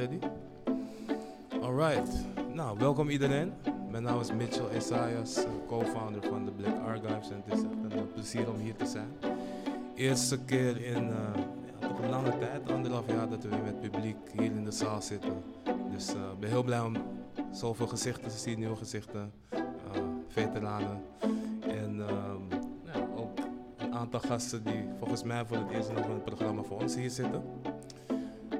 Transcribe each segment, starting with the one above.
Ready? Alright. Nou, welkom iedereen. Mijn naam is Mitchell Esaias, eh, co-founder van de Black Archives. En het is echt een eh, plezier om hier te zijn. Eerste keer in uh, een lange tijd, anderhalf jaar, dat we met publiek hier in de zaal zitten. Dus ik ben heel blij om zoveel gezichten te zien, nieuwe gezichten, veteranen. En ehm, ook een aantal gasten die volgens mij voor het eerst nog in het programma voor ons hier zitten.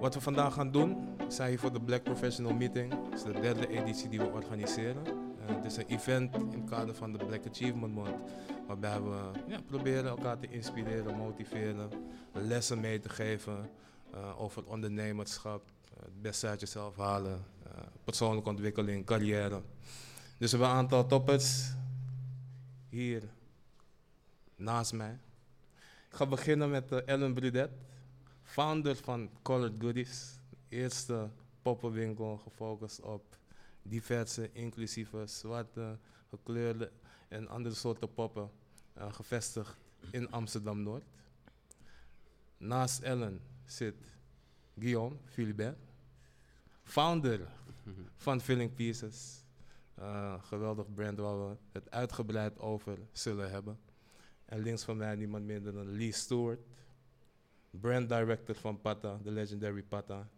Wat we vandaag gaan doen, zijn hier voor de Black Professional Meeting. Het is de derde editie die we organiseren. Uh, het is een event in het kader van de Black Achievement Month. Waarbij we ja, proberen elkaar te inspireren, motiveren, lessen mee te geven uh, over ondernemerschap, uh, het beste uit jezelf halen, persoonlijke ontwikkeling, carrière. Dus we hebben een aantal toppers hier naast mij. Ik ga beginnen met Ellen Brudet founder van Colored Goodies. Eerste poppenwinkel gefocust op diverse, inclusieve, zwarte, gekleurde en andere soorten poppen. Uh, gevestigd in Amsterdam-Noord. Naast Ellen zit Guillaume Philibert, founder van Filling Pieces. Uh, geweldig brand waar we het uitgebreid over zullen hebben. En links van mij niemand minder dan Lee Stewart, brand director van Pata, de legendary Pata.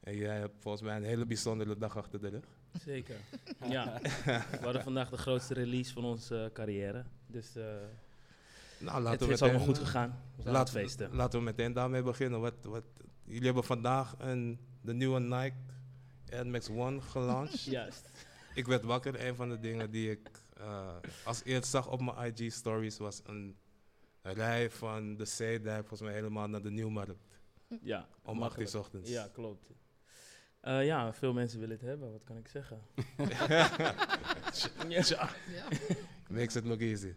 En jij hebt volgens mij een hele bijzondere dag achter de rug. Zeker. ja. We hadden vandaag de grootste release van onze uh, carrière. Dus uh, nou, laten het we is allemaal goed gegaan. Laat, feesten. Laten we meteen daarmee beginnen. Wat, wat, jullie hebben vandaag een, de nieuwe Nike Air Max One gelanceerd. Juist. Ik werd wakker. Een van de dingen die ik uh, als eerst zag op mijn IG stories was een rij van de Zeedijk volgens mij helemaal naar de Nieuwmarkt. Ja. Om 8 uur ochtends. Ja, klopt. Uh, ja, veel mensen willen het hebben, wat kan ik zeggen? ja. Makes it look easy.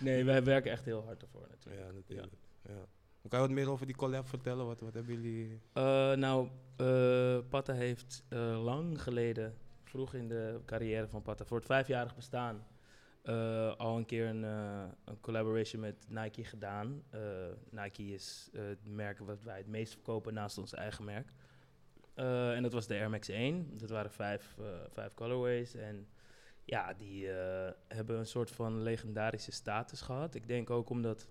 Nee, wij werken echt heel hard ervoor natuurlijk. Ja, natuurlijk. Ja. Kan je wat meer over die collab vertellen? Wat, wat hebben jullie... Uh, nou, uh, Patta heeft lang geleden, vroeg in de carrière van Patta, voor het vijfjarig bestaan, uh, al een keer een, uh, een, collaboration met Nike gedaan. Uh, Nike is het merk wat wij het meest verkopen naast ons eigen merk. En dat was de Air Max 1. Dat waren vijf, vijf colorways. En ja, die hebben een soort van legendarische status gehad. Ik denk ook omdat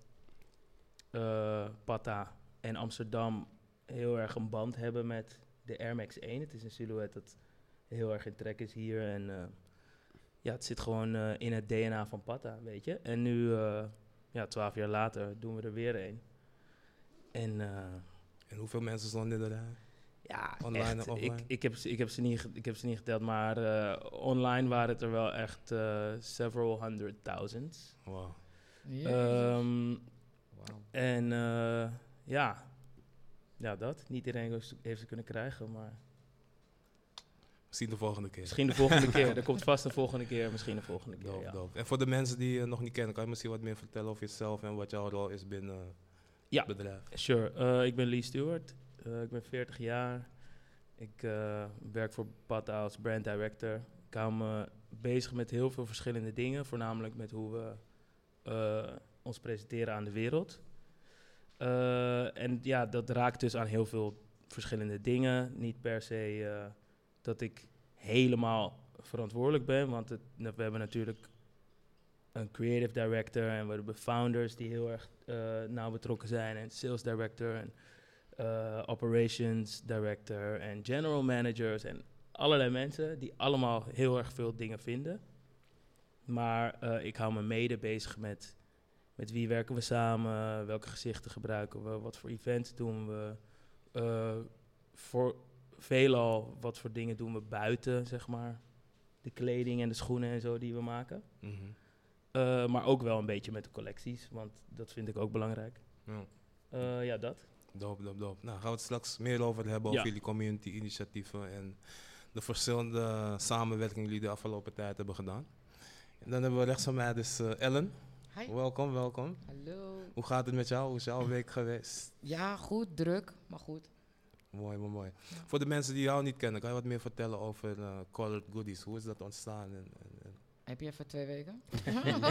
Pata en Amsterdam heel erg een band hebben met de Air Max 1. Het is een silhouet dat heel erg in trek is hier. En ja, het zit gewoon in het DNA van Pata, weet je. En nu, ja, twaalf jaar later, doen we er weer een. En, en hoeveel mensen stonden er daar? Ja, online echt, en offline? Ik, ik, heb, ik, heb ze niet, ik heb ze niet geteld, maar online waren het er wel echt several hundred thousands. Wow. Yeah. Um, wow. En ja, ja, dat. Niet iedereen heeft ze kunnen krijgen, maar... Misschien de volgende keer. Misschien de volgende keer. Er komt vast een volgende keer, misschien de volgende keer. Dope, ja. dope. En voor de mensen die je nog niet kennen, kan je misschien wat meer vertellen over jezelf en wat jouw rol is binnen ja. het bedrijf? Sure. Uh, ik ben Lee Stewart. Uh, ik ben 40 jaar. Ik uh, werk voor Pata als brand director. Ik hou me bezig met heel veel verschillende dingen, voornamelijk met hoe we ons presenteren aan de wereld. en ja, dat raakt dus aan heel veel verschillende dingen. Niet per se dat ik helemaal verantwoordelijk ben. Want we hebben natuurlijk een creative director en we hebben founders die heel erg nauw betrokken zijn. En sales director en uh, operations director en general managers en allerlei mensen die allemaal heel erg veel dingen vinden. Maar uh, ik hou me mede bezig met, met wie werken we samen, welke gezichten gebruiken we, wat voor events doen we. voor veelal wat voor dingen doen we buiten, zeg maar. De kleding en de schoenen en zo die we maken. Mm -hmm. maar ook wel een beetje met de collecties, want dat vind ik ook belangrijk. Ja, ja dat. Doop, doop, doop. Nou, gaan we het straks meer over hebben, over jullie community-initiatieven en de verschillende samenwerkingen die jullie de afgelopen tijd hebben gedaan. En dan hebben we rechts van mij dus uh, Ellen. Hi. Welkom, welkom. Hallo. Hoe gaat het met jou? Hoe is jouw week geweest? Ja, goed, druk, maar goed. Mooi, mooi, mooi. Voor de mensen die jou niet kennen, kan je wat meer vertellen over uh, Colored Goodies? Hoe is dat ontstaan? En, en, Heb je even twee weken?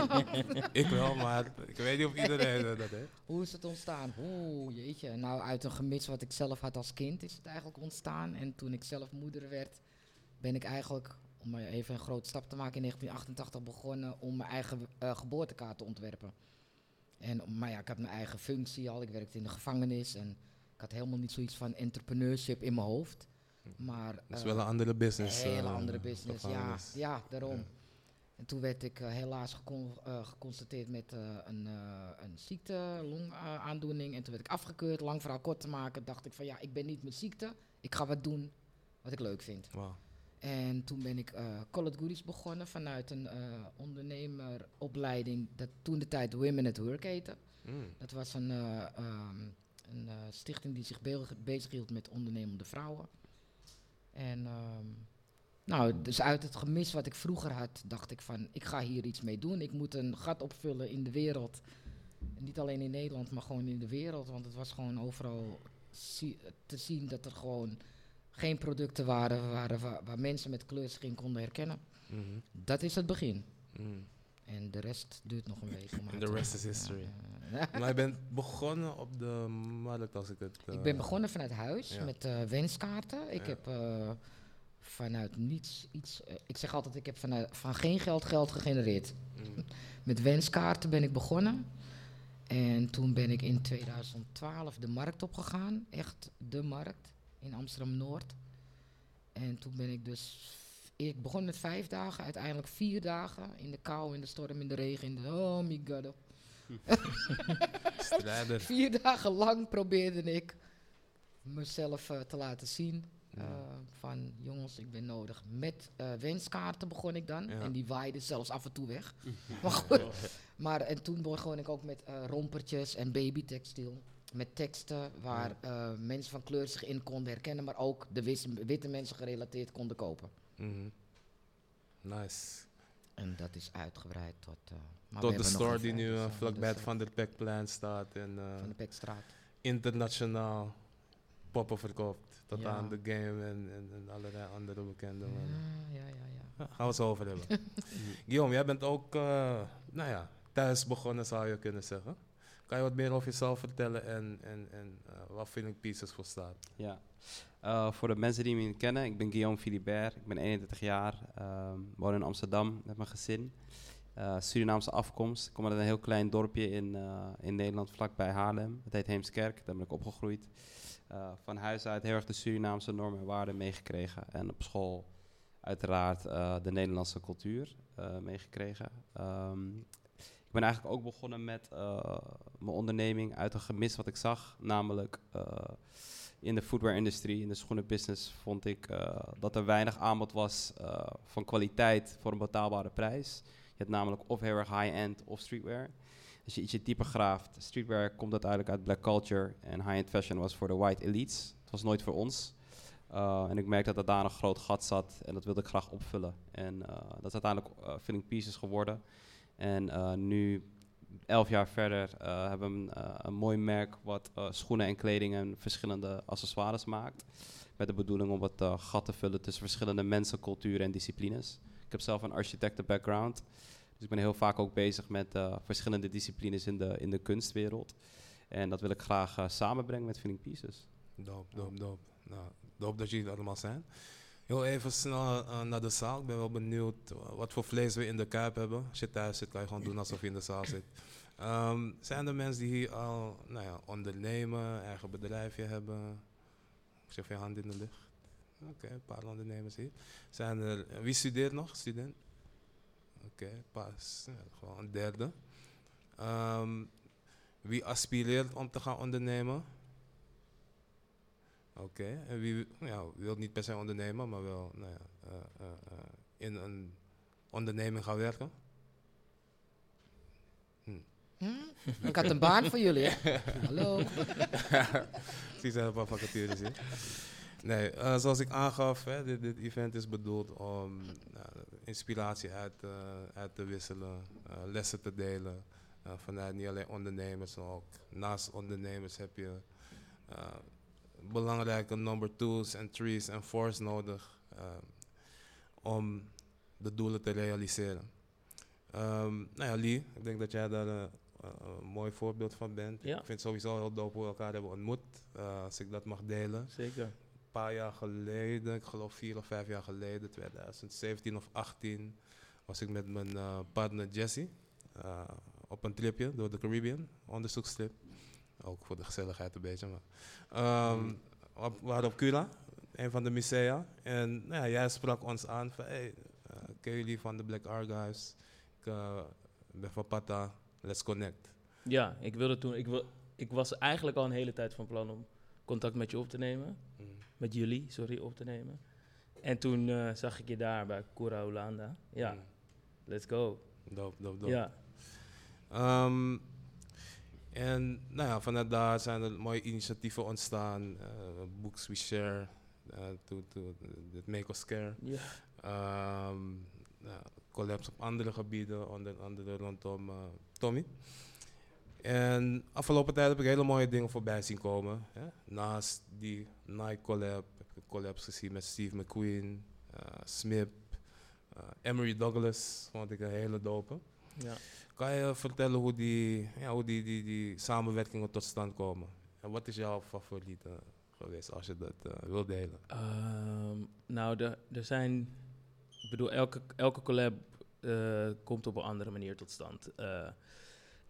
ik wel, maar ik weet niet of iedereen eh, dat heeft. Hoe is het ontstaan? Oeh, jeetje. Nou, uit een gemis wat ik zelf had als kind is het eigenlijk ontstaan. En toen ik zelf moeder werd, ben ik eigenlijk, om even een grote stap te maken, in 1988 begonnen om mijn eigen eh, geboortekaart te ontwerpen. En, maar ja, ik had mijn eigen functie al. Ik werkte in de gevangenis en ik had helemaal niet zoiets van entrepreneurship in mijn hoofd. Maar, Dat is eh, wel een andere business. een hele eh, andere business, ja, ja, daarom. Ja. En toen werd ik eh, helaas gecon- eh, geconstateerd met eh, een, een ziekte, longaandoening. en toen werd ik afgekeurd. Lang verhaal kort te maken, dacht ik van ja, ik ben niet met ziekte. Ik ga wat doen wat ik leuk vind. Wauw. En toen ben ik Call It Goodies begonnen vanuit een ondernemeropleiding. Dat toen de tijd Women at Work heette. Mm. Dat was een, eh, ehm, een stichting die zich be bezighield met ondernemende vrouwen. En ehm, nou, dus uit het gemis wat ik vroeger had, dacht ik van, ik ga hier iets mee doen. Ik moet een gat opvullen in de wereld. En niet alleen in Nederland, maar gewoon in de wereld. Want het was gewoon overal zie- te zien dat er gewoon geen producten waren, waren waar, waar mensen met kleur zich in konden herkennen. Mhm. Dat is het begin. Mm. En de rest duurt nog een week. te- rest is history. ja. Maar je bent begonnen op de markt als ik het... Ik ben eh, begonnen vanuit huis ja. met eh, wenskaarten. Ik Ja. heb eh, vanuit niets iets. eh, ik zeg altijd, ik heb vanuit, van geen geld geld gegenereerd. mm. Met wenskaarten ben ik begonnen. En toen ben ik in 2012 de markt opgegaan. Echt de markt in Amsterdam Noord. En toen ben ik dus. Ik begon met vijf dagen, uiteindelijk vier dagen. In de kou, in de storm, in de regen. In de, oh my god. Vier dagen lang probeerde ik mezelf eh, te laten zien. Eh, van jongens, ik ben nodig. Met eh, wenskaarten begon ik dan. Ja. En die waaiden zelfs af en toe weg. maar goed. Maar en toen begon ik ook met eh, rompertjes en babytextiel. Met teksten waar mensen van kleur zich in konden herkennen. Maar ook de wis- witte mensen gerelateerd konden kopen. Mhm. Nice. En dat is uitgebreid tot... maar Tot de store die nu vlakbij het Van der Pekplein staat en Van de Pekstraat. internationaal poppen verkoopt. Tot Ja. aan de game en, en, en allerlei andere bekende mannen. Ja, ja, ja. ja. Ja, gaan we het zo over hebben. Guillaume, jij bent ook, eh, nou ja, thuis begonnen zou je kunnen zeggen. Kan je wat meer over jezelf vertellen en, en, en eh, wat Feeling Pieces voor staat? Ja. Eh, voor de mensen die me niet kennen, ik ben Guillaume Philibert, ik ben 31 jaar, ehm, woon in Amsterdam met mijn gezin. Eh, Surinaamse afkomst, ik kom uit een heel klein dorpje in, eh, in Nederland, vlakbij Haarlem. Het heet Heemskerk, daar ben ik opgegroeid. Eh, van huis uit heel erg de Surinaamse normen en waarden meegekregen. En op school uiteraard eh, de Nederlandse cultuur eh, meegekregen. Ehm, ik ben eigenlijk ook begonnen met mijn onderneming uit een gemis wat ik zag, namelijk... in de footwear-industrie, in de schoenenbusiness, vond ik dat er weinig aanbod was van kwaliteit voor een betaalbare prijs. Je hebt namelijk of heel erg high-end of streetwear. Als je ietsje dieper graaft, streetwear komt uiteindelijk uit black culture en high-end fashion was voor de white elites. Het was nooit voor ons. Uh, en ik merkte dat daar een groot gat zat en dat wilde ik graag opvullen. En uh, dat is uiteindelijk uh, Filling Pieces geworden. En nu elf jaar verder hebben we een, een, mooi merk wat schoenen en kleding en verschillende accessoires maakt. Met de bedoeling om uh, gat te vullen tussen verschillende mensen, culturen en disciplines. Ik heb zelf een architecten background. Dus ik ben heel vaak ook bezig met uh, verschillende disciplines in de, in de kunstwereld. En dat wil ik graag uh, samenbrengen met Filling Pieces. Doop, doop, doop. Nou, doop dat jullie er allemaal zijn. Heel even snel uh, naar de zaal. Ik ben wel benieuwd wat voor vlees we in de kuip hebben. Als je thuis zit, kan je gewoon doen alsof je in de zaal zit. Um, zijn er mensen die hier al nou ja, ondernemen, eigen bedrijfje hebben? Ik zeg je hand in de lucht. Oké, een paar ondernemers hier. Zijn er, wie studeert nog? Student? Oké, okay, pas. Ja, gewoon een derde. Um, wie aspireert om te gaan ondernemen? Oké, okay. en wie ja, wil niet per se ondernemen, maar wel nou ja, uh, uh, uh, in een onderneming gaan werken? Hm. Hm? Ik had een baan voor jullie, hè? Hallo. Zie zijn een paar vacatures hier. Nee, zoals ik aangaf, hè, dit, dit, event is bedoeld om uh, inspiratie uit, uh, uit te wisselen, lessen te delen. vanuit niet alleen ondernemers, maar ook naast ondernemers heb je belangrijke number twos en threes en fours nodig om de doelen te realiseren. Ehm, nou ja, Lee, ik denk dat jij daar eh, eh, een mooi voorbeeld van bent. Ja. Ik vind het sowieso heel dope hoe we elkaar hebben ontmoet. eh, als ik dat mag delen. Zeker. Een paar jaar geleden, ik geloof vier of vijf jaar geleden, 2017 of 18, was ik met mijn eh, partner Jesse eh, op een tripje door de Caribbean, onderzoekstrip. Ook voor de gezelligheid een beetje. Maar. Ehm, op, we waren op Cura, een van de musea. En nou ja, jij sprak ons aan van, hey, eh, ken jullie van de Black Archives? Ik ben van Pata, let's connect. Ja, ik wilde toen. Ik, wil, ik was eigenlijk al een hele tijd van plan om contact met je op te nemen. Met jullie, sorry, op te nemen. En toen eh, zag ik je daar bij Cura Holanda. Ja, Mm. let's go. Dope, dope. Ja, Ehm, en nou ja, vanuit daar zijn er mooie initiatieven ontstaan. eh Books We Share, eh, to, to, het Make Us Care. ja. Collabs op andere gebieden, onder andere rondom Tommy. En afgelopen tijd heb ik hele mooie dingen voorbij zien komen. Hè. Naast die Nike collab heb ik collabs gezien met Steve McQueen, eh Smip, eh, Emery Douglas, vond ik een hele dope. ja. Kan je vertellen hoe die, ja, hoe die, die, die samenwerkingen tot stand komen? En wat is jouw favoriete geweest als je dat eh wil delen? Ehm, nou, er, er zijn. Ik bedoel, elke, elke collab komt op een andere manier tot stand.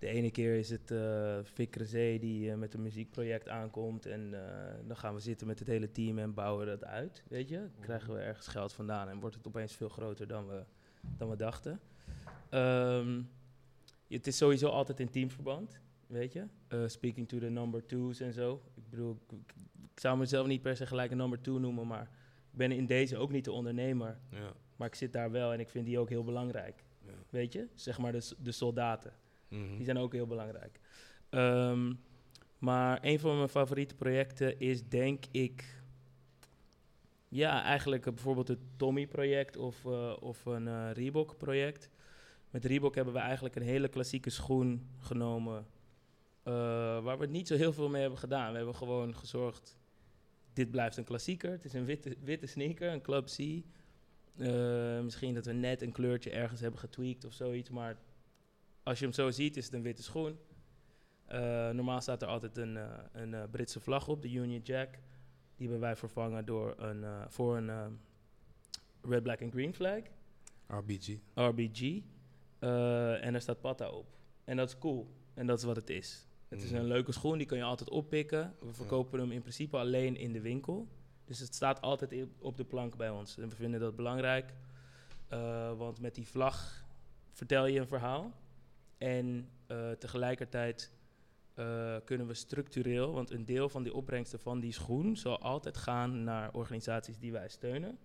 De ene keer is het uh, Vic die eh, met een muziekproject aankomt. En eh, dan gaan we zitten met het hele team en bouwen dat uit. Weet je, krijgen we ergens geld vandaan en wordt het opeens veel groter dan we, dan we dachten. Ehm, het is sowieso altijd in teamverband, weet je. Speaking to the number twos en zo. Ik bedoel, ik, zou mezelf niet per se gelijk een number two noemen, maar ik ben in deze ook niet de ondernemer. Ja. Maar ik zit daar wel en ik vind die ook heel belangrijk. Ja. Weet je, zeg maar de, de soldaten. Mhm. Die zijn ook heel belangrijk. Ehm, maar een van mijn favoriete projecten is denk ik... Ja, eigenlijk bijvoorbeeld het Tommy-project of, eh, of een eh, Reebok-project. Met Reebok hebben we eigenlijk een hele klassieke schoen genomen... eh, waar we niet zo heel veel mee hebben gedaan. We hebben gewoon gezorgd... Dit blijft een klassieker. Het is een witte, witte sneaker, een Club C. Misschien dat we net een kleurtje ergens hebben getweakt of zoiets. Maar als je hem zo ziet, is het een witte schoen. Eh, normaal staat er altijd een, eh, een eh, Britse vlag op, de Union Jack. Die hebben wij vervangen door een, voor een Red, Black and Green flag, RBG. RBG. En daar staat Pata op. En dat is cool. En dat is wat het is. Het is Mhm. een leuke schoen, die kan je altijd oppikken. We verkopen hem in principe alleen in de winkel. Dus het staat altijd op de plank bij ons. En we vinden dat belangrijk. want met die vlag vertel je een verhaal. En eh, tegelijkertijd eh, kunnen we structureel, want een deel van die opbrengsten van die schoen zal altijd gaan naar organisaties die wij steunen.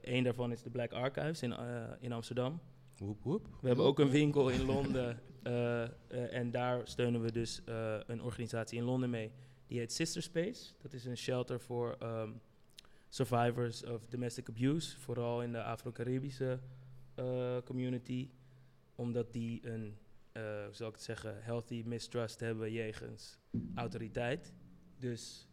Eén daarvan is de Black Archives in, eh, in Amsterdam. Woep woep. We hebben ook een winkel in Londen eh, eh, en daar steunen we dus eh, een organisatie in Londen mee. Die heet Sister Space. Dat is een shelter voor ehm, survivors of domestic abuse, vooral in de Afro-Caribische eh, community. Omdat die een, eh, hoe zal ik het zeggen, healthy mistrust hebben jegens autoriteit. Dus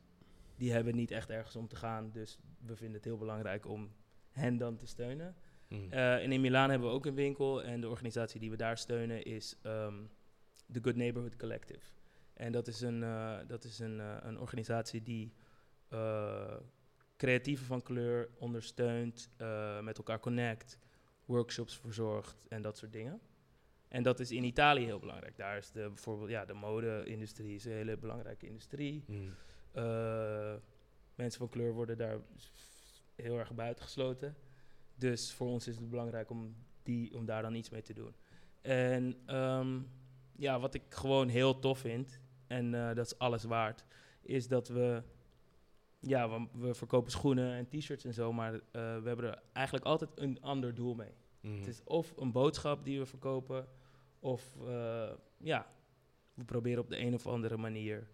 die hebben niet echt ergens om te gaan. Dus we vinden het heel belangrijk om hen dan te steunen. Mhm. Eh, en in Milaan hebben we ook een winkel. En de organisatie die we daar steunen is ehm The Good Neighborhood Collective. En dat is een, eh, dat is een, een organisatie die creatieven van kleur ondersteunt, met elkaar connect, workshops verzorgt en dat soort dingen. En dat is in Italië heel belangrijk. Daar is de, bijvoorbeeld ja, de mode-industrie is een hele belangrijke industrie. Mhm. Eh, mensen van kleur worden daar heel erg buitengesloten. Dus voor ons is het belangrijk om, die, om daar dan iets mee te doen. En ehm, ja, wat ik gewoon heel tof vind, en eh, dat is alles waard, is dat we, ja, we, we verkopen schoenen en t-shirts en zo, maar eh, we hebben er eigenlijk altijd een ander doel mee. Mhm. Het is of een boodschap die we verkopen, of eh, ja, we proberen op de een of andere manier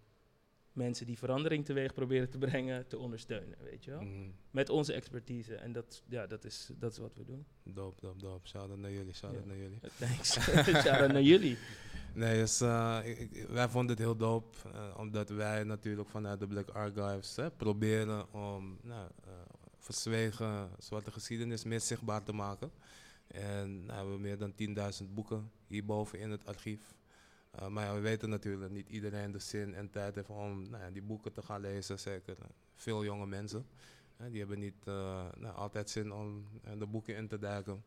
mensen die verandering teweeg proberen te brengen, te ondersteunen, weet je wel. Mhm. Met onze expertise. En dat, ja, dat, is, dat is wat we doen. Dope, dope, dope. Shout-out naar jullie, shout-out Ja. naar jullie. Thanks. Shout-out naar jullie. Nee, dus, eh, ik- wij vonden het heel dope, eh, omdat wij natuurlijk vanuit de Black Archives hè, proberen om nou, eh, verzwegen zwarte geschiedenis meer zichtbaar te maken. En we hebben meer dan 10.000 boeken hierboven in het archief. Uh, maar we weten natuurlijk niet iedereen de zin en tijd heeft om nou ja, die boeken te gaan lezen. Zeker veel jonge mensen. die hebben niet nou, altijd zin om de boeken in te duiken.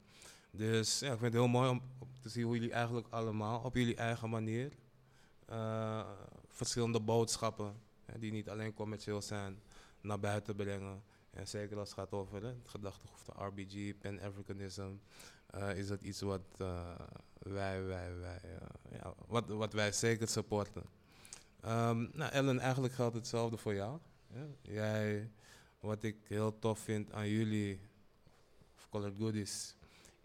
Dus ja, ik vind het heel mooi om te zien hoe jullie eigenlijk allemaal op jullie eigen manier verschillende boodschappen, die niet alleen commercieel zijn, naar buiten brengen. En zeker als het gaat over het gedachtegoed van RBG, Pan-Africanism, uh, is dat iets wat uh, wij, wij, wij, uh, ja, wat, wat wij zeker supporten. Um, nou Ellen, eigenlijk geldt hetzelfde voor jou. Ja? Jij, wat ik heel tof vind aan jullie, of Colored Goodies,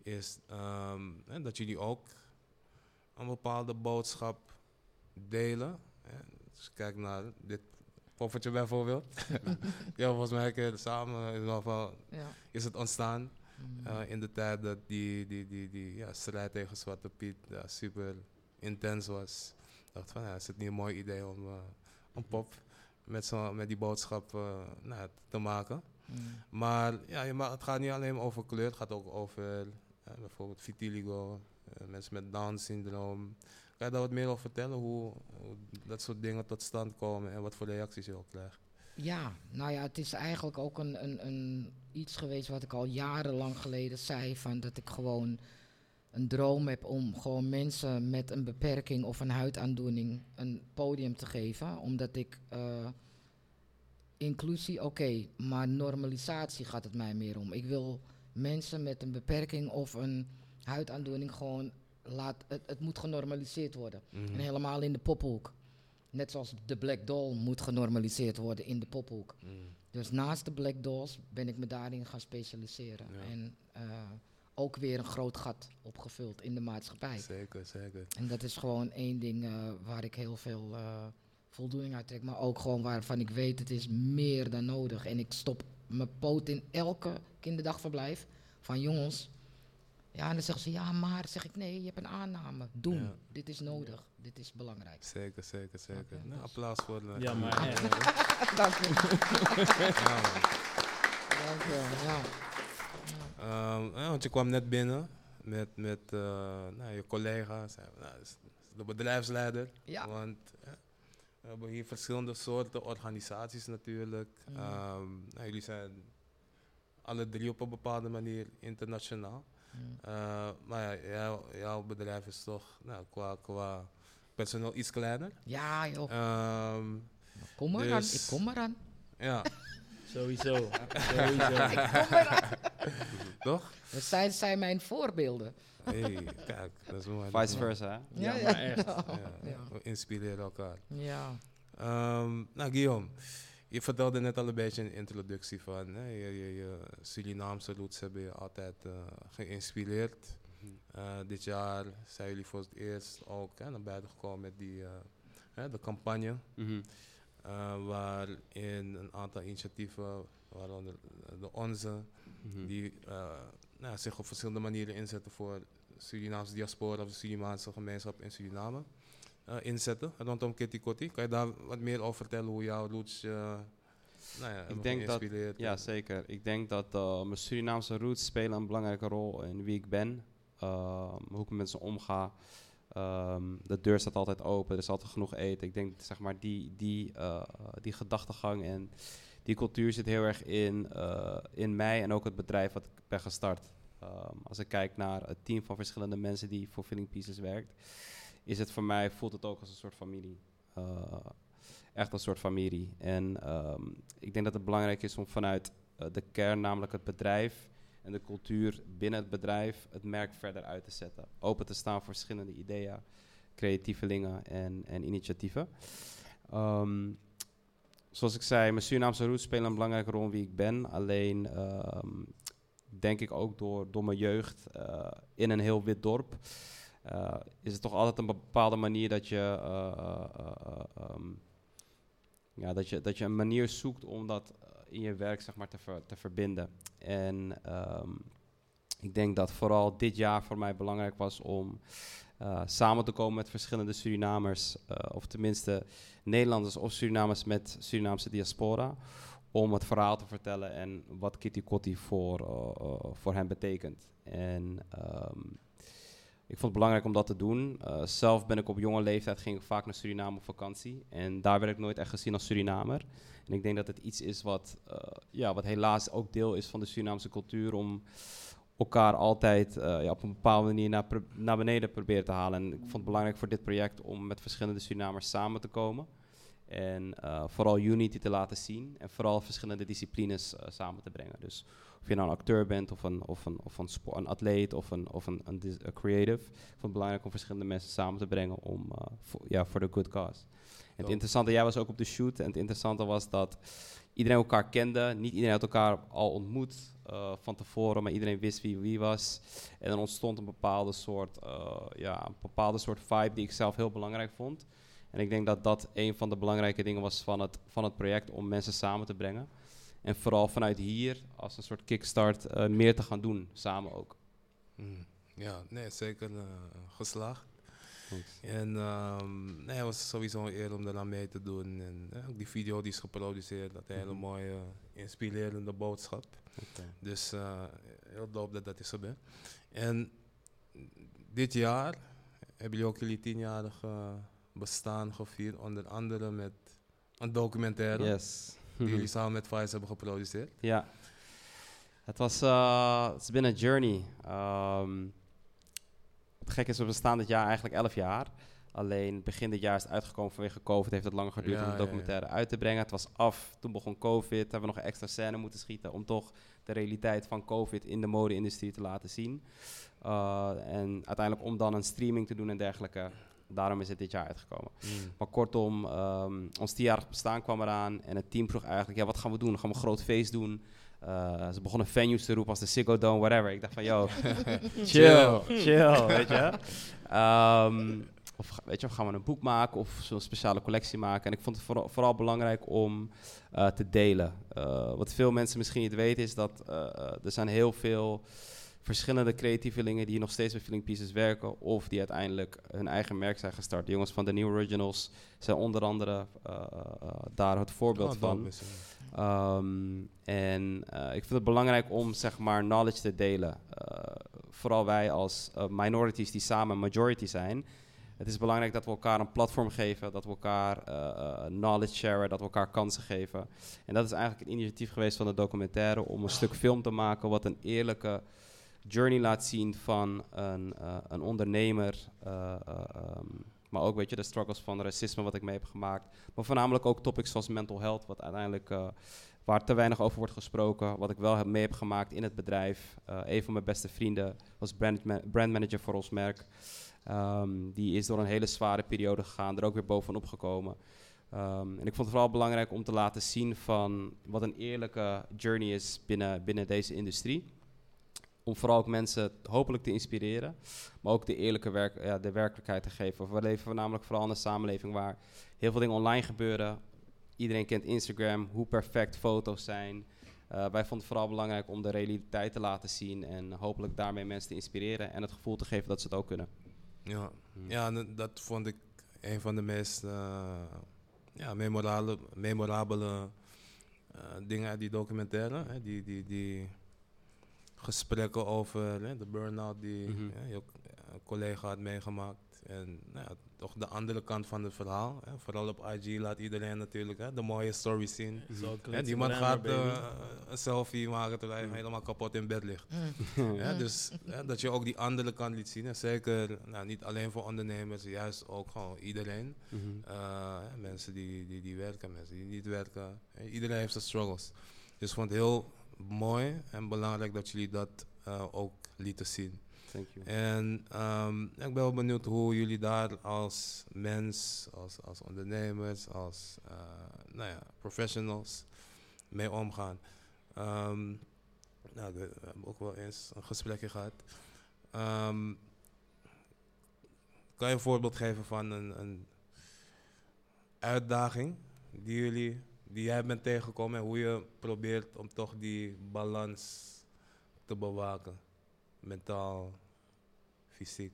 is um, dat jullie ook een bepaalde boodschap delen. Dus kijk naar dit poffertje bijvoorbeeld. ja, volgens mij samen in ieder geval ja. is het ontstaan. Uh, in de tijd dat die, die, die, die ja, strijd tegen Zwarte Piet super intens was. Ik dacht van, ja, is het niet een mooi idee om uh, een pop met, zo, met die boodschap uh, nou, te maken. Mm. Maar ja, je mag, het gaat niet alleen over kleur, het gaat ook over bijvoorbeeld vitiligo, mensen met Down-syndroom. Kan je daar wat meer over vertellen, hoe, hoe, dat soort dingen tot stand komen en wat voor reacties je ook krijgt? Ja, nou ja, het is eigenlijk ook een, een, een iets geweest wat ik al jarenlang geleden zei, van dat ik gewoon een droom heb om gewoon mensen met een beperking of een huidaandoening een podium te geven. Omdat ik uh, inclusie, oké, maar normalisatie gaat het mij meer om. Ik wil mensen met een beperking of een huidaandoening gewoon laat, het, het moet genormaliseerd worden. En mhm. helemaal in de pophoek. Net zoals de Black Doll moet genormaliseerd worden in de pophoek. Mhm. Dus naast de Black Dolls ben ik me daarin gaan specialiseren. En uh, ook weer een groot gat opgevuld in de maatschappij. Zeker, zeker. En dat is gewoon één ding uh, waar ik heel veel uh, voldoening uit trek. Maar ook gewoon waarvan ik weet het is meer dan nodig. En ik stop mijn poot in elke kinderdagverblijf. Van jongens, ja, en dan zeggen ze, ja, maar zeg ik, nee, je hebt een aanname. Doen. Dit is nodig. Dit is belangrijk. Zeker, zeker, zeker. nou, applaus voor de... Ja, maar... Dank je. ja, Dank je, ja. Um, ja, want je kwam net binnen met, met uh, nou, je collega's, nou, de bedrijfsleider. Ja. Want we hebben hier verschillende soorten organisaties natuurlijk. Mm. Um, nou, jullie zijn alle drie op een bepaalde manier internationaal. Uh, maar ja, jouw, bedrijf is toch nou, qua, qua personeel iets kleiner. Ja, joh. Um, kom eraan, dus, ik kom eraan. Ja. Sowieso. Sowieso. ik kom eraan. Toch? Dat zijn, zijn mijn voorbeelden. hey, kijk, dat is mooi. Vice versa, Ja, ja, ja, echt. Ja, we inspireren elkaar. Ja. Um, nou, Guillaume. Je vertelde net al een beetje een introductie van hè, je, je, je, Surinaamse roots hebben je altijd uh, geïnspireerd. Uh, dit jaar zijn jullie voor het eerst ook hè, naar buiten gekomen met die, uh, hè, de campagne. Mm -hmm. waarin een aantal initiatieven, waaronder de onze, mm -hmm. die nou, zich op verschillende manieren inzetten voor Surinaamse diaspora of de Surinaamse gemeenschap in Suriname uh, inzetten rondom Kitty Kotti. Kan je daar wat meer over vertellen hoe jouw roots uh, nou ja, ik denk dat, Ja, zeker. Ik denk dat uh, mijn Surinaamse roots spelen een belangrijke rol in wie ik ben, ehm, hoe ik met mensen omga. Um, de deur staat altijd open, er is altijd genoeg eten. Ik denk zeg maar die, die, die gedachtegang en die cultuur zit heel erg in, in mij en ook het bedrijf wat ik ben gestart. Um, als ik kijk naar het team van verschillende mensen die voor Filling Pieces werkt, is het voor mij, voelt het ook als een soort familie. Uh, echt een soort familie. En um, ik denk dat het belangrijk is om vanuit uh, de kern, namelijk het bedrijf en de cultuur binnen het bedrijf, het merk verder uit te zetten. Open te staan voor verschillende ideeën, creatievelingen en, en initiatieven. Um, zoals ik zei, mijn Surinaamse roots spelen een belangrijke rol in wie ik ben. Alleen um, denk ik ook door, door mijn jeugd uh, in een heel wit dorp. Uh, is het toch altijd een bepaalde manier dat je, uh, um, ja, dat je, dat je een manier zoekt om dat in je werk zeg maar, te, te verbinden. En um, ik denk dat vooral dit jaar voor mij belangrijk was om uh, samen te komen met verschillende Surinamers, of tenminste Nederlanders of Surinamers met Surinaamse diaspora om het verhaal te vertellen en wat Kitty Kotti voor, eh, eh, voor hem betekent. En ehm, ik vond het belangrijk om dat te doen. Eh, zelf ben ik op jonge leeftijd ging ik vaak naar Suriname op vakantie. En daar werd ik nooit echt gezien als Surinamer. En ik denk dat het iets is wat, eh, ja, wat helaas ook deel is van de Surinaamse cultuur om elkaar altijd eh, ja, op een bepaalde manier naar, naar beneden proberen te halen. En ik vond het belangrijk voor dit project om met verschillende Surinamers samen te komen. En vooral unity te laten zien. En vooral verschillende disciplines samen te brengen. Dus of je nou een acteur bent, of een, of een, of een, spo- een atleet, of een, of een, een, creative. Ik vond het belangrijk om verschillende mensen samen te brengen om, eh, voor, ja, voor de good cause. En het interessante, jij was ook op de shoot. En het interessante was dat iedereen elkaar kende. Niet iedereen had elkaar al ontmoet eh, van tevoren, maar iedereen wist wie wie was. En er ontstond een bepaalde soort, eh, ja, een bepaalde soort vibe die ik zelf heel belangrijk vond. En ik denk dat dat een van de belangrijke dingen was van het, van het project om mensen samen te brengen. En vooral vanuit hier als een soort kickstart eh, meer te gaan doen, samen ook. Mm. Ja, nee, zeker eh, geslaagd. Thanks. En ehm, nee, het was sowieso een eer om daaraan mee te doen. En eh, ook die video die is geproduceerd, dat een hele Mhm. mooie, inspirerende boodschap. Dus heel dope dat dat is gebeurd. En dit jaar hebben jullie ook jullie tienjarig eh, bestaan gevierd, onder andere met een documentaire Yes. Die jullie samen met Vice hebben geproduceerd. Ja. Het was eh, het is been een journey. Ehm, het gekke is, we bestaan dit jaar eigenlijk 11 jaar. Alleen begin dit jaar is het uitgekomen vanwege COVID. Heeft het langer geduurd Ja, om de ja, ja. documentaire uit te brengen. Het was af, toen begon COVID. Hebben we nog extra scène moeten schieten om toch de realiteit van COVID in de mode-industrie te laten zien. Uh, en uiteindelijk om dan een streaming te doen en dergelijke. Daarom is het dit jaar uitgekomen. Maar kortom, ehm, ons tienjarig bestaan kwam eraan en het team vroeg eigenlijk, ja, wat gaan we doen? Gaan we een groot feest doen? Uh, ze begonnen venues te roepen als de Ziggo Dome, whatever. Ik dacht van, yo, chill, chill, weet je. Ehm, of weet je, of gaan we een boek maken of zo'n speciale collectie maken? En ik vond het vooral, vooral belangrijk om uh, te delen. Uh, wat veel mensen misschien niet weten is dat uh, er zijn heel veel verschillende creatievelingen die nog steeds bij Feeling Pieces werken of die uiteindelijk hun eigen merk zijn gestart. De jongens van de New Originals zijn onder andere uh, uh, daar het voorbeeld Oh, van. Um, en uh, ik vind het belangrijk om zeg maar knowledge te delen. Vooral wij als minorities die samen majority zijn. Het is belangrijk dat we elkaar een platform geven, dat we elkaar knowledge sharen, dat we elkaar kansen geven. En dat is eigenlijk een initiatief geweest van de documentaire om een stuk film te maken wat een eerlijke journey laat zien van een, uh, een ondernemer. Uh, um, maar ook weet je, de struggles van racisme wat ik mee heb gemaakt. Maar voornamelijk ook topics zoals mental health, wat uiteindelijk waar te weinig over wordt gesproken. Wat ik wel heb mee heb gemaakt in het bedrijf. Een van mijn beste vrienden was brandma brandmanager voor ons merk. Um, die is door een hele zware periode gegaan, er ook weer bovenop gekomen. Um, en ik vond het vooral belangrijk om te laten zien van wat een eerlijke journey is binnen, binnen deze industrie om vooral ook mensen hopelijk te inspireren, maar ook de eerlijke werk, ja, de werkelijkheid te geven. We leven namelijk vooral in een samenleving waar heel veel dingen online gebeuren. Iedereen kent Instagram, hoe perfect foto's zijn. Uh, wij vonden het vooral belangrijk om de realiteit te laten zien en hopelijk daarmee mensen te inspireren en het gevoel te geven dat ze het ook kunnen. Ja, ja dat vond ik een van de meest uh, ja, memorabele, memorabele uh, dingen uit die documentaire. Hè, die, die, die gesprekken over hè, de burn-out die mm -hmm. hè, je collega had meegemaakt. En nou ja, toch de andere kant van het verhaal. Hè. Vooral op IG laat iedereen natuurlijk hè, de mooie stories zien. Mm die man gaat uh, een selfie maken terwijl hij mm helemaal kapot in bed ligt. ja, dus hè, dat je ook die andere kant liet zien. En zeker nou, niet alleen voor ondernemers, juist ook gewoon iedereen. Uh, mensen die, die, die werken, mensen die niet werken. Iedereen heeft zijn struggles. Dus ik vond het heel mooi en belangrijk dat jullie dat uh, ook lieten zien. Thank you. En um, ik ben wel benieuwd hoe jullie daar als mens, als, als ondernemers, als uh, nou ja, professionals mee omgaan. Um, nou, we hebben ook wel eens een gesprekje gehad. Um, kan je een voorbeeld geven van een, een uitdaging die jullie die jij bent tegengekomen en hoe je probeert om toch die balans te bewaken? Mentaal, fysiek.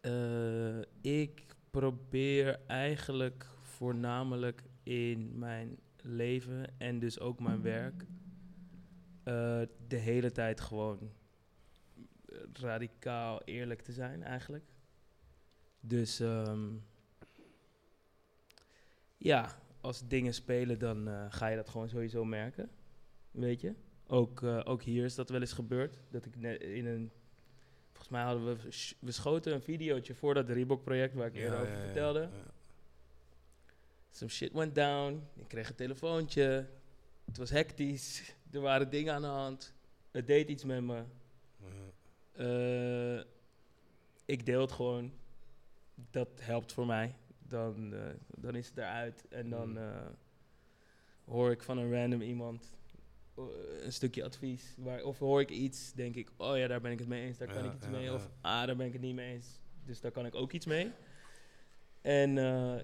Eh, ik probeer eigenlijk voornamelijk in mijn leven en dus ook mijn werk eh, de hele tijd gewoon radicaal eerlijk te zijn eigenlijk. Dus ehm, ja, als dingen spelen dan eh, ga je dat gewoon sowieso merken, weet je. Ook, eh, ook hier is dat wel eens gebeurd, dat ik net in een Volgens mij hadden we, we schoten een videootje voor dat Reebok-project waar ik eerder over vertelde. ja. Some shit went down. Ik kreeg een telefoontje. Het was hectisch. Er waren dingen aan de hand. Het deed iets met me. Eh, ik deel het gewoon. Dat helpt voor mij. Dan, eh, dan is het eruit. En dan Mm. eh, hoor ik van een random iemand een stukje advies. Waar, of hoor ik iets, denk ik, oh ja, daar ben ik het mee eens. Daar kan Ja, ik iets ja, mee. ja. Of ah, daar ben ik het niet mee eens. Dus daar kan ik ook iets mee. En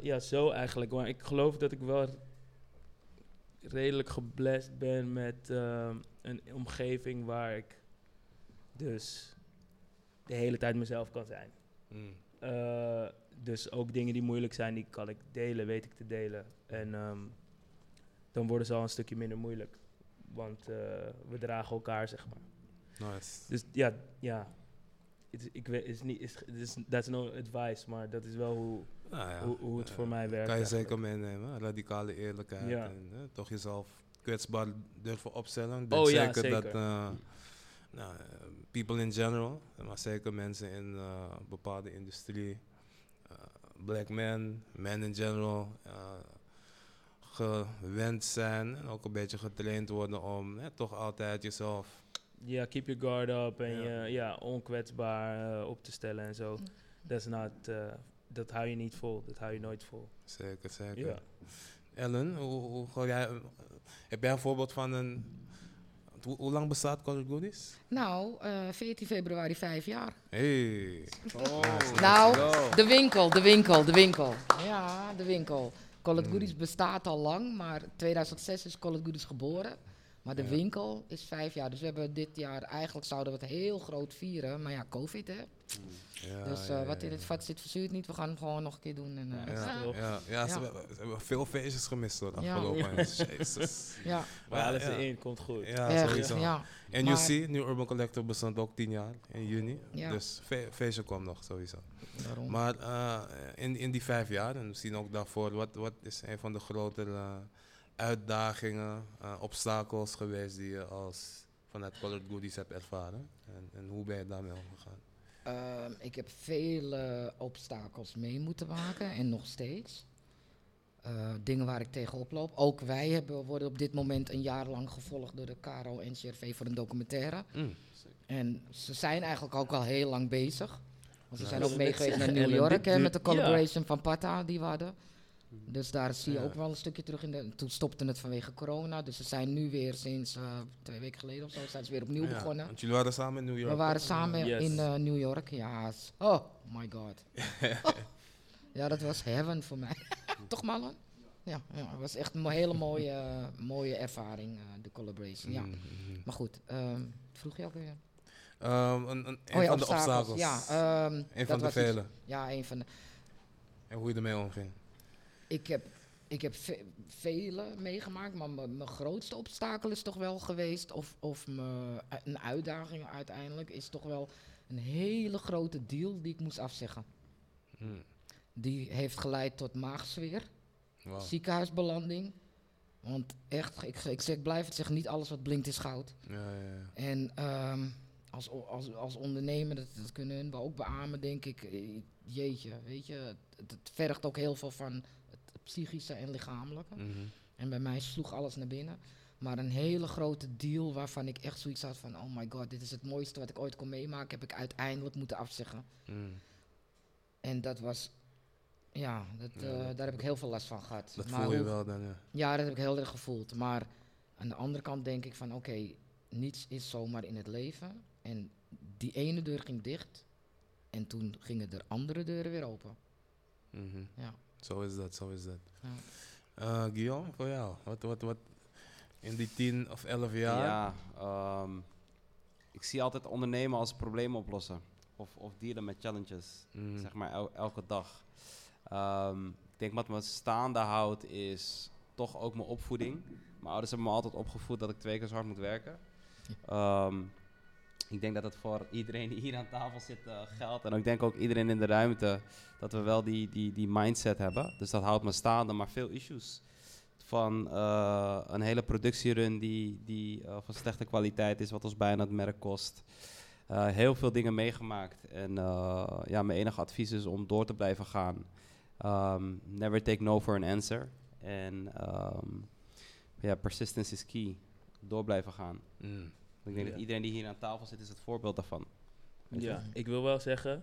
ja, zo eigenlijk. Maar ik geloof dat ik wel redelijk geblest ben met een omgeving waar ik dus de hele tijd mezelf kan zijn. Mm. Eh, dus ook dingen die moeilijk zijn, die kan ik delen, weet ik te delen. En ehm, dan worden ze al een stukje minder moeilijk. Want eh, we dragen elkaar, zeg maar. Nice. Dus ja, ja. Ik weet, is niet, is, is, that's no advice, maar dat is wel hoe, Nou ja, hoe, hoe het voor mij werkt. Kan je eigenlijk. zeker meenemen, radicale eerlijkheid. Ja. En eh, toch jezelf kwetsbaar durven opstellen. Ik Oh denk ja, zeker, dat zeker. Nou, eh, people in general, maar zeker mensen in eh, bepaalde industrie, eh, black men, men in general, gewend zijn en ook een beetje getraind worden om eh, toch altijd jezelf Ja, keep your guard up en je ja, onkwetsbaar op te stellen en zo. That's not, eh, dat hou je niet vol, dat hou je nooit vol. Zeker, zeker. Ja. Ellen, hoe, hoe, jij, heb jij een voorbeeld van een... Hoe, hoe lang bestaat Colored Goodies? Nou, eh 14 februari, vijf jaar. Hey. Nou, de winkel, de winkel, de winkel. Ja, de winkel. Call It Mm. Goodies bestaat al lang, maar 2006 is Call It Goodies geboren. Maar de Ja. winkel is vijf jaar. Dus we hebben dit jaar, eigenlijk zouden we het heel groot vieren. Maar ja, COVID hè. Ja, dus ja, eh, wat in het vat zit, verzuurt niet. We gaan hem gewoon nog een keer doen. En, eh, Ja. ja. Ja, ja, ja, ze, hebben- ze hebben veel feestjes gemist hoor, Ja. afgelopen jaar. Jezus. ja, Maar alles ja. erin komt goed. Ja, echt, sowieso. ja. En Maar- UC, New Urban Collective, bestond ook tien jaar in juni. Ja. Dus fe feestje komt nog sowieso. Daarom. Maar eh, in, in die vijf jaar, en misschien ook daarvoor, wat, wat is een van de grotere uitdagingen, eh, obstakels geweest die je als vanuit Colored Goodies hebt ervaren? En, en hoe ben je daarmee omgegaan? Ehm, ik heb vele obstakels mee moeten maken en nog steeds. Eh, dingen waar ik tegenop loop. Ook wij hebben, worden op dit moment een jaar lang gevolgd door de KRO en CRV voor een documentaire. Mm. En ze zijn eigenlijk ook al heel lang bezig. Want ze zijn ook dat mee wil ik geweest naar New York hè, met de ja. collaboration van Pata die we hadden. Dus daar zie je Ja. ook wel een stukje terug in. De, toen stopte het vanwege corona. Dus ze zijn nu weer sinds eh, twee weken geleden of zo zijn ze weer opnieuw Ja, begonnen. Want jullie waren samen in New York. We waren samen Yes. in eh, New York. Ja, oh my god. Oh. Ja, dat was heaven voor mij. Toch Marlon? Ja, ja, het was echt een mo- hele mooie, mooie ervaring, eh, de collaboration. Ja. Mm, mm. Maar goed, ehm, vroeg je ook weer? Ehm, een, een, een Oh ja, van de obstakels. Ja, ehm, een dat van de iets- vele. Ja, een van de. En hoe je ermee omging. Ik heb, ik heb ve- vele meegemaakt, maar mijn grootste obstakel is toch wel geweest, of, of me- een uitdaging uiteindelijk, is toch wel een hele grote deal die ik moest afzeggen. Mm. Die heeft geleid tot maagzweer, Wow. ziekenhuisbelanding. Want echt, ik, ik, zeg, ik blijf het zeggen, niet alles wat blinkt is goud. Ja, ja, ja. En ehm, als, als, als ondernemer, dat, dat kunnen hun wel ook beamen, denk ik. eh, Jeetje, weet je, het, het vergt ook heel veel van psychische en lichamelijke. Mhm. En bij mij sloeg alles naar binnen. Maar een hele grote deal waarvan ik echt zoiets had van... oh my god, dit is het mooiste wat ik ooit kon meemaken... heb ik uiteindelijk moeten afzeggen. Mm. En dat was... Ja, dat, Ja, eh, dat- daar heb ik heel veel last van gehad. Dat Maar voel je hoe- wel dan, ja. Ja, dat heb ik heel erg gevoeld. Maar aan de andere kant denk ik van... oké, niets is zomaar in het leven. En die ene deur ging dicht... en toen gingen er andere deuren weer open. Mhm. Ja. Zo is dat, zo is dat. Ja. Eh, Guillaume, voor jou, wat, wat, wat in die tien of elf jaar? Ja, ehm, ik zie altijd ondernemen als probleem oplossen. of, of dealen met challenges. Mm. Zeg maar el- elke dag. Ehm, ik denk wat me staande houdt is toch ook mijn opvoeding. Mijn ouders hebben me altijd opgevoed dat ik twee keer zo hard moet werken. Ehm, ik denk dat het voor iedereen die hier aan tafel zit eh, geldt. En ik denk ook iedereen in de ruimte dat we wel die, die, die mindset hebben. Dus dat houdt me staande, maar veel issues. Van eh, een hele productierun die, die eh, van slechte kwaliteit is, wat ons bijna het merk kost. Heel veel dingen meegemaakt. En ja, mijn enige advies is om door te blijven gaan. Ehm, never take no for an answer. En ehm, ja, persistence is key. Door blijven gaan. Mm. Ik denk dat iedereen die hier aan tafel zit, is het voorbeeld daarvan. Weet je? Ja, ik wil wel zeggen,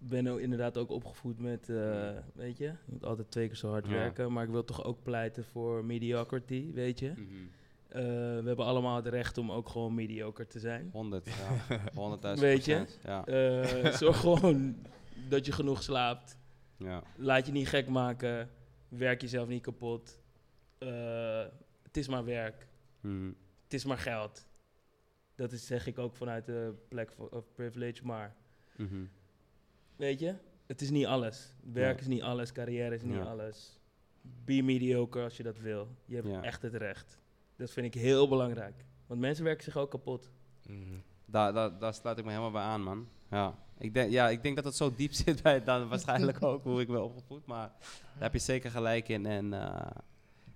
ik ben ook inderdaad ook opgevoed met, eh, weet je, je moet altijd twee keer zo hard Ja. werken, maar ik wil toch ook pleiten voor mediocrity, weet je. Mhm. Eh, we hebben allemaal het recht om ook gewoon mediocre te zijn. 100, ja. 100.000 Weet je? Ja. Eh, zorg gewoon dat je genoeg slaapt. ja. Laat je niet gek maken. Werk jezelf niet kapot. Het is maar werk. Mhm. Het is maar geld. Dat is, zeg ik ook vanuit de plek van- of privilege, maar Mhm. weet je, het is niet alles. Werk Ja. is niet alles, carrière is niet Ja. alles. Be mediocre als je dat wil. Je hebt Ja. echt het recht. Dat vind ik heel belangrijk. Want mensen werken zich ook kapot. Mm. Daar, daar, daar sluit ik me helemaal bij aan, man. Ja. Ik, denk, ja, ik denk dat het zo diep zit bij dan waarschijnlijk ook hoe ik ben opgevoed. Maar daar heb je zeker gelijk in. En eh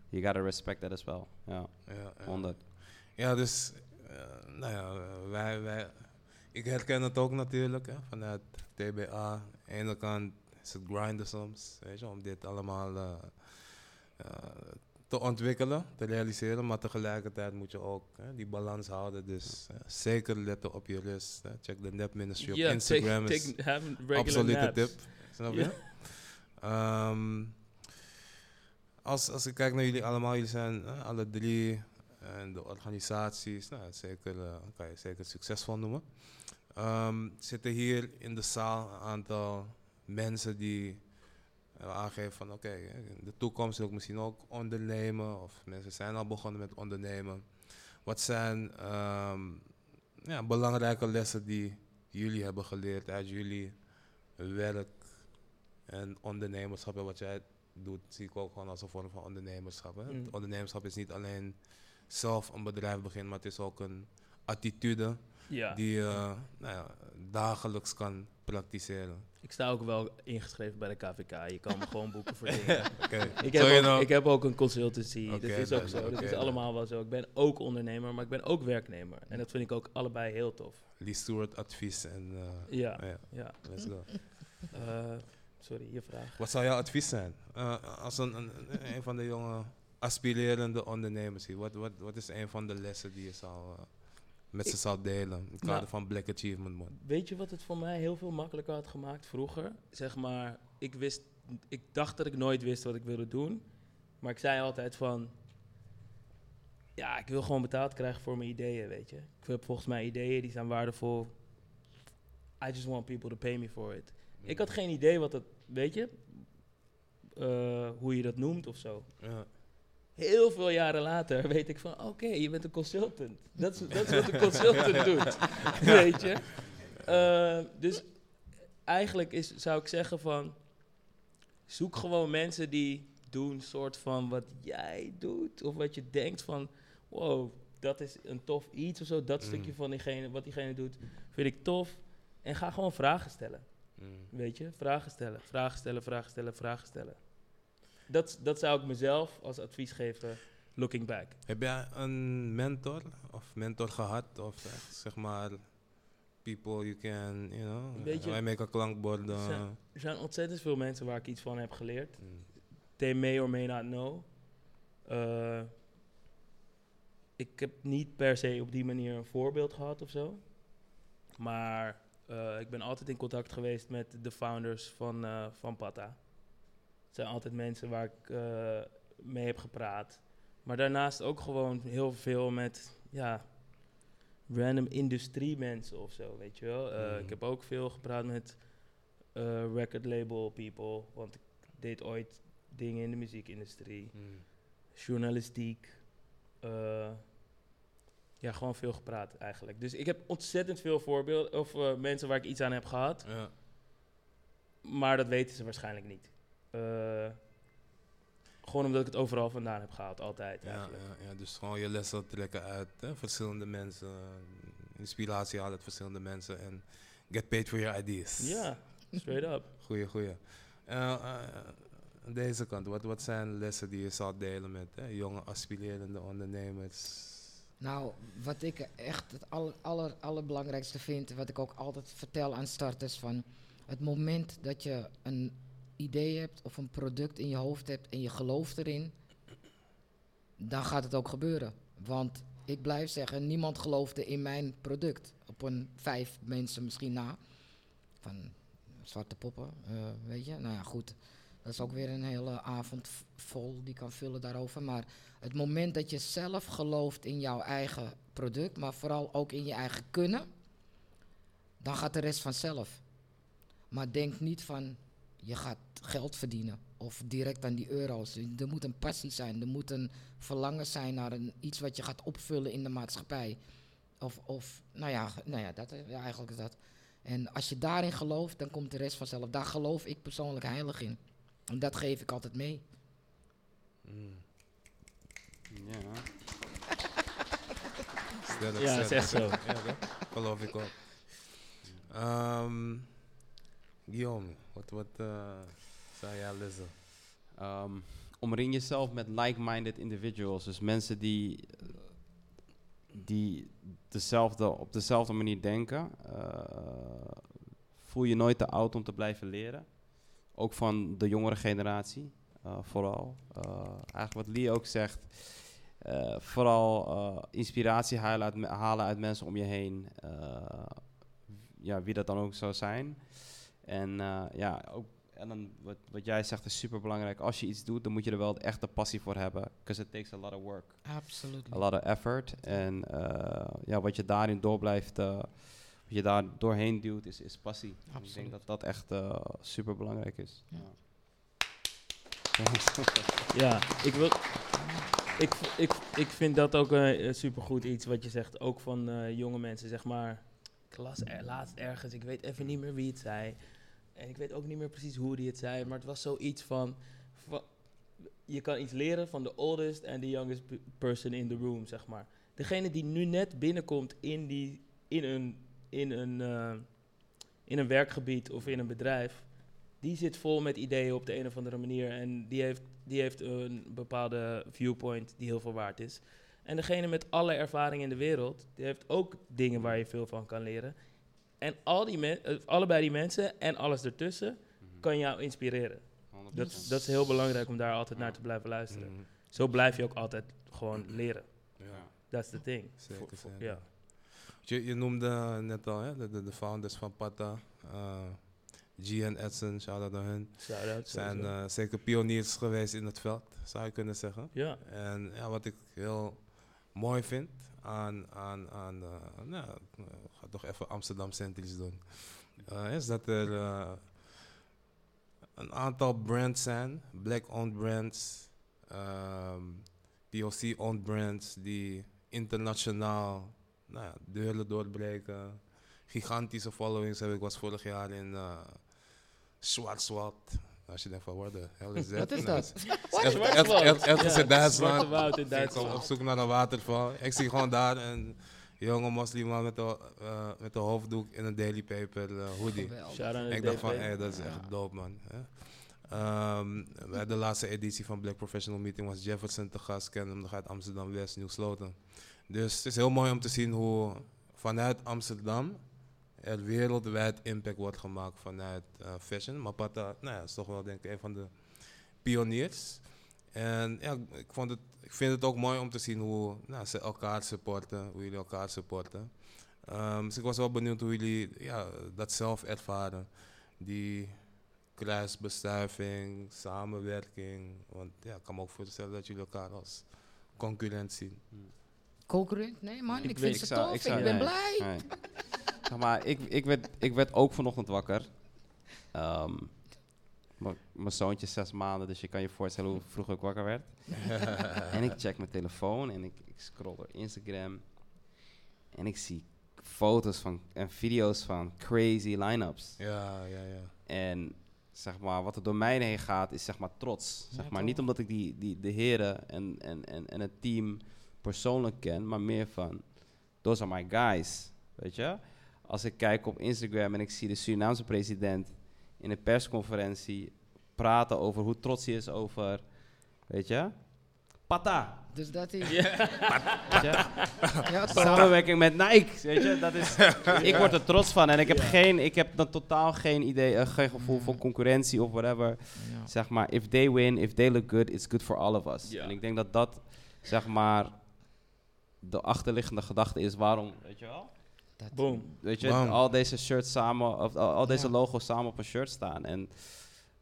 you gotta respect that as well. Ja, Ja, ja. 100. Ja, dus, eh, nou ja, wij, wij, ik herken het ook natuurlijk, hè, vanuit TBA. Aan de ene kant is het grinden soms, weet je, om dit allemaal eh, eh, te ontwikkelen, te realiseren. Maar tegelijkertijd moet je ook hè, die balans houden. Dus zeker letten op je rust. Hè. Check de Nap Ministry op Instagram. take, is take, absolute naps. tip. Snap je? Ehm, als, als ik kijk naar jullie allemaal, jullie zijn alle drie en de organisaties, nou, zeker, eh, kan je zeker succesvol noemen. Ehm, zitten hier in de zaal een aantal mensen die eh, aangeven van oké, eh, in de toekomst wil ik misschien ook ondernemen of mensen zijn al begonnen met ondernemen. Wat zijn ehm, ja, belangrijke lessen die jullie hebben geleerd uit jullie werk en ondernemerschap en wat jij doet, zie ik ook gewoon als een vorm van ondernemerschap. Hè? Mm. Ondernemerschap is niet alleen zelf een bedrijf beginnen, maar het is ook een attitude Ja, die je nou ja, dagelijks kan praktiseren. ik sta ook wel ingeschreven bij de KVK. Je kan me gewoon boeken voor dingen. Ik heb, ook, nou- ik heb ook een consultancy, Oké, dat is ook zo. Dat is allemaal wel zo. Ik ben ook ondernemer, maar ik ben ook werknemer. En dat vind ik ook allebei heel tof. Lee Stewart advies en eh, Ja, ja, ja. let's go. Eh, sorry, je vraag. Wat zou jouw advies zijn Eh, als een, een, een van de jonge aspirerende ondernemers hier? Wat, wat, wat is een van de lessen die je zou, eh, met ze zou delen in het Nou- kader van Black Achievement Month? Weet je wat het voor mij heel veel makkelijker had gemaakt vroeger? Zeg maar, ik wist, ik dacht dat ik nooit wist wat ik wilde doen. Maar ik zei altijd van, ja, ik wil gewoon betaald krijgen voor mijn ideeën, weet je. Ik heb volgens mij ideeën die zijn waardevol. I just want people to pay me for it. Ik had geen idee wat dat, weet je, eh, hoe je dat noemt of zo. Ja. Heel veel jaren later weet ik van, oké, je bent een consultant. Dat is, dat is wat een consultant doet, weet je. Eh, dus eigenlijk is, zou ik zeggen van, zoek gewoon mensen die doen soort van wat jij doet. Of wat je denkt van, wow, dat is een tof iets of zo. Dat Mm. stukje van diegene, wat diegene doet, vind ik tof. En ga gewoon vragen stellen. Mm. Weet je, vragen stellen, vragen stellen, vragen stellen, vragen stellen. Dat, dat zou ik mezelf als advies geven, looking back. Heb jij een mentor of mentor gehad? Of echt, zeg maar, people you can, you know, Weet je- wij maken klankborden. Zijn- Er zijn ontzettend veel mensen waar ik iets van heb geleerd. Mm. They may or may not know. Eh, ik heb niet per se op die manier een voorbeeld gehad of zo. Maar eh, ik ben altijd in contact geweest met de founders van, eh, van Pata. Zijn altijd mensen waar ik eh, mee heb gepraat. Maar daarnaast ook gewoon heel veel met ja, random industriemensen of zo, weet je wel. Eh, Mhm. Ik heb ook veel gepraat met eh, record label people, want ik deed ooit dingen in de muziekindustrie, Mm. journalistiek. ja, gewoon veel gepraat eigenlijk. Dus ik heb ontzettend veel voorbeelden of mensen waar ik iets aan heb gehad. Ja. Maar dat weten ze waarschijnlijk niet. Eh, gewoon omdat ik het overal vandaan heb gehaald, altijd Ja, eigenlijk. ja, ja, dus gewoon je lessen trekken uit hè, verschillende mensen. Inspiratie halen uit verschillende mensen. En get paid for your ideas. Ja, straight up. Goeie, goeie. Eh, eh, aan deze kant, wat, wat zijn lessen die je zou delen met hè, jonge aspirerende ondernemers? Nou, wat ik echt het aller, aller, allerbelangrijkste vind, wat ik ook altijd vertel aan starters, van het moment dat je een idee hebt of een product in je hoofd hebt en je gelooft erin, dan gaat het ook gebeuren. Want ik blijf zeggen, niemand geloofde in mijn product. Op een vijf mensen misschien na. Van zwarte poppen, eh, weet je. Nou ja, goed. Dat is ook weer een hele avond vol die kan vullen daarover. Maar het moment dat je zelf gelooft in jouw eigen product, maar vooral ook in je eigen kunnen, dan gaat de rest vanzelf. Maar denk niet van je gaat geld verdienen of direct aan die euro's. Er moet een passie zijn, er moet een verlangen zijn naar een, iets wat je gaat opvullen in de maatschappij. Of, of nou, ja, nou ja, dat, ja, eigenlijk is dat. En als je daarin gelooft, dan komt de rest vanzelf. Daar geloof ik persoonlijk heilig in. En dat geef ik altijd mee. Mm. Ja. Ja, dat is echt zo. Ja, dat geloof ik ook. Ehm, Guillaume, wat, wat eh, zou jij lezen? Ehm, omring jezelf met like-minded individuals. Dus mensen die, die dezelfde, op dezelfde manier denken. Eh, voel je nooit te oud om te blijven leren. Ook van de jongere generatie, eh, vooral. Eigenlijk wat Lee ook zegt. vooral inspiratie halen uit, halen uit mensen om je heen. Ja, wie dat dan ook zou zijn. En eh, ja, ook en dan wat, wat jij zegt is super belangrijk. Als je iets doet, dan moet je er wel echt de passie voor hebben. Because it takes a lot of work, Absoluut. a lot of effort. En eh, ja, wat je daarin door blijft, eh, wat je daar doorheen duwt, is, is passie. Ik denk dat dat echt eh, super belangrijk is. Ja. Ja, ik wil. Ik, ik, ik vind dat ook een supergoed iets wat je zegt. Ook van eh, jonge mensen, zeg maar. Ik las er laatst ergens, ik weet even niet meer wie het zei. En ik weet ook niet meer precies hoe die het zei. Maar het was zoiets van. je kan iets leren van de oldest en the youngest person in the room, zeg maar. Degene die nu net binnenkomt in, die, in, een, in, een, eh, in een werkgebied of in een bedrijf die zit vol met ideeën op de een of andere manier. En die heeft, die heeft een bepaalde viewpoint die heel veel waard is. En degene met alle ervaring in de wereld, die heeft ook dingen waar je veel van kan leren. En al die men, eh, allebei die mensen en alles ertussen kan jou inspireren. 100%. Dat, dat is heel belangrijk om daar altijd naar te blijven luisteren. Mm, Zo blijf je ook altijd gewoon leren. ja, That's the thing. zeker. Ja. Je, je noemde net al hè, de, de, de founders van Pata, eh, G en Edson, shout-out aan hun. Shout-out. Zijn eh, zeker pioniers geweest in het veld, zou je kunnen zeggen. ja. En ja, wat ik heel mooi vind aan, aan, aan eh, nou, ik ga toch even Amsterdam centrisch doen, eh, is dat er eh, een aantal brands zijn, black-owned brands, ehm, POC-owned brands, die internationaal nou ja, deuren doorbreken. Gigantische followings heb ik was vorig jaar in uh, Schwarzwald. Als je denkt van, what the hell is that? Wat is dat? Ergens Ja, in Duitsland. Zwarte Woud in Ik Duitsland. op zoek naar een waterval. Ik zie gewoon daar een jonge moslimman met een eh, met een hoofddoek in een daily paper eh, hoodie. Ik de dacht van, hé, dat is Ja. echt dope, man. hè. Ehm, bij de laatste editie van Black Professional Meeting was Jefferson te gast. Ken hem nog uit Amsterdam-West, Nieuw-Sloten. Dus het is heel mooi om te zien hoe vanuit Amsterdam er wereldwijd impact wordt gemaakt vanuit eh, fashion. Maar Pata nou ja, is toch wel denk ik een van de pioniers. En ja, ik, vond het, ik vind het ook mooi om te zien hoe nou, ze elkaar supporten, hoe jullie elkaar supporten. Ehm, dus ik was wel benieuwd hoe jullie ja, dat zelf ervaren. Die kruisbestuiving, samenwerking. Want ja, ik kan me ook voorstellen dat jullie elkaar als concurrent zien. Concurrent? Nee man, ik, Ik vind weet- ze ik zou- tof. ik ben nee. blij. Nee. Zeg maar ik, ik, werd, ik werd ook vanochtend wakker. Ehm, mijn zoontje is zes maanden, dus je kan je voorstellen hoe vroeg ik wakker werd. en ik check mijn telefoon en ik, ik scroll door Instagram. En ik zie foto's van, en video's van crazy line-ups. Ja, ja, ja. En zeg maar, wat er door mij heen gaat, is zeg maar trots. Zeg Ja, maar, toch? niet omdat ik die, die, de heren en, en, en, en het team persoonlijk ken, maar meer van, those are my guys. Weet je? Als ik kijk op Instagram en ik zie de Surinaamse president in een persconferentie praten over hoe trots hij is over, weet je? Pata. Dus dat is... Ja? Samenwerking met Nike, weet je, dat is, ik word er trots van en ik heb, geen, ik heb dan totaal geen idee, eh, geen gevoel voor concurrentie of whatever. Zeg maar, if they win, if they look good, it's good for all of us. En ik denk dat dat, zeg maar, de achterliggende gedachte is waarom, weet je wel? Dat- Boom. Weet je, al deze shirts samen, of al, al deze Ja. logo's samen op een shirt staan. En,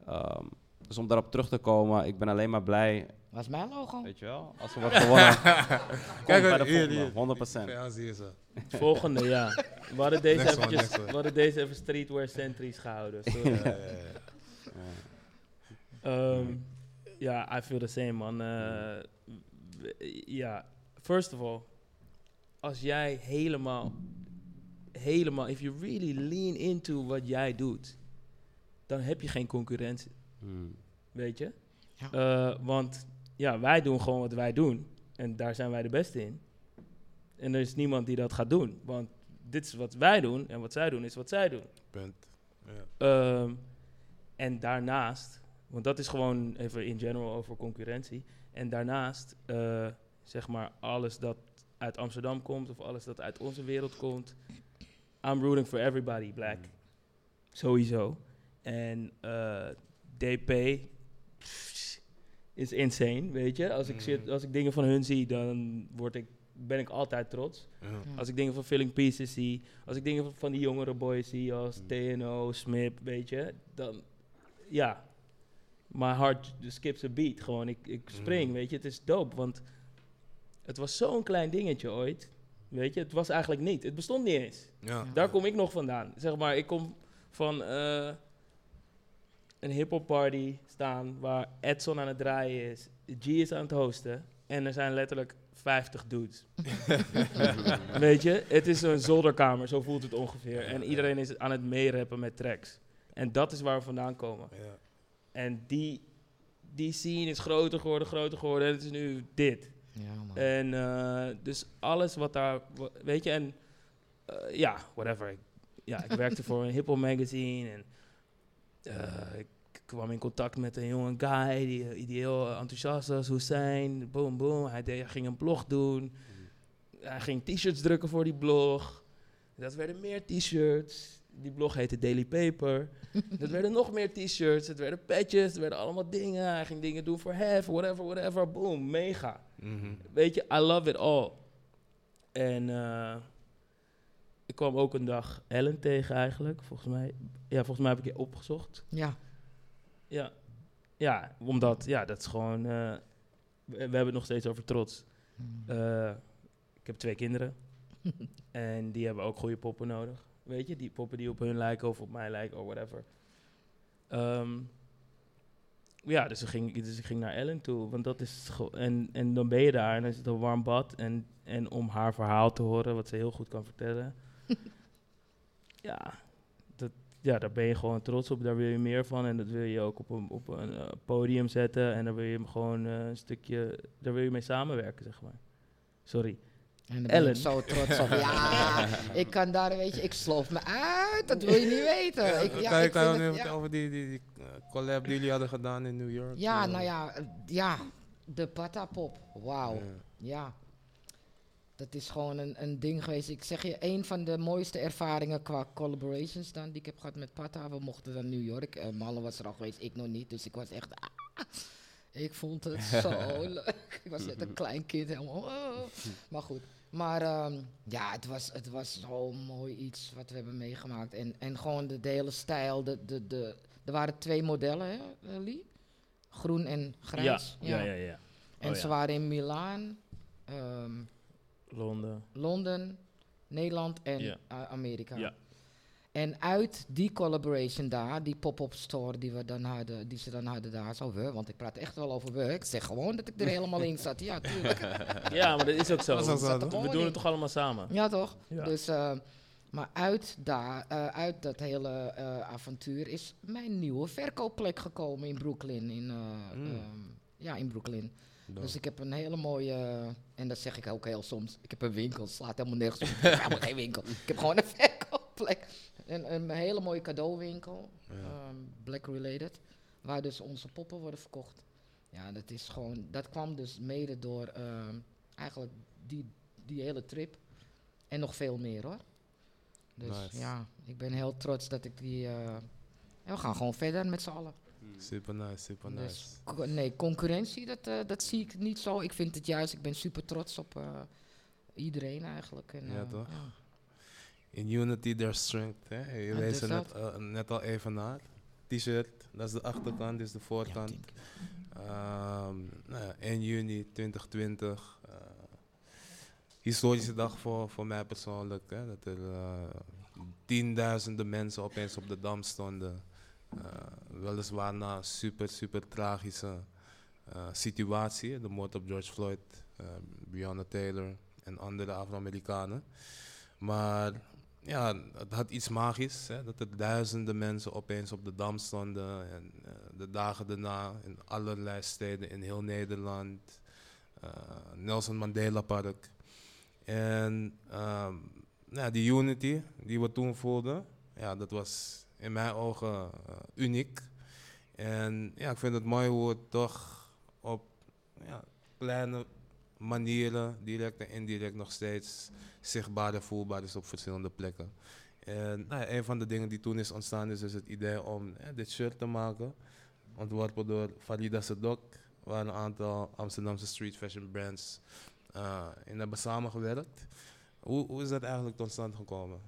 ehm, dus om daarop terug te komen, ik ben alleen maar blij, Was mijn logo? weet je wel, als we wat gewonnen. Kom bij de hier, volgende, hier. 100%. Ja, zie je zo. Volgende, ja. We hadden deze, Next eventjes, one. we hadden deze even streetwear centuries gehouden. Ja, ja, ja. Ehm, Ja, I feel the same, man. Eh, Ja, first of all, als jij helemaal, helemaal, if you really lean into wat jij doet, dan heb je geen concurrentie, Hmm. weet je? Ja. Eh, want ja, wij doen gewoon wat wij doen en daar zijn wij de beste in. En er is niemand die dat gaat doen, want dit is wat wij doen en wat zij doen is wat zij doen. Punt. Ja. Ehm, en daarnaast, want dat is gewoon even in general over concurrentie. En daarnaast, eh, zeg maar, alles dat uit Amsterdam komt of alles dat uit onze wereld komt. I'm rooting for everybody, black. Sowieso. En eh, DP pff, is insane, weet je. Als ik, Mhm. als ik dingen van hun zie, dan word ik, ben ik altijd trots. Ja. Ja. Als ik dingen van Filling Pieces zie, als ik dingen van- van die jongere boys zie als Mm. TNO, Smip, weet je, dan ja, my heart just skips a beat. Gewoon, ik, ik spring, Mm. weet je, het is dope, want het was zo'n klein dingetje ooit, weet je, het was eigenlijk niet, het bestond niet eens. Ja. Daar kom ik nog vandaan. Zeg maar, ik kom van eh, een hip-hop party staan waar Edson aan het draaien is, G is aan het hosten en er zijn letterlijk 50 dudes. Weet je, het is een zolderkamer, zo voelt het ongeveer. En iedereen is aan het meerappen met tracks. En dat is waar we vandaan komen. Ja. En die, die scene is groter geworden, groter geworden. En het is nu dit. Ja, man. En eh, dus alles wat daar, weet je, en eh, ja, whatever. Ik, ja, ik werkte voor een hip-hop magazine en eh, ik kwam in contact met een jonge guy die, die heel enthousiast was, Hussein, boom, boom. Hij, deed, hij ging een blog doen, hij ging t-shirts drukken voor die blog. Dat werden meer t-shirts. Die blog heette Daily Paper. dat werden nog meer t-shirts, het werden patches, het werden allemaal dingen. Hij ging dingen doen voor Hef, whatever, whatever, boom, mega. Mhm. Weet je, I love it all. En eh, ik kwam ook een dag Ellen tegen eigenlijk, volgens mij. Ja, volgens mij heb ik je opgezocht. Ja. Ja, ja omdat, ja, dat is gewoon... eh, we, we hebben het nog steeds over trots. Mm. Eh, ik heb twee kinderen. en die hebben ook goede poppen nodig. Weet je, die poppen die op hun lijken of op mij lijken of whatever. Ehm, ja, dus ik, ging, dus ik ging naar Ellen toe. Want dat is en, en dan ben je daar en dan is het een warm bad. En, en om haar verhaal te horen, wat ze heel goed kan vertellen. ja, dat, ja, daar ben je gewoon trots op. Daar wil je meer van. En dat wil je ook op een, op een eh, podium zetten. En daar wil je hem gewoon eh, een stukje. Daar wil je mee samenwerken, zeg maar. Sorry. En dan ben Ellen. ik zo trots op. Ja, ik kan daar, weet je, ik sloof me uit. Dat wil je niet weten. Ik, ja, kan ik kan je vind nu het- even ja. over die, die, die eh, collab die jullie hadden gedaan in New York? Ja, Eh, nou ja, ja, de Patapop. Wauw. ja. Ja. Dat is gewoon een, een ding geweest. Ik zeg je, een van de mooiste ervaringen qua collaborations dan die ik heb gehad met Pata. We mochten naar New York. Uh, Malle was er al geweest, ik nog niet. Dus ik was echt... ah, ik vond het zo leuk. Ik was net een klein kind helemaal... oh. Maar goed. Maar ehm, ja, het was, het was zo mooi iets wat we hebben meegemaakt. En, en gewoon de, de hele stijl. De, de, de, er waren twee modellen, hè, Lee? Groen en grijs. Ja, ja, ja. ja. En Oh, ze ja. waren in Milaan, ehm, Londen. Londen, Nederland en Ja. Amerika. Ja. En uit die collaboration daar, die pop-up store die, we dan hadden, die ze dan hadden daar, zo we, want ik praat echt wel over we. Ik zeg gewoon dat ik er helemaal in zat. Ja, tuurlijk. Ja, maar dat is ook zo. Dat is ook zo, Zat toch? We doen in. het toch allemaal samen? Ja, toch? Ja. Dus, eh, maar uit, daar, eh, uit dat hele eh, avontuur is mijn nieuwe verkoopplek gekomen in Brooklyn. In, eh, Mm. ehm, ja, in Brooklyn. Dus ik heb een hele mooie, en dat zeg ik ook heel soms, ik heb een winkel, slaat helemaal nergens op. Ik heb helemaal geen winkel. Ik heb gewoon een verkoopplek. Een, een hele mooie cadeauwinkel, Ja. ehm, black related, waar dus onze poppen worden verkocht. Ja, dat is gewoon, dat kwam dus mede door ehm, eigenlijk die, die hele trip. En nog veel meer hoor. Dus Nice. ja, ik ben heel trots dat ik die, eh, en we gaan gewoon verder met z'n allen. Super nice, super nice. Dus co- nee, concurrentie, dat, eh, dat zie ik niet zo. Ik vind het juist, ik ben super trots op eh, iedereen eigenlijk. En, Ja, toch? In unity there's strength. Hè? Je wees er net, eh, net al even naar. T-shirt, dat is de achterkant, dit is de voorkant. thank you. Ehm, nou 1 juni 2020. eh, historische dag voor, voor mij persoonlijk. Hè, dat er eh, tienduizenden mensen opeens op de dam stonden. Weliswaar na een super, super tragische situatie. De moord op George Floyd, Breonna Taylor en andere Afro-Amerikanen. Maar ja, het had iets magisch. Hè, dat er duizenden mensen opeens op de dam stonden. En eh, de dagen daarna in allerlei steden in heel Nederland. eh, Nelson Mandela Park. En ehm, nou, ja, die unity die we toen voelden, ja, dat was in mijn ogen eh, uniek. En ja, ik vind het mooi hoe het toch op ja, kleine manieren, direct en indirect, nog steeds zichtbaar en voelbaar is op verschillende plekken. En nou een van de dingen die toen is ontstaan is dus het idee om eh, dit shirt te maken. Ontworpen door Farida Sedok, waar een aantal Amsterdamse street fashion brands eh, in hebben samengewerkt. Hoe, hoe is dat eigenlijk tot stand gekomen?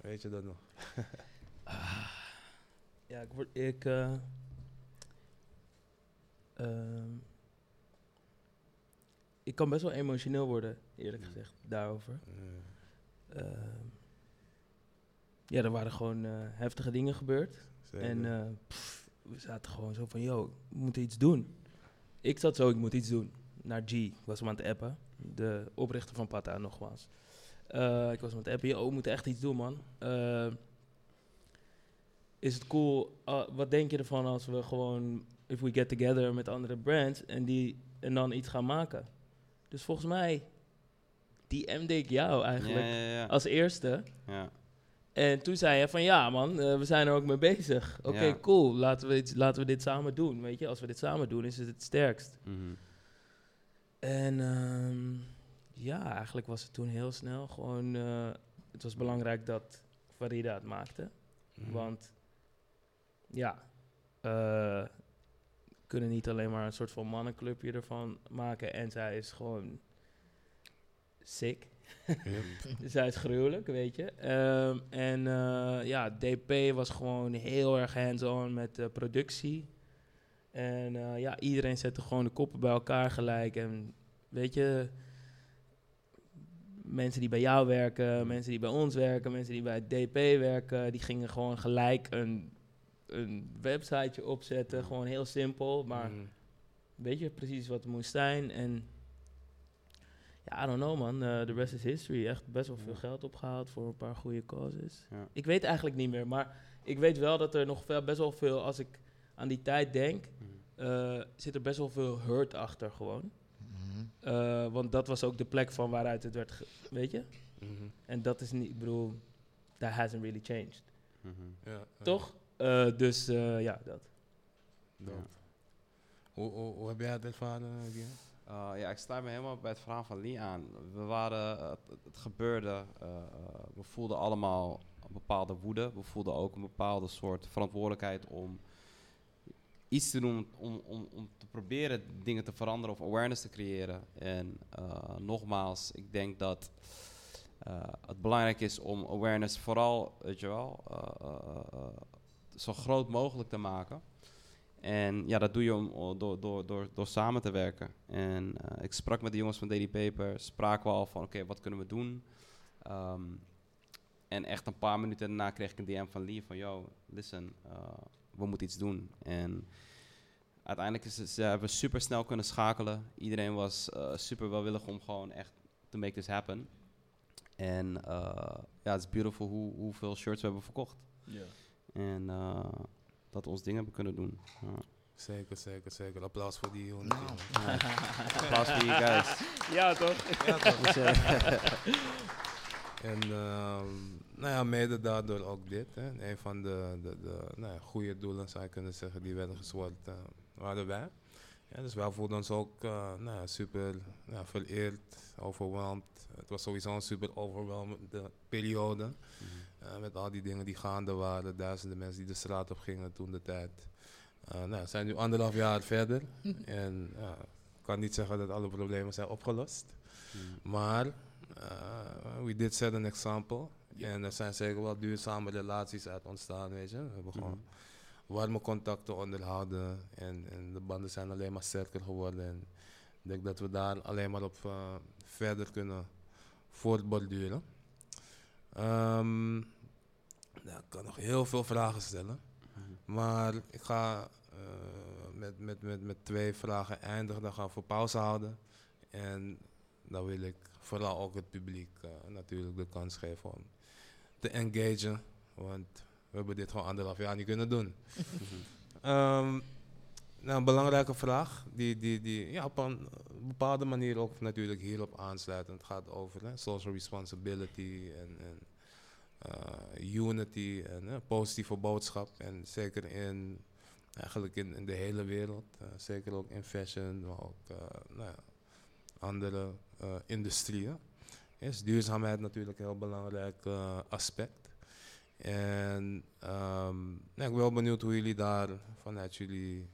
Weet je dat nog? Ja, ik word. Ik. eh, ehm, ik kan best wel emotioneel worden, eerlijk gezegd, daarover. Eh, Ehm, ja, er waren gewoon eh, heftige dingen gebeurd. zeker. En eh, pff, we zaten gewoon zo van, yo, we moeten iets doen. Ik zat zo, ik moet iets doen. Naar G, ik was hem aan het appen. De oprichter van Pata, nogmaals. Eh, ik was hem aan het appen, yo, we moeten echt iets doen, man. Is het cool, ah, wat denk je ervan als we gewoon, if we get together met andere brands en, die, en dan iets gaan maken? Dus volgens mij, DM'de ik jou eigenlijk ja, ja. als eerste. ja. En toen zei je van ja man, eh, we zijn er ook mee bezig. Oké, cool, laten we, iets, laten we dit samen doen. Weet je, als we dit samen doen is het het sterkst. Mhm. En ehm, ja, eigenlijk was het toen heel snel gewoon... eh, het was belangrijk dat Farida het maakte. Mhm. Want ja, eh, kunnen niet alleen maar een soort van mannenclubje ervan maken. En zij is gewoon sick. Yep. Zij is gruwelijk, weet je. Ehm, en eh, ja, DP was gewoon heel erg hands-on met de productie. En eh, ja, iedereen zette gewoon de koppen bij elkaar gelijk. En weet je, mensen die bij jou werken, mensen die bij ons werken, mensen die bij DP werken, die gingen gewoon gelijk een, een websiteje opzetten. Gewoon heel simpel, maar Mhm. weet je precies wat het moest zijn. En ja, I don't know man, Eh, the rest is history. Echt best wel veel Ja. geld opgehaald voor een paar goede causes. Ja. Ik weet eigenlijk niet meer, maar ik weet wel dat er nog veel, best wel veel, als ik aan die tijd denk, Mhm. eh, zit er best wel veel hurt achter gewoon. Mhm. Eh, want dat was ook de plek van waaruit het werd, ge- weet je? Mhm. En dat is niet, ik bedoel, that hasn't really changed. Mhm. Ja, ja. Toch? Eh, dus eh, ja, dat. Ja. Hoe, hoe, hoe heb jij het ervaren, Guillaume? Uh, ja, ik sluit me helemaal bij het verhaal van Lee aan. We waren, het, het gebeurde, we voelden allemaal een bepaalde woede. We voelden ook een bepaalde soort verantwoordelijkheid om iets te doen om, om, om te proberen dingen te veranderen of awareness te creëren. En uh, nogmaals, ik denk dat uh, het belangrijk is om awareness vooral, weet je wel, uh, zo groot mogelijk te maken. En ja, dat doe je om, door, door, door, door samen te werken. En uh, ik sprak met de jongens van Daily Paper, spraken we al van oké, wat kunnen we doen? Um, En echt een paar minuten daarna kreeg ik een DM van Lee van, yo, listen, uh, we moeten iets doen. En uiteindelijk is het, ze hebben super snel kunnen schakelen. Iedereen was uh, super welwillig om gewoon echt to make this happen. En ja, het is beautiful hoe, hoeveel shirts we hebben verkocht. Ja. En uh, dat we ons dingen hebben kunnen doen. Ja. Zeker, zeker, zeker. Applaus voor die jongen. Nou. Ja. Applaus voor you guys. Ja, toch? Ja, toch? Dus, En um, nou ja, mede daardoor ook dit. Hè. Een van de, de, de nou ja, goede doelen, zou je kunnen zeggen, die werden gezwoord, uh, waren wij. Ja, dus wij voelden ons ook uh, nou ja, super ja, vereerd, overweldigd. Het was sowieso een super overweldigende periode. Mm -hmm. Uh, met al die dingen die gaande waren, duizenden mensen die de straat op gingen toen de tijd. Uh, nou, we zijn nu anderhalf jaar verder. en ik kan niet zeggen dat alle problemen zijn opgelost. Mm. Maar uh, we did set an example. Yeah. En er zijn zeker wel duurzame relaties uit ontstaan, weet je. We hebben gewoon mm. warme contacten onderhouden. En, en, de banden zijn alleen maar sterker geworden. En ik denk dat we daar alleen maar op verder kunnen voortborduren. Um, nou, ik kan nog heel veel vragen stellen. Mm. Maar ik ga uh, met, met, met, met twee vragen eindigen. Dan gaan we voor pauze houden. En dan wil ik vooral ook het publiek uh, natuurlijk de kans geven om te engagen. Want we hebben dit gewoon anderhalf jaar niet kunnen doen. um, nou, een belangrijke vraag die, die, die ja, op een bepaalde manier ook natuurlijk hierop aansluit. Het gaat over hè, social responsibility en, en uh, unity en positieve boodschap. En zeker in, eigenlijk in, de hele wereld. Uh, zeker ook in fashion, maar ook nou ja, andere industrieën. Is duurzaamheid natuurlijk een heel belangrijk aspect. En um, ik ben wel benieuwd hoe jullie daar vanuit jullie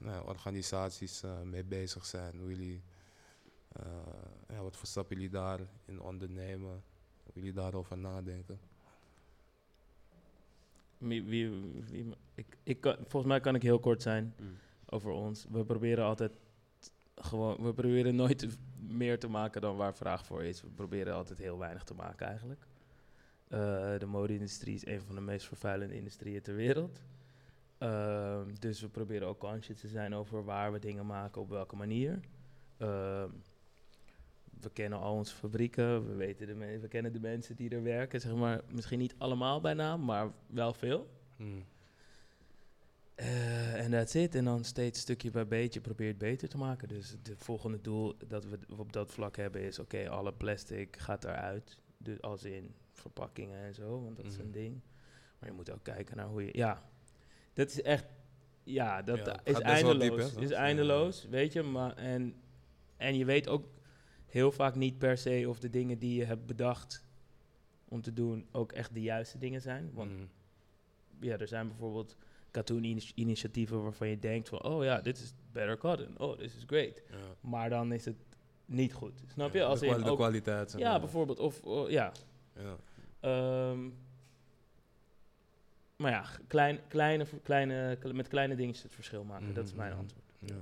nou, organisaties uh, mee bezig zijn. Hoe jullie, ja, wat voor stappen jullie daarin ondernemen. Hoe jullie daarover nadenken. Wie, wie, wie, ik, ik kan, volgens mij kan ik heel kort zijn mm. over ons. We proberen altijd gewoon, we proberen nooit meer te maken dan waar vraag voor is. We proberen altijd heel weinig te maken eigenlijk. Uh, de mode-industrie is een van de meest vervuilende industrieën ter wereld. Uh, dus we proberen ook conscious te zijn over waar we dingen maken, op welke manier. Uh, we kennen al onze fabrieken, we, weten de we kennen de mensen die er werken. Zeg maar, misschien niet allemaal bij naam, maar wel veel. Hmm. En uh, that's it. En dan steeds stukje bij beetje probeert beter te maken. Dus het volgende doel dat we op dat vlak hebben is... oké, okay, alle plastic gaat eruit. Dus als in verpakkingen en zo, want dat mm -hmm. is een ding. Maar je moet ook kijken naar hoe je... Ja, dat is echt... Ja, dat ja, is eindeloos. Diep, is eindeloos, ja. weet je. Maar, en, en je weet ook heel vaak niet per se of de dingen die je hebt bedacht om te doen... ook echt de juiste dingen zijn. Want mm. ja, er zijn bijvoorbeeld cartoon-initiatieven waarvan je denkt van, oh ja, dit is better cotton, oh, this is great. Ja. Maar dan is het niet goed. Snap je? Ja, Als de, kwali- de kwaliteit. Ja, bijvoorbeeld. Of, oh, ja. ja. Um, maar ja, klein, kleine, kleine, met kleine dingetjes het verschil maken. Dat is mijn antwoord. Ja.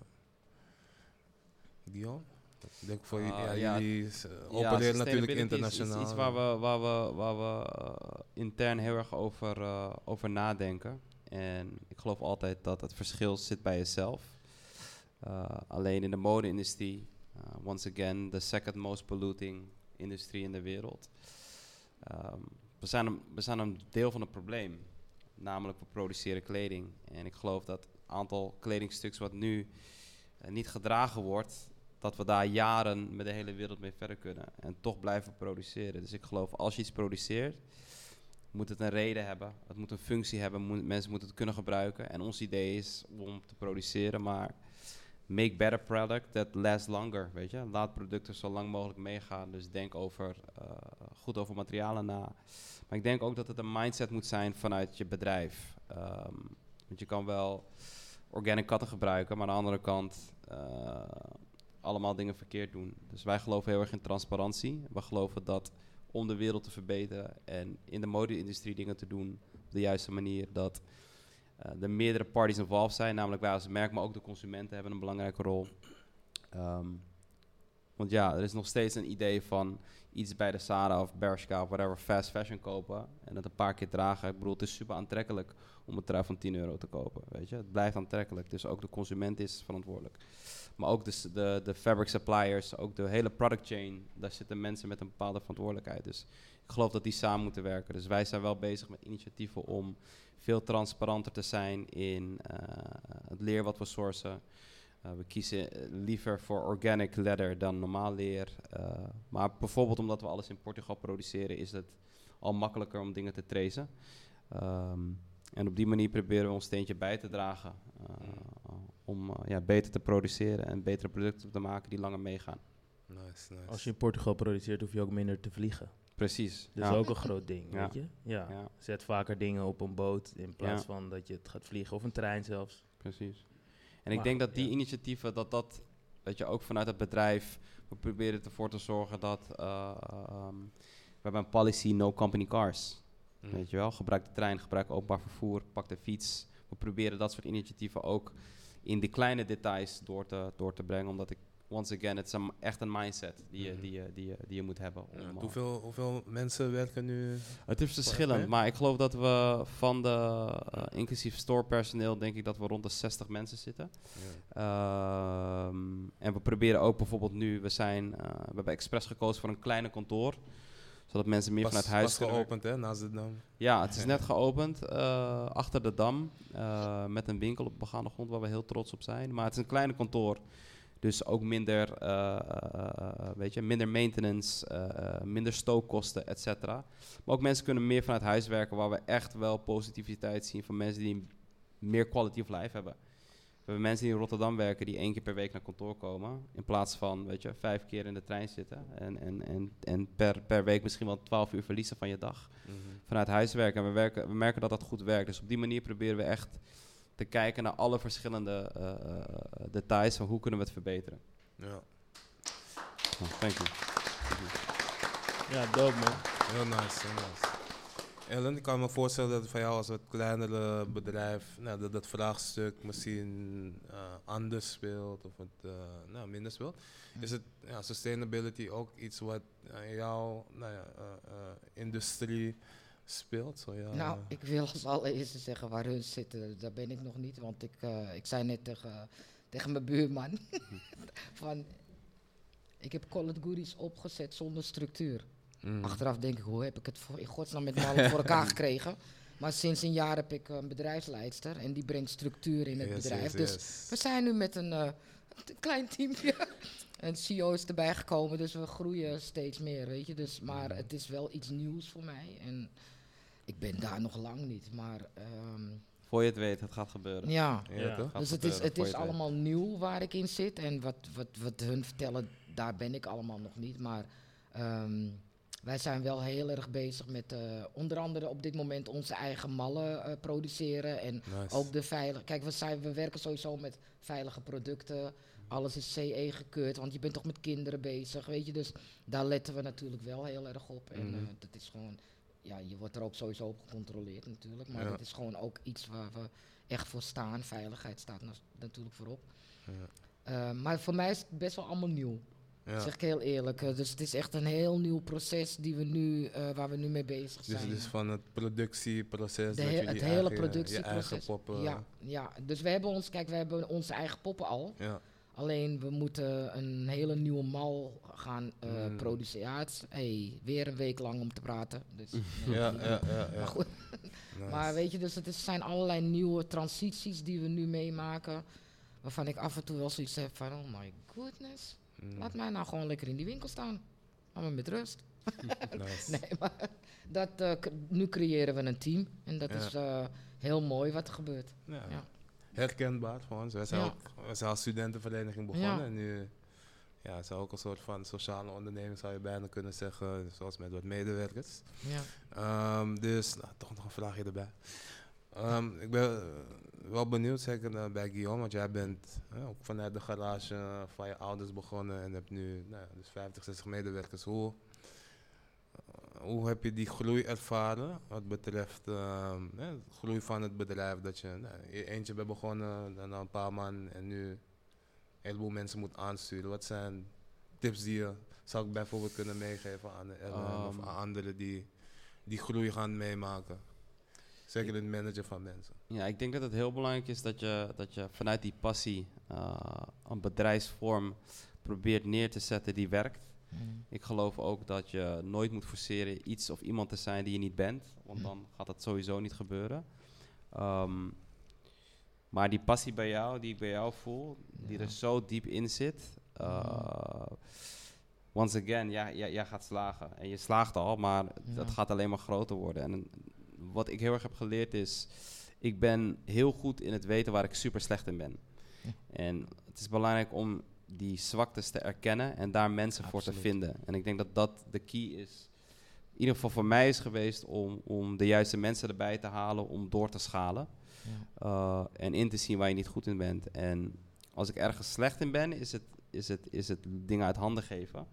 Ik denk voor uh, ja, ja, jullie uh, opereren natuurlijk internationaal. Is iets waar we, waar we, waar we uh, intern heel erg over, uh, over nadenken. En ik geloof altijd dat het verschil zit bij jezelf. Uh, alleen in de mode-industrie, uh, once again, the second most polluting industrie in de wereld. Um, we, zijn een, we zijn een deel van het probleem. Namelijk, we produceren kleding. En ik geloof dat het aantal kledingstuks wat nu uh, niet gedragen wordt, dat we daar jaren met de hele wereld mee verder kunnen. En toch blijven produceren. Dus ik geloof, als je iets produceert, moet het een reden hebben. Het moet een functie hebben. Mensen moeten het kunnen gebruiken. En ons idee is om te produceren, maar make better product that lasts longer. Weet je, laat producten zo lang mogelijk meegaan. Dus denk over uh, goed over materialen na. Maar ik denk ook dat het een mindset moet zijn vanuit je bedrijf. Um, want je kan wel organic katten gebruiken, maar aan de andere kant uh, allemaal dingen verkeerd doen. Dus wij geloven heel erg in transparantie. We geloven dat om de wereld te verbeteren en in de mode-industrie dingen te doen op de juiste manier. Dat uh, er meerdere parties involved zijn, namelijk wij als merk, maar ook de consumenten hebben een belangrijke rol. Um, Want ja, er is nog steeds een idee van iets bij de Zara of Bershka of whatever fast fashion kopen en het een paar keer dragen. Ik bedoel, het is super aantrekkelijk om een trui van 10 euro te kopen, weet je. Het blijft aantrekkelijk, dus ook de consument is verantwoordelijk. Maar ook de, de, de fabric suppliers, ook de hele product chain, daar zitten mensen met een bepaalde verantwoordelijkheid. Dus ik geloof dat die samen moeten werken. Dus wij zijn wel bezig met initiatieven om veel transparanter te zijn in eh, het leer wat we sourcen. Eh, we kiezen eh, liever voor organic leather dan normaal leer. Eh, maar bijvoorbeeld omdat we alles in Portugal produceren, is het al makkelijker om dingen te tracen. Ehm, en op die manier proberen we ons steentje bij te dragen eh, om ja, beter te produceren en betere producten te maken die langer meegaan. Nice, nice. Als je in Portugal produceert, hoef je ook minder te vliegen. Precies. Dat ja. is ook een groot ding, Ja. weet je? Ja. Ja, Zet vaker dingen op een boot in plaats Ja. van dat je het gaat vliegen. Of een trein zelfs. precies. En ik denk dat die ja. initiatieven, dat dat, weet je, ook vanuit het bedrijf, we proberen ervoor te zorgen dat, eh, ehm, we hebben een policy no company cars. Mm. Weet je wel, gebruik de trein, gebruik openbaar vervoer, pak de fiets. We proberen dat soort initiatieven ook in de kleine details door te, door te brengen, omdat ik, once again, het is een, echt een mindset die je, Mhm. die je, die je, die je moet hebben. Om, Ja, eh, hoeveel, hoeveel mensen werken nu? het is verschillend, maar ik geloof dat we van de, eh, inclusief storepersoneel, denk ik dat we rond de 60 mensen zitten. Ehm, en we proberen ook bijvoorbeeld nu, we, zijn, eh, we hebben expres gekozen voor een kleine kantoor, zodat mensen meer vanuit huis kunnen werken. geopend, hè, naast de dam. Ja, het is net geopend achter de dam met een winkel op begaande grond waar we heel trots op zijn. Maar het is een kleine kantoor, dus ook minder, eh, eh, eh, weet je, minder maintenance, minder stookkosten, et cetera. Maar ook mensen kunnen meer vanuit huis werken waar we echt wel positiviteit zien van mensen die meer quality of life hebben. We hebben mensen die in Rotterdam werken die één keer per week naar kantoor komen. In plaats van, weet je, vijf keer in de trein zitten. En, en, en, en per, per week misschien wel twaalf uur verliezen van je dag Mhm. vanuit huis werken. En we, werken, we merken dat dat goed werkt. Dus op die manier proberen we echt te kijken naar alle verschillende eh, eh, details van hoe kunnen we het verbeteren. Ja, Oh, thank you. Ja, dope man. heel nice, heel nice. Ellen, ik kan me voorstellen dat voor jou als wat kleinere bedrijf, nou, dat dat vraagstuk misschien eh, anders speelt of het eh, nou, minder speelt. Is het ja, sustainability ook iets wat in jouw nou ja, eh, eh, industrie speelt? Zo, ja, Nou, ik wil als allereerste zeggen waar hun zitten. Daar ben ik nog niet. Want ik, eh, ik zei net tegen, tegen mijn buurman. van, ik heb College Goodies opgezet zonder structuur. Mm. Achteraf denk ik, hoe heb ik het voor, in godsnaam met mannen voor elkaar gekregen? Maar sinds een jaar heb ik een bedrijfsleidster. En die brengt structuur in het Yes, bedrijf. yes, dus we zijn nu met een, eh, een klein teampje. Een CEO is erbij gekomen, dus we groeien steeds meer, weet je. Dus, maar het is wel iets nieuws voor mij. En ik ben daar nog lang niet, maar ehm, Voor je het weet, het gaat gebeuren. ja. Ja, Ja. toch? Gaat Dus het is, het is weet. allemaal nieuw waar ik in zit. En wat, wat, wat hun vertellen, daar ben ik allemaal nog niet. Maar ehm, wij zijn wel heel erg bezig met eh, onder andere op dit moment onze eigen mallen eh, produceren. En Nice. ook de veilige. Kijk, we, zijn, we werken sowieso met veilige producten. Alles is CE gekeurd, want je bent toch met kinderen bezig, weet je. Dus daar letten we natuurlijk wel heel erg op. En Mhm. eh, dat is gewoon, ja, je wordt er ook sowieso op gecontroleerd natuurlijk. Maar Ja. dat is gewoon ook iets waar we echt voor staan. Veiligheid staat natuurlijk voorop. Ja. Eh, maar voor mij is het best wel allemaal nieuw. Ja. Zeg ik heel eerlijk. Eh, dus het is echt een heel nieuw proces die we nu, eh, waar we nu mee bezig Dus, zijn. dus van het productieproces. De he- het hele eigen- Je eigen productieproces. poppen. Ja, ja, dus we hebben ons, kijk, we hebben onze eigen poppen al. Ja. Alleen we moeten een hele nieuwe mal gaan eh, Mm. produceren. Ja, het is, hey, weer een week lang om te praten. Dus, Ja, ja, ja, ja. Maar goed, Nice. maar weet je, dus het is, zijn allerlei nieuwe transities die we nu meemaken. Waarvan ik af en toe wel zoiets heb van, oh my goodness. Mm, Laat mij nou gewoon lekker in die winkel staan. Laat me met rust. nice. Nee, maar dat, eh, nu creëren we een team. En dat Ja. is eh, heel mooi wat er gebeurt. Ja. Ja. Herkenbaar voor ons. Wij zijn, Ja. ook, wij zijn als studentenvereniging begonnen. En nu ja, het is ook een soort van sociale onderneming, zou je bijna kunnen zeggen. Zoals met wat medewerkers. Ja. Ehm, dus, nou, toch nog een vraagje erbij. Ehm, ik ben eh, wel benieuwd, zeker eh, bij Guillaume, want jij bent eh, ook vanuit de garage van je ouders begonnen en hebt nu nou, dus 50, 60 medewerkers. Hoe, hoe heb je die groei ervaren wat betreft ehm, de groei van het bedrijf? Dat je nou, e- eentje bent begonnen, dan een paar man en nu een heleboel mensen moet aansturen. Wat zijn tips die je zou ik bijvoorbeeld kunnen meegeven aan Ellen of Ehm. aan anderen die die groei gaan meemaken? Zeker het manager van mensen. Ja, ik denk dat het heel belangrijk is dat je, dat je vanuit die passie eh, een bedrijfsvorm probeert neer te zetten die werkt. Mm. Ik geloof ook dat je nooit moet forceren iets of iemand te zijn die je niet bent, want Hm. dan gaat dat sowieso niet gebeuren. Ehm, maar die passie bij jou, die ik bij jou voel, die er zo diep in zit. eh, once again, ja, ja, jij gaat slagen. En je slaagt al, maar dat Ja. gaat alleen maar groter worden. En wat ik heel erg heb geleerd is, ik ben heel goed in het weten waar ik super slecht in ben. En het is belangrijk om die zwaktes te erkennen en daar mensen voor te vinden. En ik denk dat dat de key is. In ieder geval voor mij is geweest om, om de juiste mensen erbij te halen om door te schalen. Ja. Uh, en in te zien waar je niet goed in bent. En als ik ergens slecht in ben, is het, is het, is het dingen uit handen geven.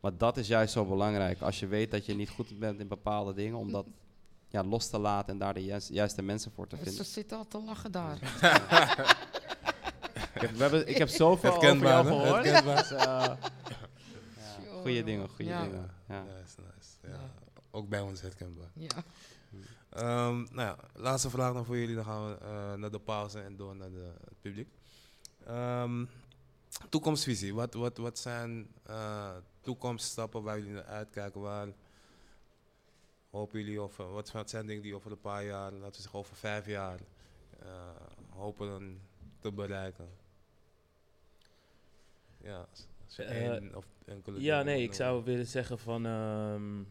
Maar dat is juist zo belangrijk. Als je weet dat je niet goed bent in bepaalde dingen, om dat ja, los te laten en daar de juiste, juiste mensen voor te Ze vinden. zitten al te lachen daar. Ik heb, we hebben, ik heb zoveel over Herkenbaar, jou hè? gehoord. Herkenbaar. Dus, uh, ja, goeie dingen, goede Ja. dingen. Ja. Nice, nice. Ja. Ja. Ook bij ons herkenbaar. Ja. Ehm, nou ja, laatste vraag nog voor jullie. Dan gaan we eh, naar de pauze en door naar de, het publiek. Ehm, toekomstvisie. Wat, wat, wat zijn eh, toekomststappen waar jullie naar uitkijken? Waar hopen jullie, of eh, wat, wat zijn dingen die over een paar jaar, laten we zeggen over vijf jaar, eh, hopen dan te bereiken? Ja, je Eh, één of enkele Ja, nee, ik zou willen zeggen van ehm,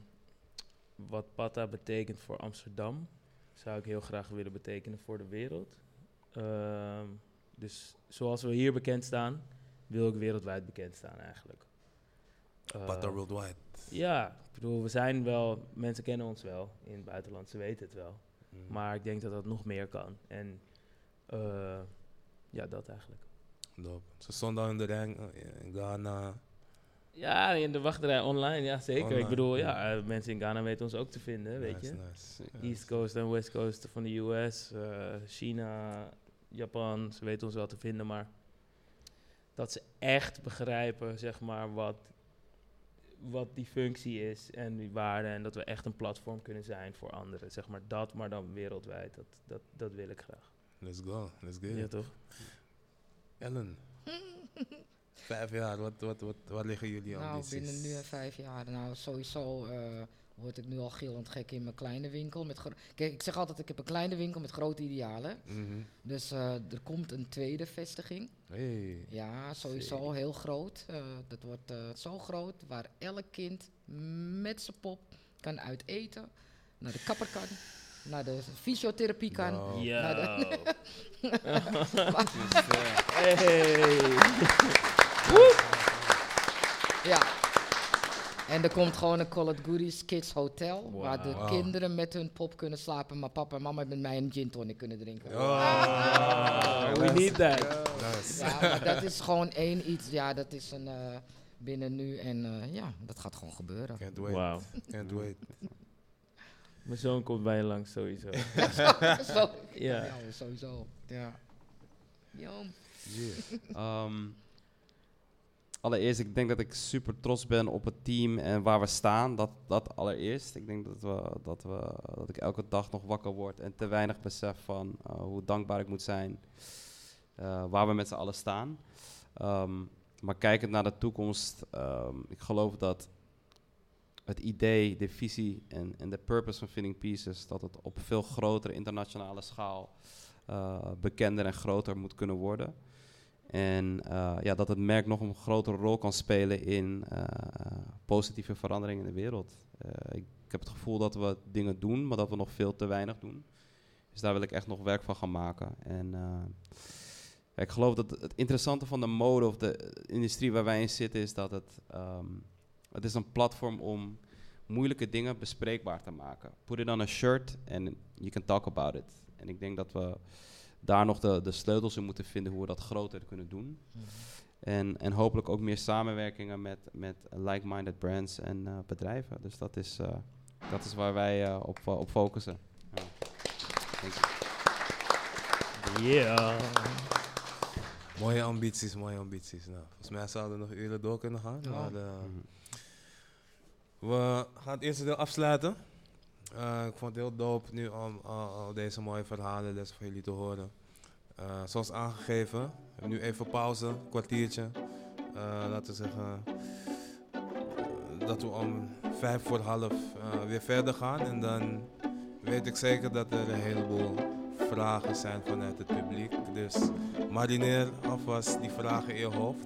wat Pata betekent voor Amsterdam, zou ik heel graag willen betekenen voor de wereld. Ehm, dus zoals we hier bekend staan, wil ik wereldwijd bekend staan eigenlijk. Eh, Pata Worldwide. Ja, ik bedoel, we zijn wel, mensen kennen ons wel in het buitenland, ze weten het wel. Mm. Maar ik denk dat dat nog meer kan. En eh, ja, dat eigenlijk. Dope. Ze stonden al in de ring eh, in Ghana. Ja, in de wachtrij online, ja zeker. Online, ik bedoel, ja. eh, mensen in Ghana weten ons ook te vinden, weet Nice, je. nice. East Coast en West Coast van de US, eh, China, Japan, ze weten ons wel te vinden, maar dat ze echt begrijpen, zeg maar, wat, wat die functie is en die waarde en dat we echt een platform kunnen zijn voor anderen, zeg maar dat, maar dan wereldwijd, dat, dat, dat wil ik graag. Let's go, let's get Ja, toch? Ellen, vijf jaar, wat, wat, wat, wat liggen jullie Nou, ambities? binnen nu en vijf jaar. Nou, sowieso eh, word ik nu al gillend gek in mijn kleine winkel. Met Kijk, ik zeg altijd, ik heb een kleine winkel met grote idealen. Mhm. Dus eh, er komt een tweede vestiging. Hey. Ja, sowieso heel groot. Eh, dat wordt zo groot waar elk kind met zijn pop kan uit eten, naar de kapper kan, naar de fysiotherapie kan. Wow. Ja. Hey. Ja. En er komt gewoon een Call It Goodies Kids Hotel, waar de kinderen met hun pop kunnen slapen, maar papa en mama met mij een gin tonic kunnen drinken. We need that. Nice. Ja, maar dat is gewoon één iets, ja, dat is een eh, binnen nu en eh, ja, dat gaat gewoon gebeuren. Can't wait, Wauw. can't wait. Mijn zoon komt bij je langs sowieso. Zo. Ja. Ja, sowieso. Ja. Yo. Yeah. Ehm, allereerst, ik denk dat ik super trots ben op het team en waar we staan. Dat, dat allereerst. Ik denk dat, we, dat, we, dat ik elke dag nog wakker word en te weinig besef van eh, hoe dankbaar ik moet zijn eh, waar we met z'n allen staan. Ehm, maar kijkend naar de toekomst, ehm, ik geloof dat het idee, de visie en, en de purpose van Finding Pieces, dat het op veel grotere internationale schaal eh, bekender en groter moet kunnen worden. En eh, ja, dat het merk nog een grotere rol kan spelen in eh, positieve veranderingen in de wereld. Ik, ik heb het gevoel dat we dingen doen, maar dat we nog veel te weinig doen. Dus daar wil ik echt nog werk van gaan maken. En ik geloof dat het interessante van de mode of de industrie waar wij in zitten is dat het, ehm, het is een platform om moeilijke dingen bespreekbaar te maken. Put it on a shirt and you can talk about it. En ik denk dat we daar nog de, de sleutels in moeten vinden hoe we dat groter kunnen doen. En, en hopelijk ook meer samenwerkingen met, met like-minded brands en eh, bedrijven. Dus dat is, eh, dat is waar wij eh, op, op focussen. Ja. Thank you. Yeah. Mooie ambities, mooie ambities. Nou, volgens mij zouden we nog uren door kunnen gaan. Ja. Maar, Mhm. We gaan het eerste deel afsluiten. Eh, ik vond het heel dope nu om al, al deze mooie verhalen les van jullie te horen. Eh, zoals aangegeven, nu even pauze, een kwartiertje. Eh, laten we zeggen eh, dat we om vijf voor half eh, weer verder gaan. En dan weet ik zeker dat er een heleboel vragen zijn vanuit het publiek. Dus marineer alvast die vragen in je hoofd.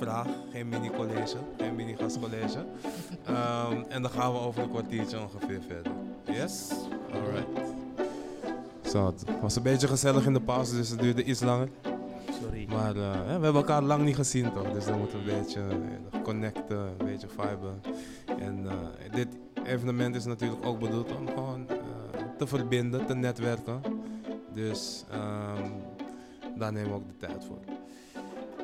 Vraag, geen mini-college, geen mini-gastcollege. Ehm, en dan gaan we over een kwartiertje ongeveer verder. Yes? Alright. Zo, het was een beetje gezellig in de pauze, dus het duurde iets langer. Sorry. Maar eh, we hebben elkaar lang niet gezien toch, dus dan moeten we een beetje eh, connecten, een beetje viben. En eh, dit evenement is natuurlijk ook bedoeld om gewoon te verbinden, te netwerken. Dus ehm, daar nemen we ook de tijd voor.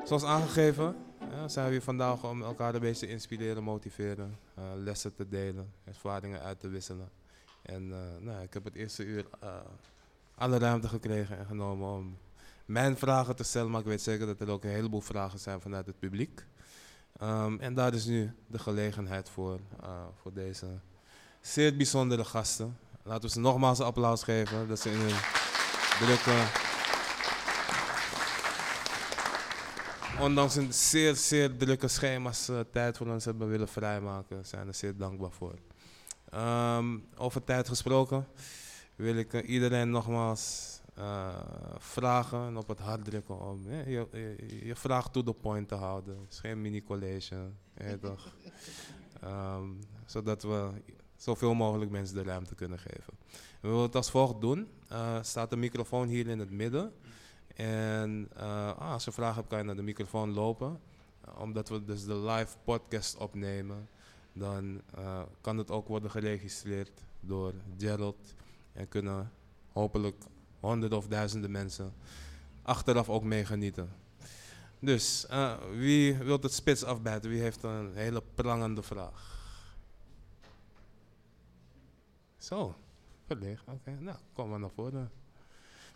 Zoals aangegeven ja, zijn we hier vandaag om elkaar een beetje te inspireren, motiveren, eh, lessen te delen, ervaringen uit te wisselen. En eh, nou, ik heb het eerste uur eh, alle ruimte gekregen en genomen om mijn vragen te stellen, maar ik weet zeker dat er ook een heleboel vragen zijn vanuit het publiek. Ehm, en daar is nu de gelegenheid voor, voor deze zeer bijzondere gasten. Laten we ze nogmaals een applaus geven, dat ze in hun drukke, ondanks een zeer, zeer drukke schema's eh, tijd voor ons hebben willen vrijmaken. We zijn er zeer dankbaar voor. Ehm, over tijd gesproken wil ik eh, iedereen nogmaals eh, vragen en op het hart drukken om je, je, je vraag to the point te houden. Het is geen mini-college, toch? Ehm, zodat we zoveel mogelijk mensen de ruimte kunnen geven. We willen het als volgt doen. Er staat de microfoon hier in het midden. En eh, ah, als je vragen hebt, kan je naar de microfoon lopen. Uh, omdat we dus de live podcast opnemen, dan uh, kan het ook worden geregistreerd door Gerald. En kunnen hopelijk honderden of duizenden mensen achteraf ook meegenieten. Dus wie wil het spits afbijten? Wie heeft een hele prangende vraag? Zo, verlegen. Oké, okay. nou, kom maar naar voren.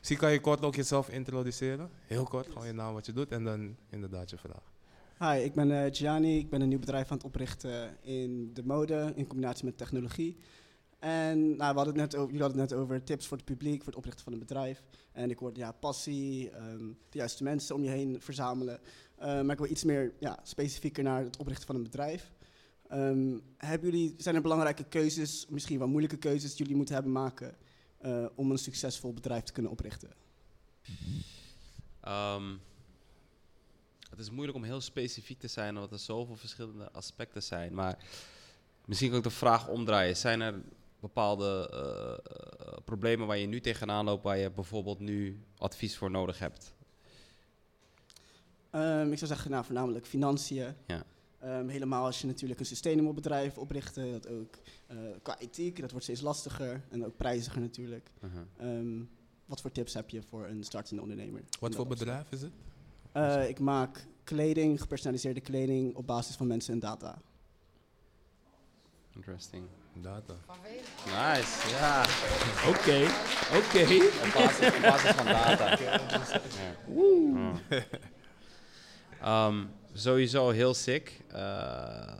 Misschien kan je kort ook jezelf introduceren. Heel kort, gewoon je naam, wat je doet en dan inderdaad je vraag. Hi, ik ben uh, Gianni. Ik ben een nieuw bedrijf aan het oprichten in de mode in combinatie met technologie. En nou, we hadden het net over, jullie hadden het net over tips voor het publiek, voor het oprichten van een bedrijf. En ik hoorde ja, passie, um, de juiste mensen om je heen verzamelen. Uh, maar ik wil iets meer ja, specifieker naar het oprichten van een bedrijf. Um, hebben jullie, zijn er belangrijke keuzes, misschien wel moeilijke keuzes die jullie moeten hebben maken uh, om een succesvol bedrijf te kunnen oprichten? Um, het is moeilijk om heel specifiek te zijn, omdat er zoveel verschillende aspecten zijn. Maar misschien kan ik de vraag omdraaien. Zijn er bepaalde uh, problemen waar je nu tegenaan loopt, waar je bijvoorbeeld nu advies voor nodig hebt? Um, ik zou zeggen, nou, voornamelijk financiën. Ja. Um, helemaal als je natuurlijk een sustainable bedrijf oprichten, dat ook uh, qua ethiek, dat wordt steeds lastiger en ook prijziger natuurlijk. Uh -huh. um, wat voor tips heb je voor een startende ondernemer? Wat voor bedrijf is het? Uh, ik maak kleding, gepersonaliseerde kleding op basis van mensen en data. Interesting. Data. Nice, ja. Oké, oké. Op basis, van data. ja. oh. um, sowieso heel sick. Uh,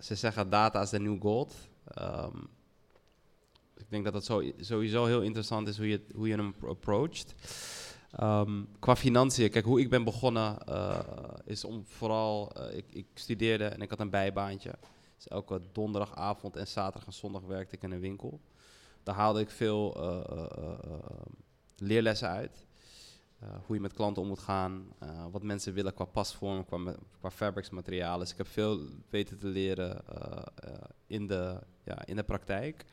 ze zeggen data is de new gold. Um, ik denk dat het sowieso heel interessant is hoe je, hoe je hem approacht. Um, qua financiën, kijk, hoe ik ben begonnen uh, is om vooral, uh, ik, ik, studeerde en ik had een bijbaantje. Dus elke donderdagavond en zaterdag en zondag werkte ik in een winkel. Daar haalde ik veel leerlessen uit. Uh, hoe je met klanten om moet gaan, uh, wat mensen willen qua pasvorm, qua, qua fabricsmaterialen. Dus ik heb veel weten te leren uh, in, de, ja, in de praktijk.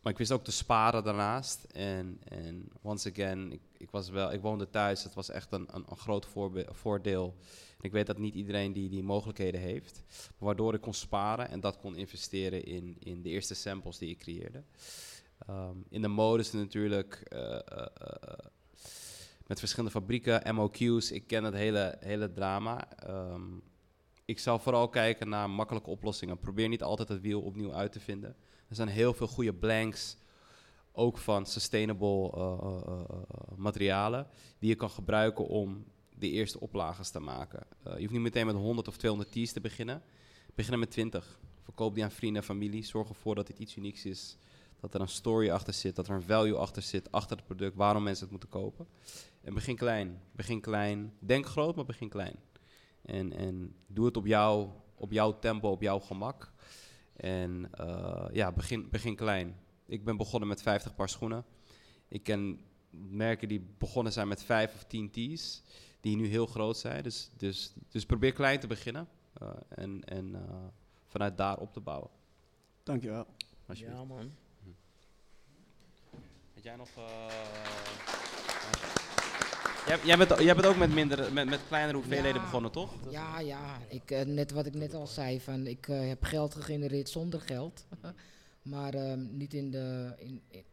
maar ik wist ook te sparen daarnaast. En, en once again, ik, ik, was wel, ik woonde thuis. Het was echt een, een, een groot voordeel. En ik weet dat niet iedereen die, die mogelijkheden heeft. Waardoor ik kon sparen en dat kon investeren in, in de eerste samples die ik creëerde. Um, in de mode is natuurlijk uh, uh, uh, met verschillende fabrieken, MOQ's. Ik ken het hele, hele drama. Um, ik zou vooral kijken naar makkelijke oplossingen. Probeer niet altijd het wiel opnieuw uit te vinden. Er zijn heel veel goede blanks ook van sustainable eh, eh, eh, eh, materialen die je kan gebruiken om de eerste oplages te maken. Eh, je hoeft niet meteen met 100 of 200 tees te beginnen. Beginnen met 20. Verkoop die aan vrienden en familie. Zorg ervoor dat dit iets unieks is. Dat er een story achter zit, dat er een value achter zit, achter het product, waarom mensen het moeten kopen. En begin klein. Begin klein. Denk groot, maar begin klein. En, en doe het op, jou, op jouw tempo, op jouw gemak. En eh, ja, begin, begin klein. Ik ben begonnen met 50 paar schoenen. Ik ken merken die begonnen zijn met 5 of 10 tees, die nu heel groot zijn. Dus, dus, dus probeer klein te beginnen eh, en, en eh, vanuit daar op te bouwen. Dankjewel. Alsjeblieft. Ja, man. Had jij nog... Jij, jij, bent, jij bent ook met, minder, met, met kleinere hoeveelheden Ja. begonnen, toch? Ja, ja. Ik, eh, net wat ik net al zei, van ik eh, heb geld gegenereerd zonder geld. maar ehm, niet in, de, in, in-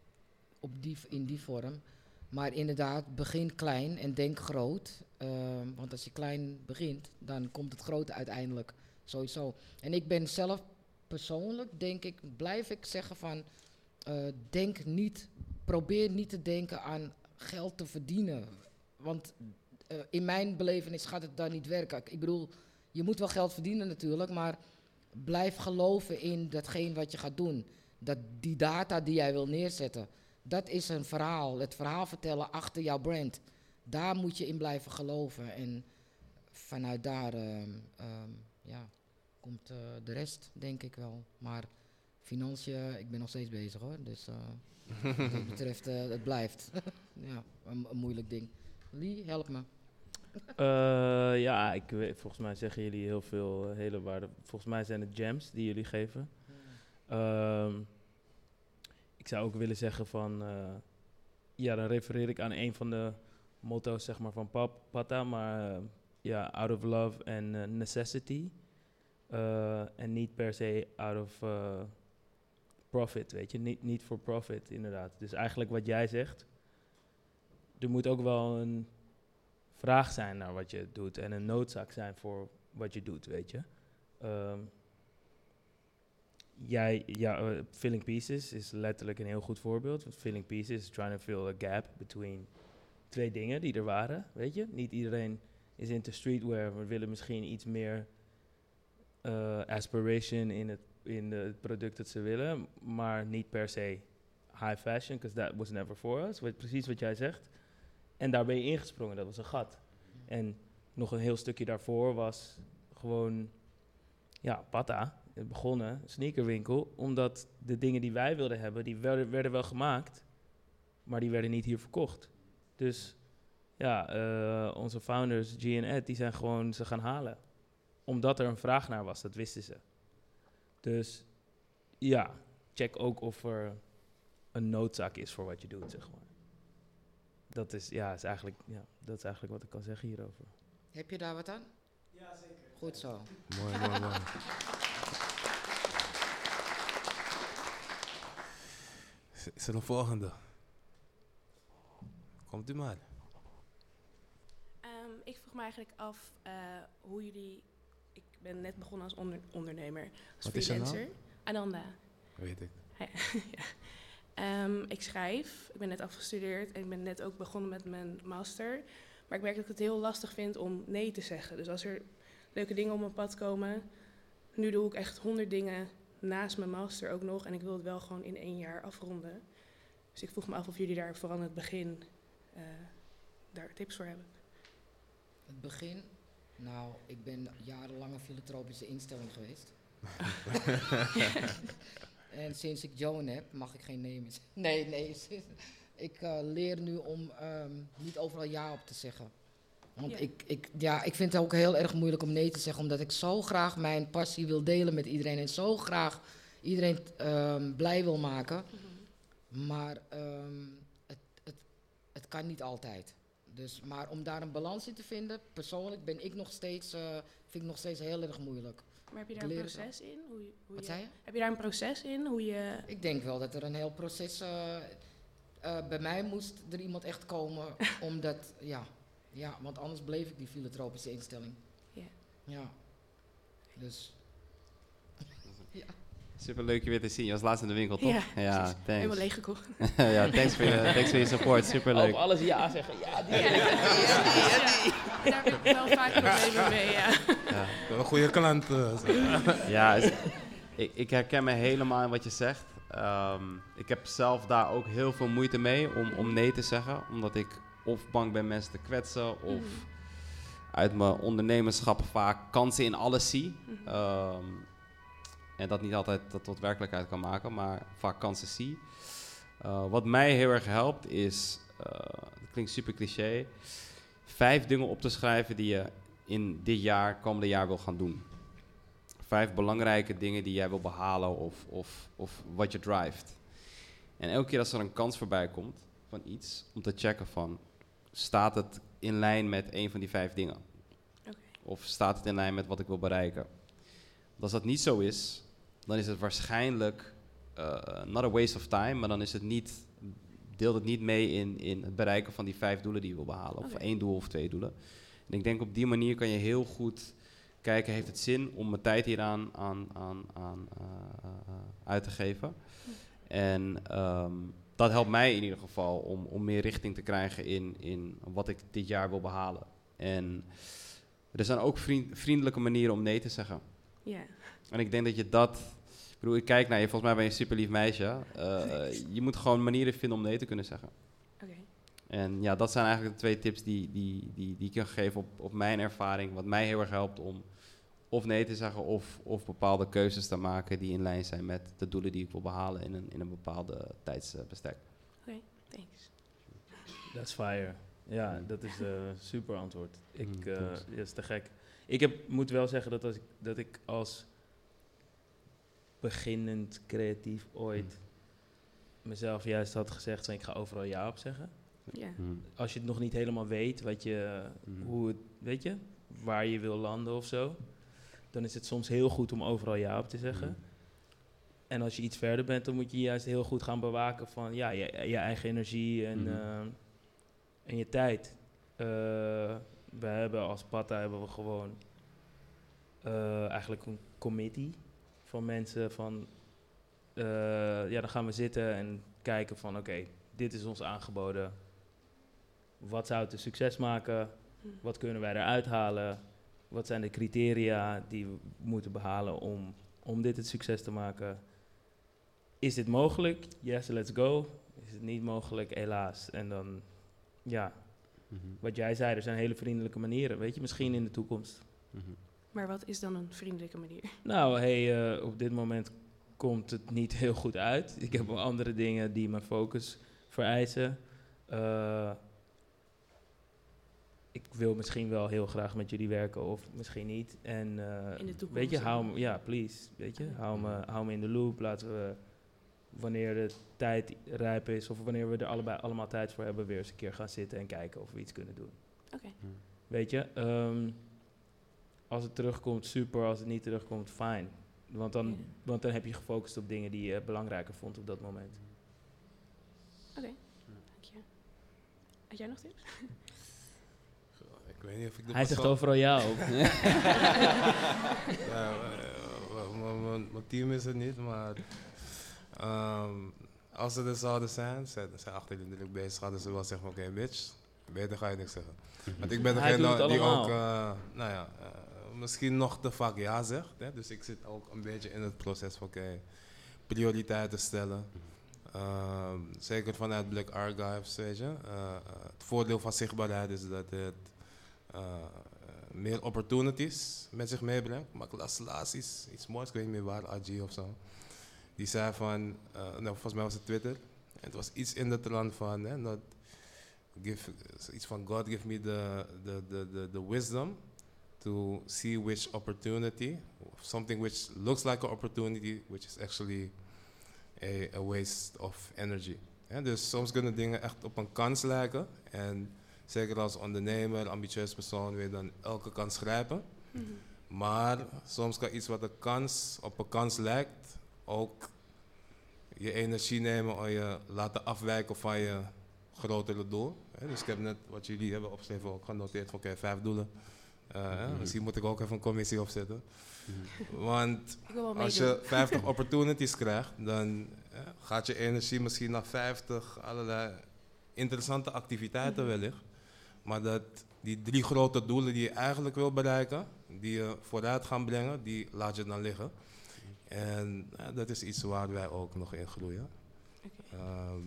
op die, in die vorm. Maar inderdaad, begin klein en denk groot. Ehm, want als je klein begint, dan komt het grote uiteindelijk sowieso. En ik ben zelf persoonlijk, denk ik, blijf ik zeggen van... eh, denk niet, probeer niet te denken aan geld te verdienen. Want eh, in mijn belevenis gaat het dan niet werken. Ik bedoel, je moet wel geld verdienen natuurlijk, maar blijf geloven in datgene wat je gaat doen. Dat die data die jij wil neerzetten, dat is een verhaal. Het verhaal vertellen achter jouw brand. Daar moet je in blijven geloven. En vanuit daar ehm, ehm, ja, komt eh, de rest, denk ik wel. Maar financiën, ik ben nog steeds bezig hoor. Dus eh, wat dat betreft, eh, het blijft. ja, een, moeilijk ding. Lee, help me. Eh, ja, ik weet, volgens mij zeggen jullie heel veel hele waarde. Volgens mij zijn het gems die jullie geven. Ehm, ik zou ook willen zeggen van, ja, dan refereer ik aan een van de motto's zeg maar van Pap, Pata, maar ja, out of love and necessity. En niet per se out of profit, weet je, niet, niet voor profit inderdaad. Dus eigenlijk wat jij zegt, er moet ook wel een vraag zijn naar wat je doet en een noodzaak zijn voor wat je doet, weet je. Ehm, jij, ja, eh, Filling Pieces is letterlijk een heel goed voorbeeld. Want Filling Pieces is trying to fill a gap between twee dingen die er waren, weet je. Niet iedereen is into streetwear. We willen misschien iets meer eh, aspiration in het, in het product dat ze willen, maar niet per se high fashion, because that was never for us. Precies wat jij zegt. En daar ben je ingesprongen, dat was een gat. En nog een heel stukje daarvoor was gewoon, ja, Pata, het begonnen, sneakerwinkel, omdat de dingen die wij wilden hebben, die werden, werden wel gemaakt, maar die werden niet hier verkocht. Dus ja, eh, onze founders, G en Ed, die zijn gewoon ze gaan halen. Omdat er een vraag naar was, dat wisten ze. Dus ja, check ook of er een noodzaak is voor wat je doet, zeg maar. Dat is, ja, is eigenlijk, ja, dat is eigenlijk wat ik kan zeggen hierover. Heb je daar wat aan? Ja, zeker. Goed zo. Mooi, mooi, mooi. Is- er een volgende? Komt u maar. Ehm, ik vroeg me eigenlijk af eh, hoe jullie. Ik ben net begonnen als onder- ondernemer, als Wat is freelancer. Ananda. Weet ik. ja. Ehm, ik schrijf. Ik ben net afgestudeerd en ik ben net ook begonnen met mijn master. Maar ik merk dat ik het heel lastig vind om nee te zeggen. Dus als er leuke dingen op mijn pad komen. Nu doe ik echt honderd dingen naast mijn master ook nog. En ik wil het wel gewoon in één jaar afronden. Dus ik vroeg me af of jullie daar vooral in het begin eh, daar tips voor hebben. Het begin. Nou, ik ben jarenlang een filantropische instelling geweest. en sinds ik Joan heb, mag ik geen nee meer zeggen. Nee, nee. ik eh, leer nu om ehm, niet overal ja op te zeggen. Want Ja. ik, ik, ja, ik vind het ook heel erg moeilijk om nee te zeggen, omdat ik zo graag mijn passie wil delen met iedereen en zo graag iedereen ehm, blij wil maken. Maar ehm, het, het, het kan niet altijd. Dus, maar om daar een balans in te vinden, persoonlijk ben ik nog steeds, eh, vind ik nog steeds heel erg moeilijk. Maar heb je daar een proces in? Hoe je, hoe Wat je- zei je? Heb je daar een proces in? Hoe je... Ik denk wel dat er een heel proces. eh, bij mij moest er iemand echt komen, omdat, ja, ja, want anders bleef ik die filantropische instelling. Ja. Ja. Dus. Super leuk je weer te zien. Je was laatst in de winkel, toch? Ja, ja precies. thanks. Helemaal leeggekocht. ja, thanks voor je, thanks voor je support. Super leuk. Op alles ja zeggen. Ja, die. Daar heb ik wel vaak problemen mee, ja. Ja. Een goede klant. eh. Ja, is- ik, ik herken me helemaal in wat je zegt. Ehm, ik heb zelf daar ook heel veel moeite mee om, om nee te zeggen. Omdat ik of bang ben mensen te kwetsen of uit mijn ondernemerschap vaak kansen in alles zie. Mhm. Ehm, en dat niet altijd dat tot werkelijkheid kan maken, maar vaak kansen zie. Eh, wat mij heel erg helpt is, eh dat klinkt super cliché, vijf dingen op te schrijven die je in dit jaar, komende jaar wil gaan doen. Vijf belangrijke dingen die jij wil behalen of, of, of wat je drijft. En elke keer als er een kans voorbij komt van iets, om te checken van, staat het in lijn met een van die vijf dingen? Of staat het in lijn met wat ik wil bereiken? Want als dat niet zo is, dan is het waarschijnlijk eh, not a waste of time, maar dan is het niet, deelt het niet mee in, in het bereiken van die vijf doelen die je wil behalen. Of één doel of twee doelen. En ik denk op die manier kan je heel goed kijken, heeft het zin om mijn tijd hieraan aan, aan, aan, eh, eh, uit te geven? En ehm, dat helpt mij in ieder geval om, om meer richting te krijgen in, in wat ik dit jaar wil behalen. En er zijn ook vriend- vriendelijke manieren om nee te zeggen. Ja. En ik denk dat je dat. Ik bedoel, ik kijk naar je, volgens mij ben je een super lief meisje. Eh, je moet gewoon manieren vinden om nee te kunnen zeggen. Oké. En ja, dat zijn eigenlijk de twee tips die, die, die, die ik kan geven op, op mijn ervaring. Wat mij heel erg helpt om of nee te zeggen of, of bepaalde keuzes te maken die in lijn zijn met de doelen die ik wil behalen in een, in een bepaalde tijdsbestek. Thanks. Dat is fire. Ja, dat is een super antwoord. Ik, Mm, eh thanks. dat is te gek. Ik heb, moet wel zeggen dat, als ik, dat ik als beginnend creatief ooit mezelf juist had gezegd van ik ga overal ja op zeggen. Ja. Hmm. Als je het nog niet helemaal weet, wat je, Mhm. hoe het, weet je, waar je wil landen of zo, dan is het soms heel goed om overal ja op te zeggen. En als je iets verder bent, dan moet je juist heel goed gaan bewaken van ja, je, je eigen energie en, eh, en je tijd. Eh, we hebben als Patta hebben we gewoon eh, eigenlijk een committee van mensen van eh, ja, dan gaan we zitten en kijken van oké, dit is ons aangeboden. Wat zou het een succes maken? Hm. Wat kunnen wij eruit halen? Wat zijn de criteria die we moeten behalen om, om dit het succes te maken? Is dit mogelijk? Yes, let's go. Is het niet mogelijk? Helaas. En dan, ja, Mhm. wat jij zei, er zijn hele vriendelijke manieren. Weet je, misschien in de toekomst. Mhm. Maar wat is dan een vriendelijke manier? Nou, hey, eh, op dit moment komt het niet heel goed uit. Ik heb wel andere dingen die mijn focus vereisen. Eh, ik wil misschien wel heel graag met jullie werken of misschien niet. En eh, In de toekomst, weet je, hou ja. me, ja, please, weet je, hou me, hou me in de loop. Laten we, wanneer de tijd rijp is of wanneer we er allebei allemaal tijd voor hebben, weer eens een keer gaan zitten en kijken of we iets kunnen doen. Oké. Weet je, ehm, als het terugkomt, super. Als het niet terugkomt, fijn. Want dan, Ja. want dan heb je gefocust op dingen die je belangrijker vond op dat moment. Dank je. Had jij nog tips? Ik weet niet of ik de Hij zegt overal ja op. Ja, eh, mijn team is het niet, maar ehm, als ze er zouden zijn, zijn, zijn achter de druk bezig, hadden ze wel zeggen van oké bitch, beter ga je niks zeggen. Want ik ben degene die allemaal. ook, eh, nou ja, eh, misschien nog te vaak ja zegt. Hè? Dus ik zit ook een beetje in het proces van prioriteiten stellen. Ehm, zeker vanuit Black Archives. Eh, eh, het voordeel van zichtbaarheid is dat het eh, meer opportunities met zich meebrengt. Maar las laatst iets, iets moois, ik weet niet meer waar, AG of zo. Die zei van, nou, volgens mij was het Twitter. En het was iets in de trant van, hè, give, iets van God give me the, the wisdom to see which opportunity, something which looks like an opportunity, which is actually a, a waste of energy. Dus soms kunnen dingen echt op een kans lijken. En zeker als ondernemer, ambitieus persoon, wil je dan elke kans grijpen. Mhm. Maar soms kan iets wat een kans op een kans lijkt, ook je energie nemen of je laten afwijken van je grotere doel. Hè, Dus ik heb net wat jullie hebben opgeschreven ook genoteerd van oké, vijf doelen Eh, Mhm. Misschien moet ik ook even een commissie opzetten. Mhm. Want als je 50 opportunities krijgt, dan gaat je energie misschien naar 50 allerlei interessante activiteiten Mhm. wellicht. Maar dat die drie grote doelen die je eigenlijk wil bereiken, die je vooruit gaan brengen, die laat je dan liggen. En dat is iets waar wij ook nog in groeien. Oké. Ehm,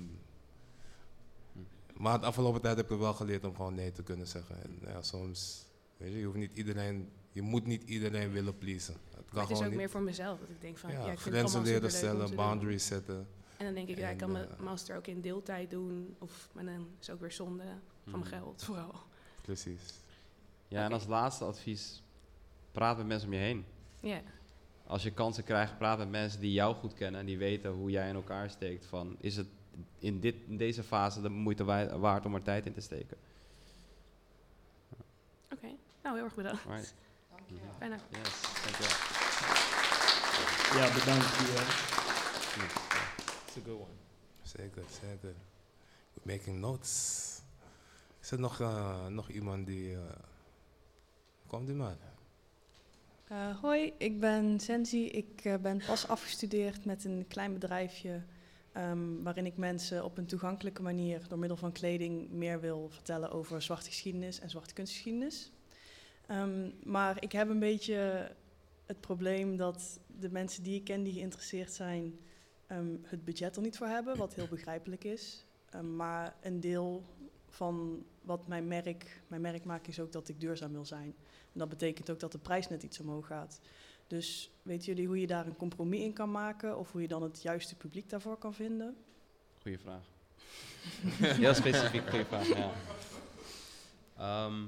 maar de afgelopen tijd heb ik wel geleerd om gewoon nee te kunnen zeggen. En ja, soms, weet je, je hoeft niet iedereen, je moet niet iedereen willen pleasen. Het kan Maar het is ook niet. meer voor mezelf. Dat ik denk van, ja, ja, ik vind het grenzen allemaal leren stellen, doen. boundaries zetten. En dan denk ik, ja, ik kan mijn eh, master ook in deeltijd doen. Of, maar dan is het ook weer zonde van mijn Mhm. geld, vooral. Precies. Ja, en als laatste advies, praat met mensen om je heen. Ja, Als je kansen krijgt, praat met mensen die jou goed kennen en die weten hoe jij in elkaar steekt. Van, is het in, dit, in deze fase de moeite wa- waard om er tijd in te steken? oké. Nou, heel erg bedankt. Right. Bijna. Yes, dankjewel. Ja, bedankt. It's a good one. Zeker, zeker. Making notes. Is er nog, eh, nog iemand die... eh Komt u maar. Eh, hoi, ik ben Sensi. Ik eh, ben pas afgestudeerd met een klein bedrijfje ehm, waarin ik mensen op een toegankelijke manier door middel van kleding meer wil vertellen over zwarte geschiedenis en zwarte kunstgeschiedenis. Ehm, maar ik heb een beetje het probleem dat de mensen die ik ken die geïnteresseerd zijn, ehm, het budget er niet voor hebben, wat heel begrijpelijk is. Ehm, maar een deel van wat mijn merk, mijn merk maakt is ook dat ik duurzaam wil zijn. En dat betekent ook dat de prijs net iets omhoog gaat. Dus weten jullie hoe je daar een compromis in kan maken of hoe je dan het juiste publiek daarvoor kan vinden? Goeie vraag. Heel specifiek, goede vraag, ja. Ehm,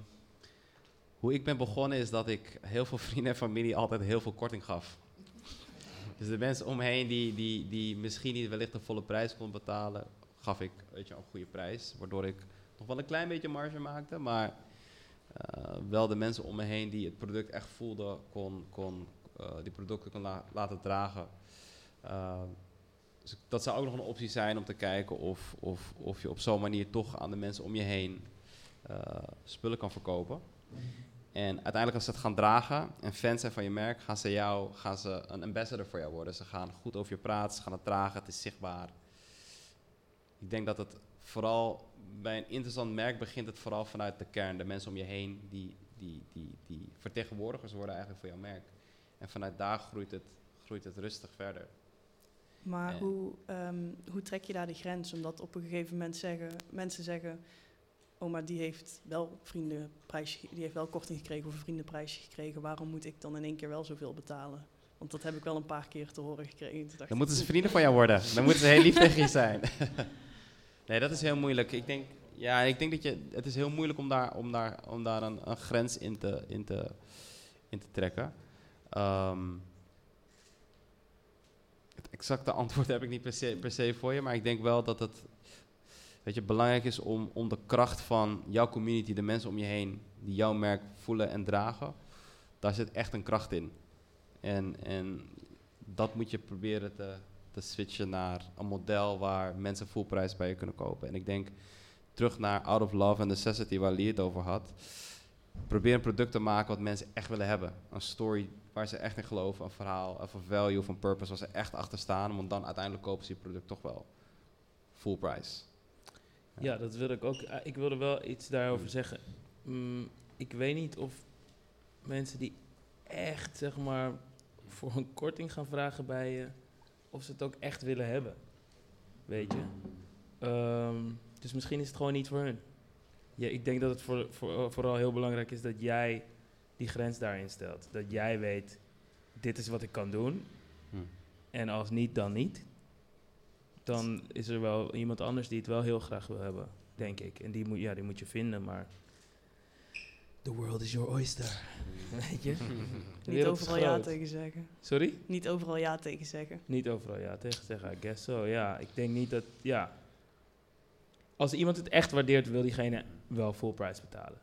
hoe ik ben begonnen is dat ik heel veel vrienden en familie altijd heel veel korting gaf. Dus de mensen om me heen die, die, die misschien niet wellicht de volle prijs kon betalen, gaf ik weet je, een goede prijs. Waardoor ik nog wel een klein beetje marge maakte, maar eh, wel de mensen om me heen die het product echt voelden, kon, kon, eh, die producten kon la- laten dragen. Eh, dus dat zou ook nog een optie zijn om te kijken of, of, of je op zo'n manier toch aan de mensen om je heen eh, spullen kan verkopen. En uiteindelijk als ze het gaan dragen en fans zijn van je merk, gaan ze, jou, gaan ze een ambassador voor jou worden. Ze gaan goed over je praten, ze gaan het dragen, het is zichtbaar. Ik denk dat het vooral bij een interessant merk begint het vooral vanuit de kern. De mensen om je heen die, die, die, die vertegenwoordigers worden eigenlijk voor jouw merk. En vanuit daar groeit het, groeit het rustig verder. Maar hoe, ehm, hoe trek je daar de grens? Omdat op een gegeven moment zeggen, mensen zeggen... oh, maar die heeft wel vriendenprijs, die heeft wel korting gekregen of een vriendenprijsje gekregen. Waarom moet ik dan in één keer wel zoveel betalen? Want dat heb ik wel een paar keer te horen gekregen. Dan ik, moeten ze vrienden van jou worden. Dan moeten ze heel lief tegen je zijn. nee, dat is heel moeilijk. Ik denk, ja, ik denk dat je, het is heel moeilijk om daar, om daar, om daar een, een grens in te, in te, in te trekken. Ehm, het exacte antwoord heb ik niet per se, per se voor je, maar ik denk wel dat het weet je, belangrijk is om, om de kracht van jouw community, de mensen om je heen, die jouw merk voelen en dragen, daar zit echt een kracht in. En, en dat moet je proberen te, te switchen naar een model waar mensen fullprijs bij je kunnen kopen. En ik denk terug naar Out of Love and Necessity, waar Lee het over had. Probeer een product te maken wat mensen echt willen hebben. Een story waar ze echt in geloven, een verhaal, of een value of een purpose waar ze echt achter staan. Want dan uiteindelijk kopen ze je product toch wel full price. Ja, dat wil ik ook. eh, Ik wilde wel iets daarover zeggen. Mm, ik weet niet of mensen die echt, zeg maar, voor een korting gaan vragen bij je, of ze het ook echt willen hebben. Weet je? Ehm, dus misschien is het gewoon niet voor hun. Ja, ik denk dat het voor, voor, vooral heel belangrijk is dat jij die grens daarin stelt. Dat jij weet, dit is wat ik kan doen. Hm. En als niet, dan niet. Dan is er wel iemand anders die het wel heel graag wil hebben, denk ik. En die moet, ja, die moet je vinden, maar... The world is your oyster. Weet je? Niet overal ja tegen zeggen. Sorry? Niet overal ja tegen zeggen. Niet overal ja tegen zeggen, I guess so. Ja, ik denk niet dat... Ja. Als iemand het echt waardeert, wil diegene wel full price betalen.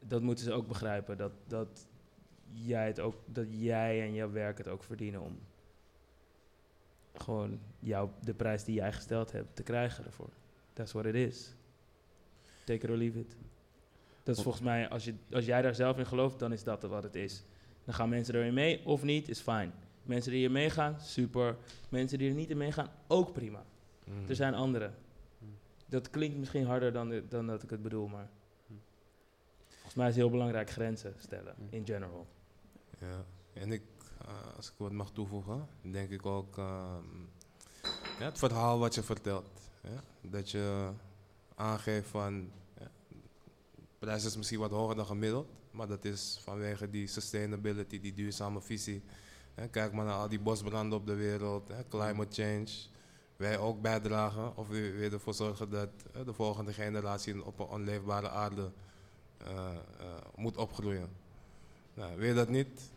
Dat moeten ze ook begrijpen. Dat, dat, jij het ook, dat jij en jouw werk het ook verdienen om gewoon jou, de prijs die jij gesteld hebt te krijgen ervoor. That's what it is. Take it or leave it. Dat is volgens mij, als, je, als jij daar zelf in gelooft, dan is dat wat het is. Dan gaan mensen erin mee of niet, is fijn. Mensen die er meegaan, super. Mensen die er niet in meegaan, ook prima. Mm. Er zijn anderen. Dat klinkt misschien harder dan, de- dan dat ik het bedoel, maar volgens mij is het heel belangrijk grenzen stellen, in general. Ja, en ik, als ik wat mag toevoegen, denk ik ook ehm, het verhaal wat je vertelt. Dat je aangeeft van, ja, de prijs is misschien wat hoger dan gemiddeld, maar dat is vanwege die sustainability, die duurzame visie. Kijk maar naar al die bosbranden op de wereld, climate change. Wij ook bijdragen of we weer ervoor zorgen dat de volgende generatie op een onleefbare aarde eh, eh, moet opgroeien. Nou, wil dat niet,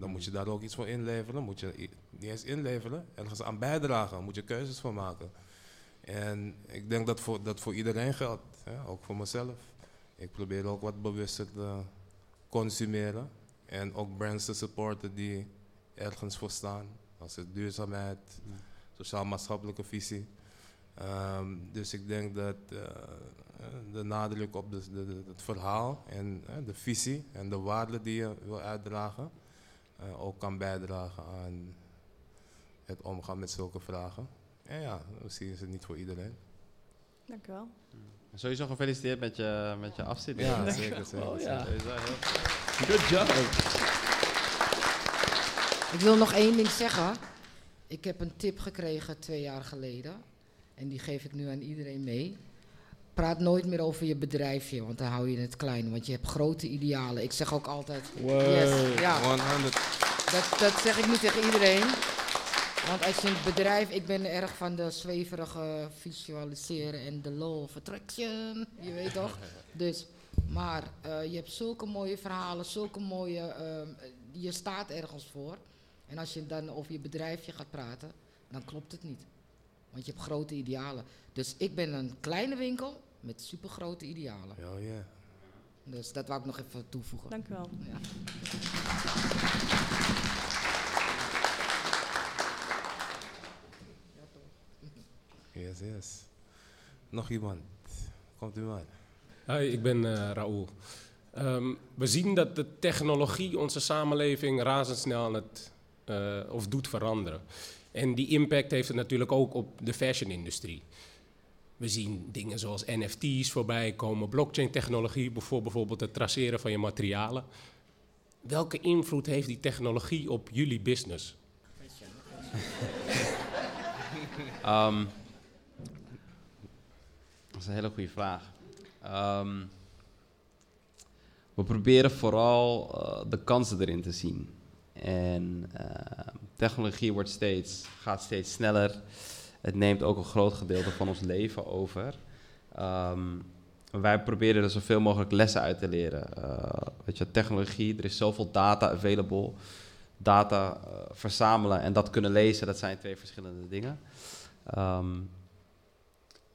dan moet je daar ook iets voor inleveren. Moet je niet eens inleveren, ergens aan bijdragen. Moet je keuzes voor maken. En ik denk dat voor, dat voor iedereen geldt, hè, ook voor mezelf. Ik probeer ook wat bewuster te consumeren. En ook brands te supporten die ergens voor staan. Als het duurzaamheid, sociaal-maatschappelijke visie. Ehm, dus ik denk dat eh, de nadruk op de, het verhaal en de visie en de waarde die je wil uitdragen eh, ook kan bijdragen aan het omgaan met zulke vragen. En ja, misschien is het niet voor iedereen. Dank u wel. Sowieso gefeliciteerd met je, met je afstuderen. Ja, zeker, zeker. Oh, ja. Good job. Ik wil nog één ding zeggen. Ik heb een tip gekregen twee jaar geleden. En die geef ik nu aan iedereen mee. Praat nooit meer over je bedrijfje, want dan hou je het klein. Want je hebt grote idealen. Ik zeg ook altijd. Yes, ja, 100. dat, dat zeg ik nu tegen iedereen. Want als je een bedrijf, ik ben erg van de zweverige visualiseren en de law of attraction, je weet toch? Dus, maar eh, je hebt zulke mooie verhalen, zulke mooie, ehm, je staat ergens voor. En als je dan over je bedrijfje gaat praten, dan klopt het niet. Want je hebt grote idealen. Dus ik ben een kleine winkel met supergrote idealen. Ja, ja. Dus dat wou ik nog even toevoegen. Dank u wel. Ja. Yes, yes. Nog iemand? Komt u maar. Hi, ik ben eh Raoul. Ehm, we zien dat de technologie onze samenleving razendsnel aan het, eh, of doet veranderen. En die impact heeft het natuurlijk ook op de fashion-industrie. We zien dingen zoals NFT's voorbij komen, blockchain-technologie, voor bijvoorbeeld het traceren van je materialen. Welke invloed heeft die technologie op jullie business? Ehm, dat is een hele goede vraag. Ehm, we proberen vooral eh, de kansen erin te zien. En eh, technologie wordt steeds, gaat steeds sneller. Het neemt ook een groot gedeelte van ons leven over. Ehm, wij proberen er zoveel mogelijk lessen uit te leren. Eh, weet je, technologie, er is zoveel data available. Data eh, verzamelen en dat kunnen lezen, dat zijn twee verschillende dingen. Ehm,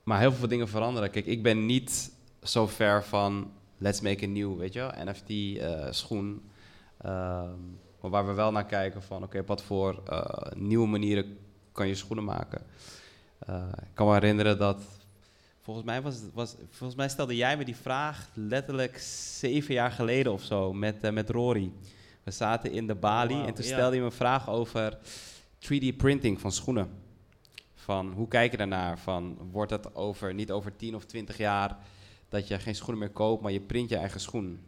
maar heel veel dingen veranderen. Kijk, ik ben niet zo ver van let's make a new, weet je NFT, eh, schoen. Ehm, maar waar we wel naar kijken van, oké, wat voor nieuwe manieren kan je schoenen maken. Eh, ik kan me herinneren dat, volgens mij, was, was, volgens mij stelde jij me die vraag letterlijk zeven jaar geleden of zo met, eh, met Rory. We zaten in de Bali Wauw, en toen stelde je me een vraag over 3D printing van schoenen. Van hoe kijk je daarnaar? Van wordt het over, niet over 10 of 20 jaar dat je geen schoenen meer koopt, maar je print je eigen schoen?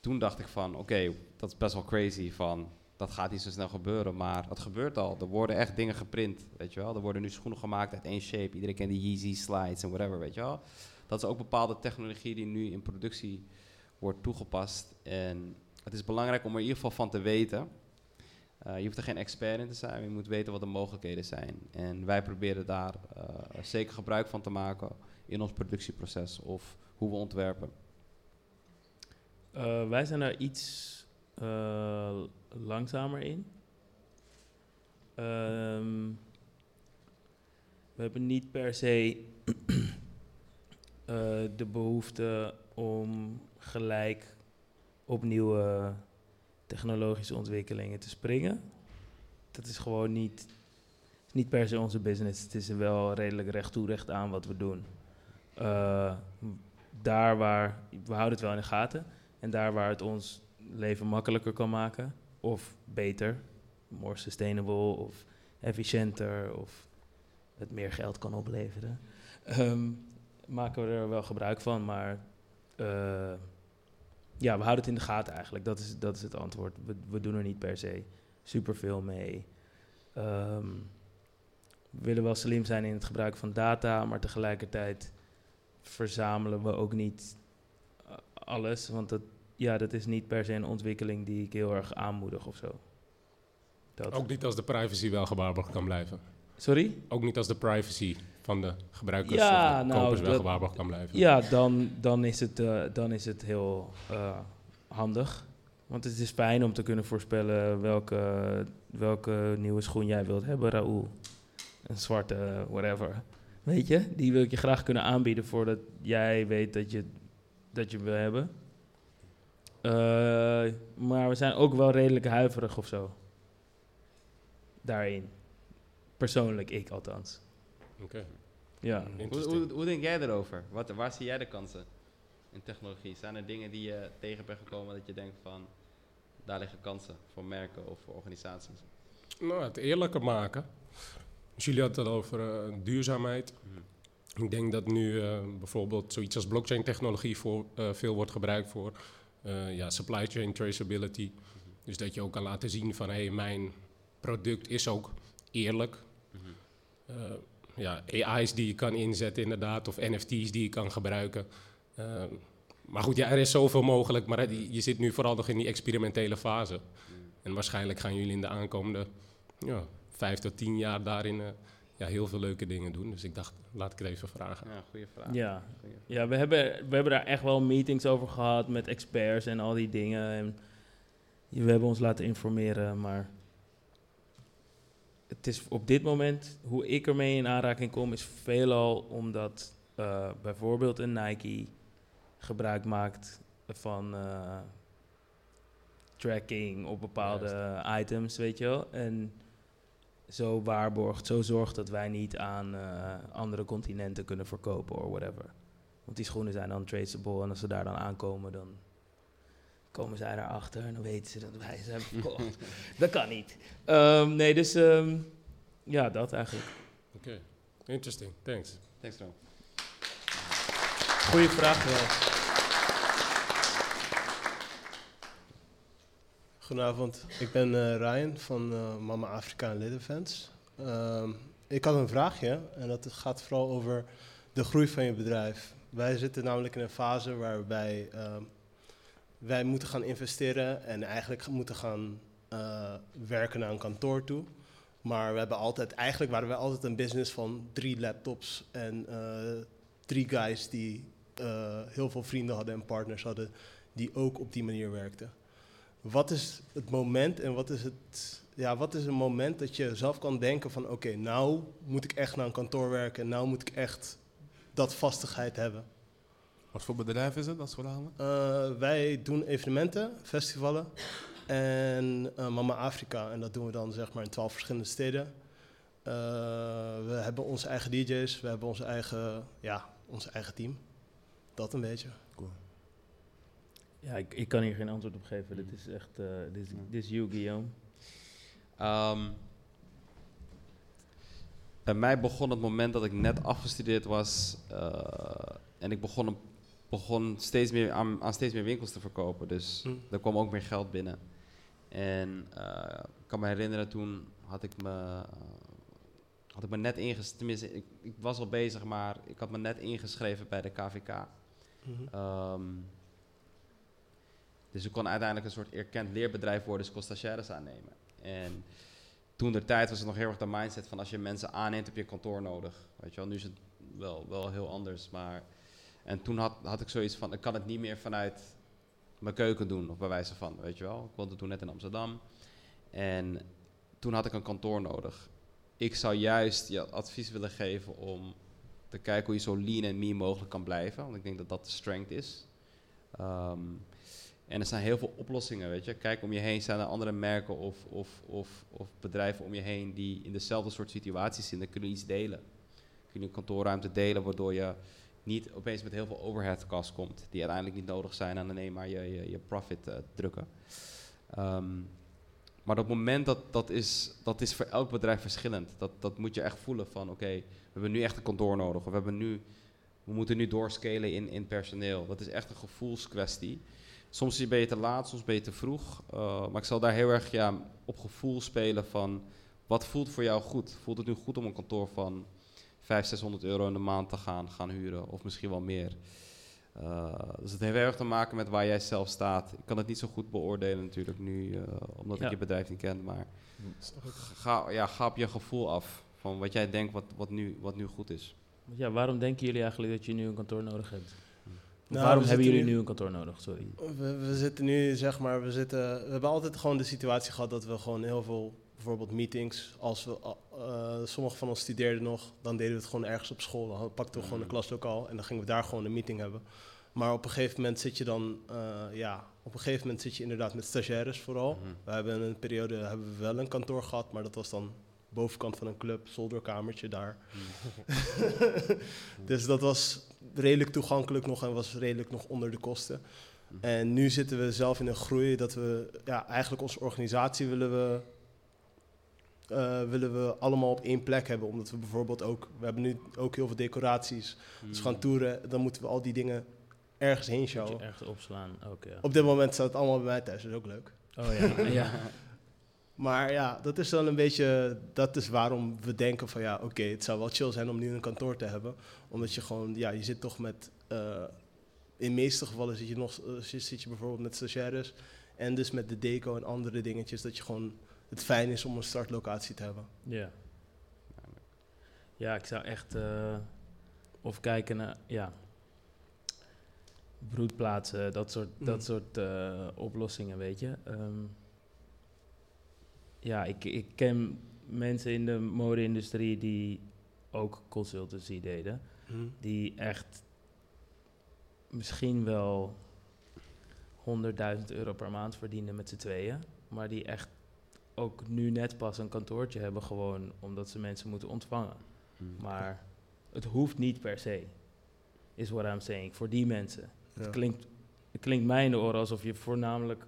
Toen dacht ik van oké, dat is best wel crazy. Van dat gaat niet zo snel gebeuren, maar het gebeurt al. Er worden echt dingen geprint, weet je wel. Er worden nu schoenen gemaakt uit één shape. Iedereen kent de Yeezy slides en whatever, weet je wel. Dat is ook bepaalde technologie die nu in productie wordt toegepast. En het is belangrijk om er in ieder geval van te weten. Eh, je hoeft er geen expert in te zijn, je moet weten wat de mogelijkheden zijn. En wij proberen daar eh, zeker gebruik van te maken in ons productieproces of hoe we ontwerpen. Eh, wij zijn daar iets langzamer in. Ehm, we hebben niet per se eh, de behoefte om gelijk op nieuwe technologische ontwikkelingen te springen. Dat is gewoon niet, niet per se onze business. Het is wel redelijk recht toe, recht aan wat we doen. Eh, daar waar, we houden het wel in de gaten. En daar waar het ons leven makkelijker kan maken, of beter, more sustainable, of efficiënter, of het meer geld kan opleveren, ehm, maken we er wel gebruik van. Maar eh, ja, we houden het in de gaten eigenlijk. Dat is, dat is het antwoord. We, we doen er niet per se superveel mee. Ehm, we willen wel slim zijn in het gebruik van data, maar tegelijkertijd verzamelen we ook niet eh, alles. Want dat, ja, dat is niet per se een ontwikkeling die ik heel erg aanmoedig of zo. Dat. Ook niet als de privacy wel gewaarborgd kan blijven. Sorry? Ook niet als de privacy van de gebruikers Ja, of de nou, kopers wel dat- gewaarborgd kan blijven. Ja, dan, dan, is, het, eh, dan is het heel eh, handig. Want het is fijn om te kunnen voorspellen welke, welke nieuwe schoen jij wilt hebben, Raoul. Een zwarte, whatever. Weet je, die wil ik je graag kunnen aanbieden voordat jij weet dat je, dat je hem wil hebben. Eh, maar we zijn ook wel redelijk huiverig of zo. Daarin. Persoonlijk, ik althans. Oké. Ja. Hoe, hoe, hoe denk jij erover? Wat, waar zie jij de kansen in technologie? Zijn er dingen die je tegen bent gekomen dat je denkt van... daar liggen kansen voor merken of voor organisaties? Nou, het eerlijker maken. Dus jullie hadden het over eh, duurzaamheid. Ik denk dat nu eh, bijvoorbeeld zoiets als blockchain technologie voor, eh, veel wordt gebruikt voor eh, ja, supply chain traceability. Dus dat je ook kan laten zien van hé, hey, mijn product is ook eerlijk. Eh, ja, AI's die je kan inzetten inderdaad, of NFT's die je kan gebruiken. Eh, maar goed, ja, er is zoveel mogelijk, maar je zit nu vooral nog in die experimentele fase. En waarschijnlijk gaan jullie in de aankomende ja, vijf tot tien jaar daarin ja, heel veel leuke dingen doen. Dus ik dacht, laat ik het even vragen. Ja, goede vraag. Ja, Goeie vraag. ja we, hebben, we hebben daar echt wel meetings over gehad met experts en al die dingen. En we hebben ons laten informeren, maar het is op dit moment, hoe ik ermee in aanraking kom, is veelal omdat eh, bijvoorbeeld een Nike gebruik maakt van eh, tracking op bepaalde items, weet je wel. En zo waarborgt, zo zorgt dat wij niet aan eh, andere continenten kunnen verkopen of whatever. Want die schoenen zijn dan traceable en als ze daar dan aankomen, dan komen zij daarachter en dan weten ze dat wij ze hebben verkocht. dat kan niet. Ehm, nee, dus ehm, ja, dat eigenlijk. Oké, interesting, thanks. Thanks, Ro. Goeie vraag wel. Goedenavond, ik ben eh, Ryan van eh, Mama Afrika en. Ehm, ik had een vraagje en dat gaat vooral over de groei van je bedrijf. Wij zitten namelijk in een fase waarbij ehm, wij moeten gaan investeren en eigenlijk moeten gaan eh, werken naar een kantoor toe. Maar we hebben altijd, eigenlijk waren we altijd een business van drie laptops en drie guys die heel veel vrienden hadden en partners hadden die ook op die manier werkten. Wat is het moment en wat is het, ja, wat is een moment dat je zelf kan denken van oké, nou moet ik echt naar een kantoor werken, nou moet ik echt dat vastigheid hebben. Wat voor bedrijf is het als verhalen? Eh, wij doen evenementen, festivalen en eh, Mama Afrika en dat doen we dan zeg maar in twaalf verschillende steden. Eh, we hebben onze eigen DJ's, we hebben onze eigen, ja, ons eigen team. Dat een beetje. Ja, ik, ik kan hier geen antwoord op geven. Dit is echt, eh, dit, is, dit is you, Guillaume. Ehm, bij mij begon het moment dat ik net afgestudeerd was eh, en ik begon, een- begon steeds meer aan, aan steeds meer winkels te verkopen. Dus Hm. er kwam ook meer geld binnen. En eh, ik kan me herinneren, toen had ik me, had ik me net ingeschreven, tenminste, ik, ik was al bezig, maar ik had me net ingeschreven bij de KVK. Dus ik kon uiteindelijk een soort erkend leerbedrijf worden, dus stagiaires aannemen. En toen de tijd was het nog heel erg de mindset van als je mensen aanneemt, heb je kantoor nodig. Weet je wel, nu is het wel, wel heel anders. Maar, en toen had, had ik zoiets van, ik kan het niet meer vanuit mijn keuken doen, of bij wijze van, weet je wel. Ik woonde toen net in Amsterdam. En toen had ik een kantoor nodig. Ik zou juist je advies willen geven om te kijken hoe je zo lean en mean mogelijk kan blijven. Want ik denk dat dat de strength is. Ehm, en er zijn heel veel oplossingen, weet je. Kijk om je heen, zijn er andere merken of, of, of, of bedrijven om je heen die in dezelfde soort situaties zitten. Dan kunnen iets delen. Kun je een kantoorruimte delen, waardoor je niet opeens met heel veel overhead costs komt, die uiteindelijk niet nodig zijn en alleen maar je, je, je profit eh, drukken. Ehm, maar het moment dat dat is, dat is voor elk bedrijf verschillend. Dat, dat moet je echt voelen van oké, we hebben nu echt een kantoor nodig. Of we, nu, we moeten nu doorscalen in, in personeel. Dat is echt een gevoelskwestie. Soms ben je te laat, soms ben je te vroeg. Uh, maar ik zal daar heel erg ja, op gevoel spelen van wat voelt voor jou goed? Voelt het nu goed om een kantoor van 500, 600 euro in de maand te gaan, gaan huren? Of misschien wel meer? Uh, dus het heeft erg te maken met waar jij zelf staat. Ik kan het niet zo goed beoordelen natuurlijk nu, uh, omdat ja. ik je bedrijf niet ken. Maar ga, ja, ga op je gevoel af van wat jij denkt wat, wat, nu, wat nu goed is. Ja, waarom denken jullie eigenlijk dat je nu een kantoor nodig hebt? Nou, waarom hebben jullie nu, een kantoor nodig? Sorry. We, we, zitten nu, zeg maar, we, zitten, we hebben altijd gewoon de situatie gehad dat we gewoon heel veel, bijvoorbeeld meetings, als we, uh, sommige van ons studeerden nog, dan deden we het gewoon ergens op school. Dan pakten we gewoon een klaslokaal en dan gingen we daar gewoon een meeting hebben. Maar op een gegeven moment zit je dan, uh, ja, op een gegeven moment zit je inderdaad met stagiaires vooral. Mm -hmm. We hebben een periode hebben we wel een kantoor gehad, maar dat was dan bovenkant van een club, zolderkamertje daar. Mm. dus dat was redelijk toegankelijk nog en was redelijk nog onder de kosten. Mm. En nu zitten we zelf in een groei dat we, ja, eigenlijk onze organisatie willen we, uh, willen we allemaal op één plek hebben. Omdat we bijvoorbeeld ook, we hebben nu ook heel veel decoraties. Mm. Dus we gaan toeren, dan moeten we al die dingen ergens heen showen. Ergens opslaan, ook ja. Op dit moment staat het allemaal bij mij thuis, dat is ook leuk. Oh ja, ja. Maar ja, dat is dan een beetje, dat is waarom we denken van ja, oké, het zou wel chill zijn om nu een kantoor te hebben. Omdat je gewoon, ja, je zit toch met, uh, in de meeste gevallen zit je nog, uh, zit je bijvoorbeeld met stagiaires. En dus met de deco en andere dingetjes, dat je gewoon, het fijn is om een startlocatie te hebben. Ja. Ja, ik zou echt, uh, of kijken naar, ja, broedplaatsen, dat soort, mm. dat soort oplossingen, weet je. Um, ja, ik, ik ken mensen in de mode-industrie die ook consultancy deden. Hmm. Die echt misschien wel 100.000 euro per maand verdienen met z'n tweeën. Maar die echt ook nu net pas een kantoortje hebben, gewoon omdat ze mensen moeten ontvangen. Hmm. Maar het hoeft niet per se, is what I'm saying, voor die mensen. Ja. Het, klinkt, het klinkt mij in de oren alsof je voornamelijk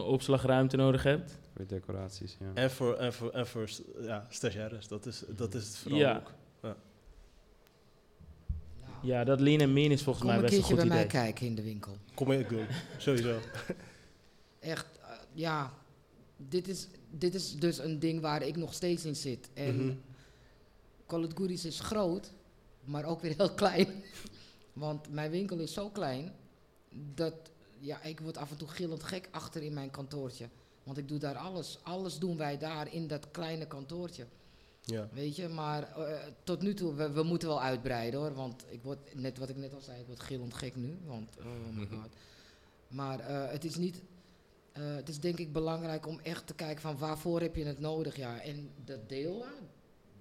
opslagruimte nodig hebt. Voor decoraties, ja. En voor, en voor, en voor ja, stagiaires, dat is, dat is het vooral ja. ook. Ja. ja, dat lean en mean is volgens Kom mij best een keertje goed bij idee. mij kijken in de winkel. Kom ik doen, sowieso. Echt, uh, ja, dit is, dit is dus een ding waar ik nog steeds in zit. En Mhm. Call It Goodies is groot, maar ook weer heel klein. Want mijn winkel is zo klein dat ja, ik word af en toe gillend gek achter in mijn kantoortje. Want ik doe daar alles. Alles doen wij daar in dat kleine kantoortje. Ja. Weet je, maar eh, tot nu toe, we, we moeten wel uitbreiden hoor. Want ik word, net wat ik net al zei, ik word gillend gek nu. Want, oh my god. Maar eh, het is niet, eh, het is denk ik belangrijk om echt te kijken van waarvoor heb je het nodig. Ja, en dat delen,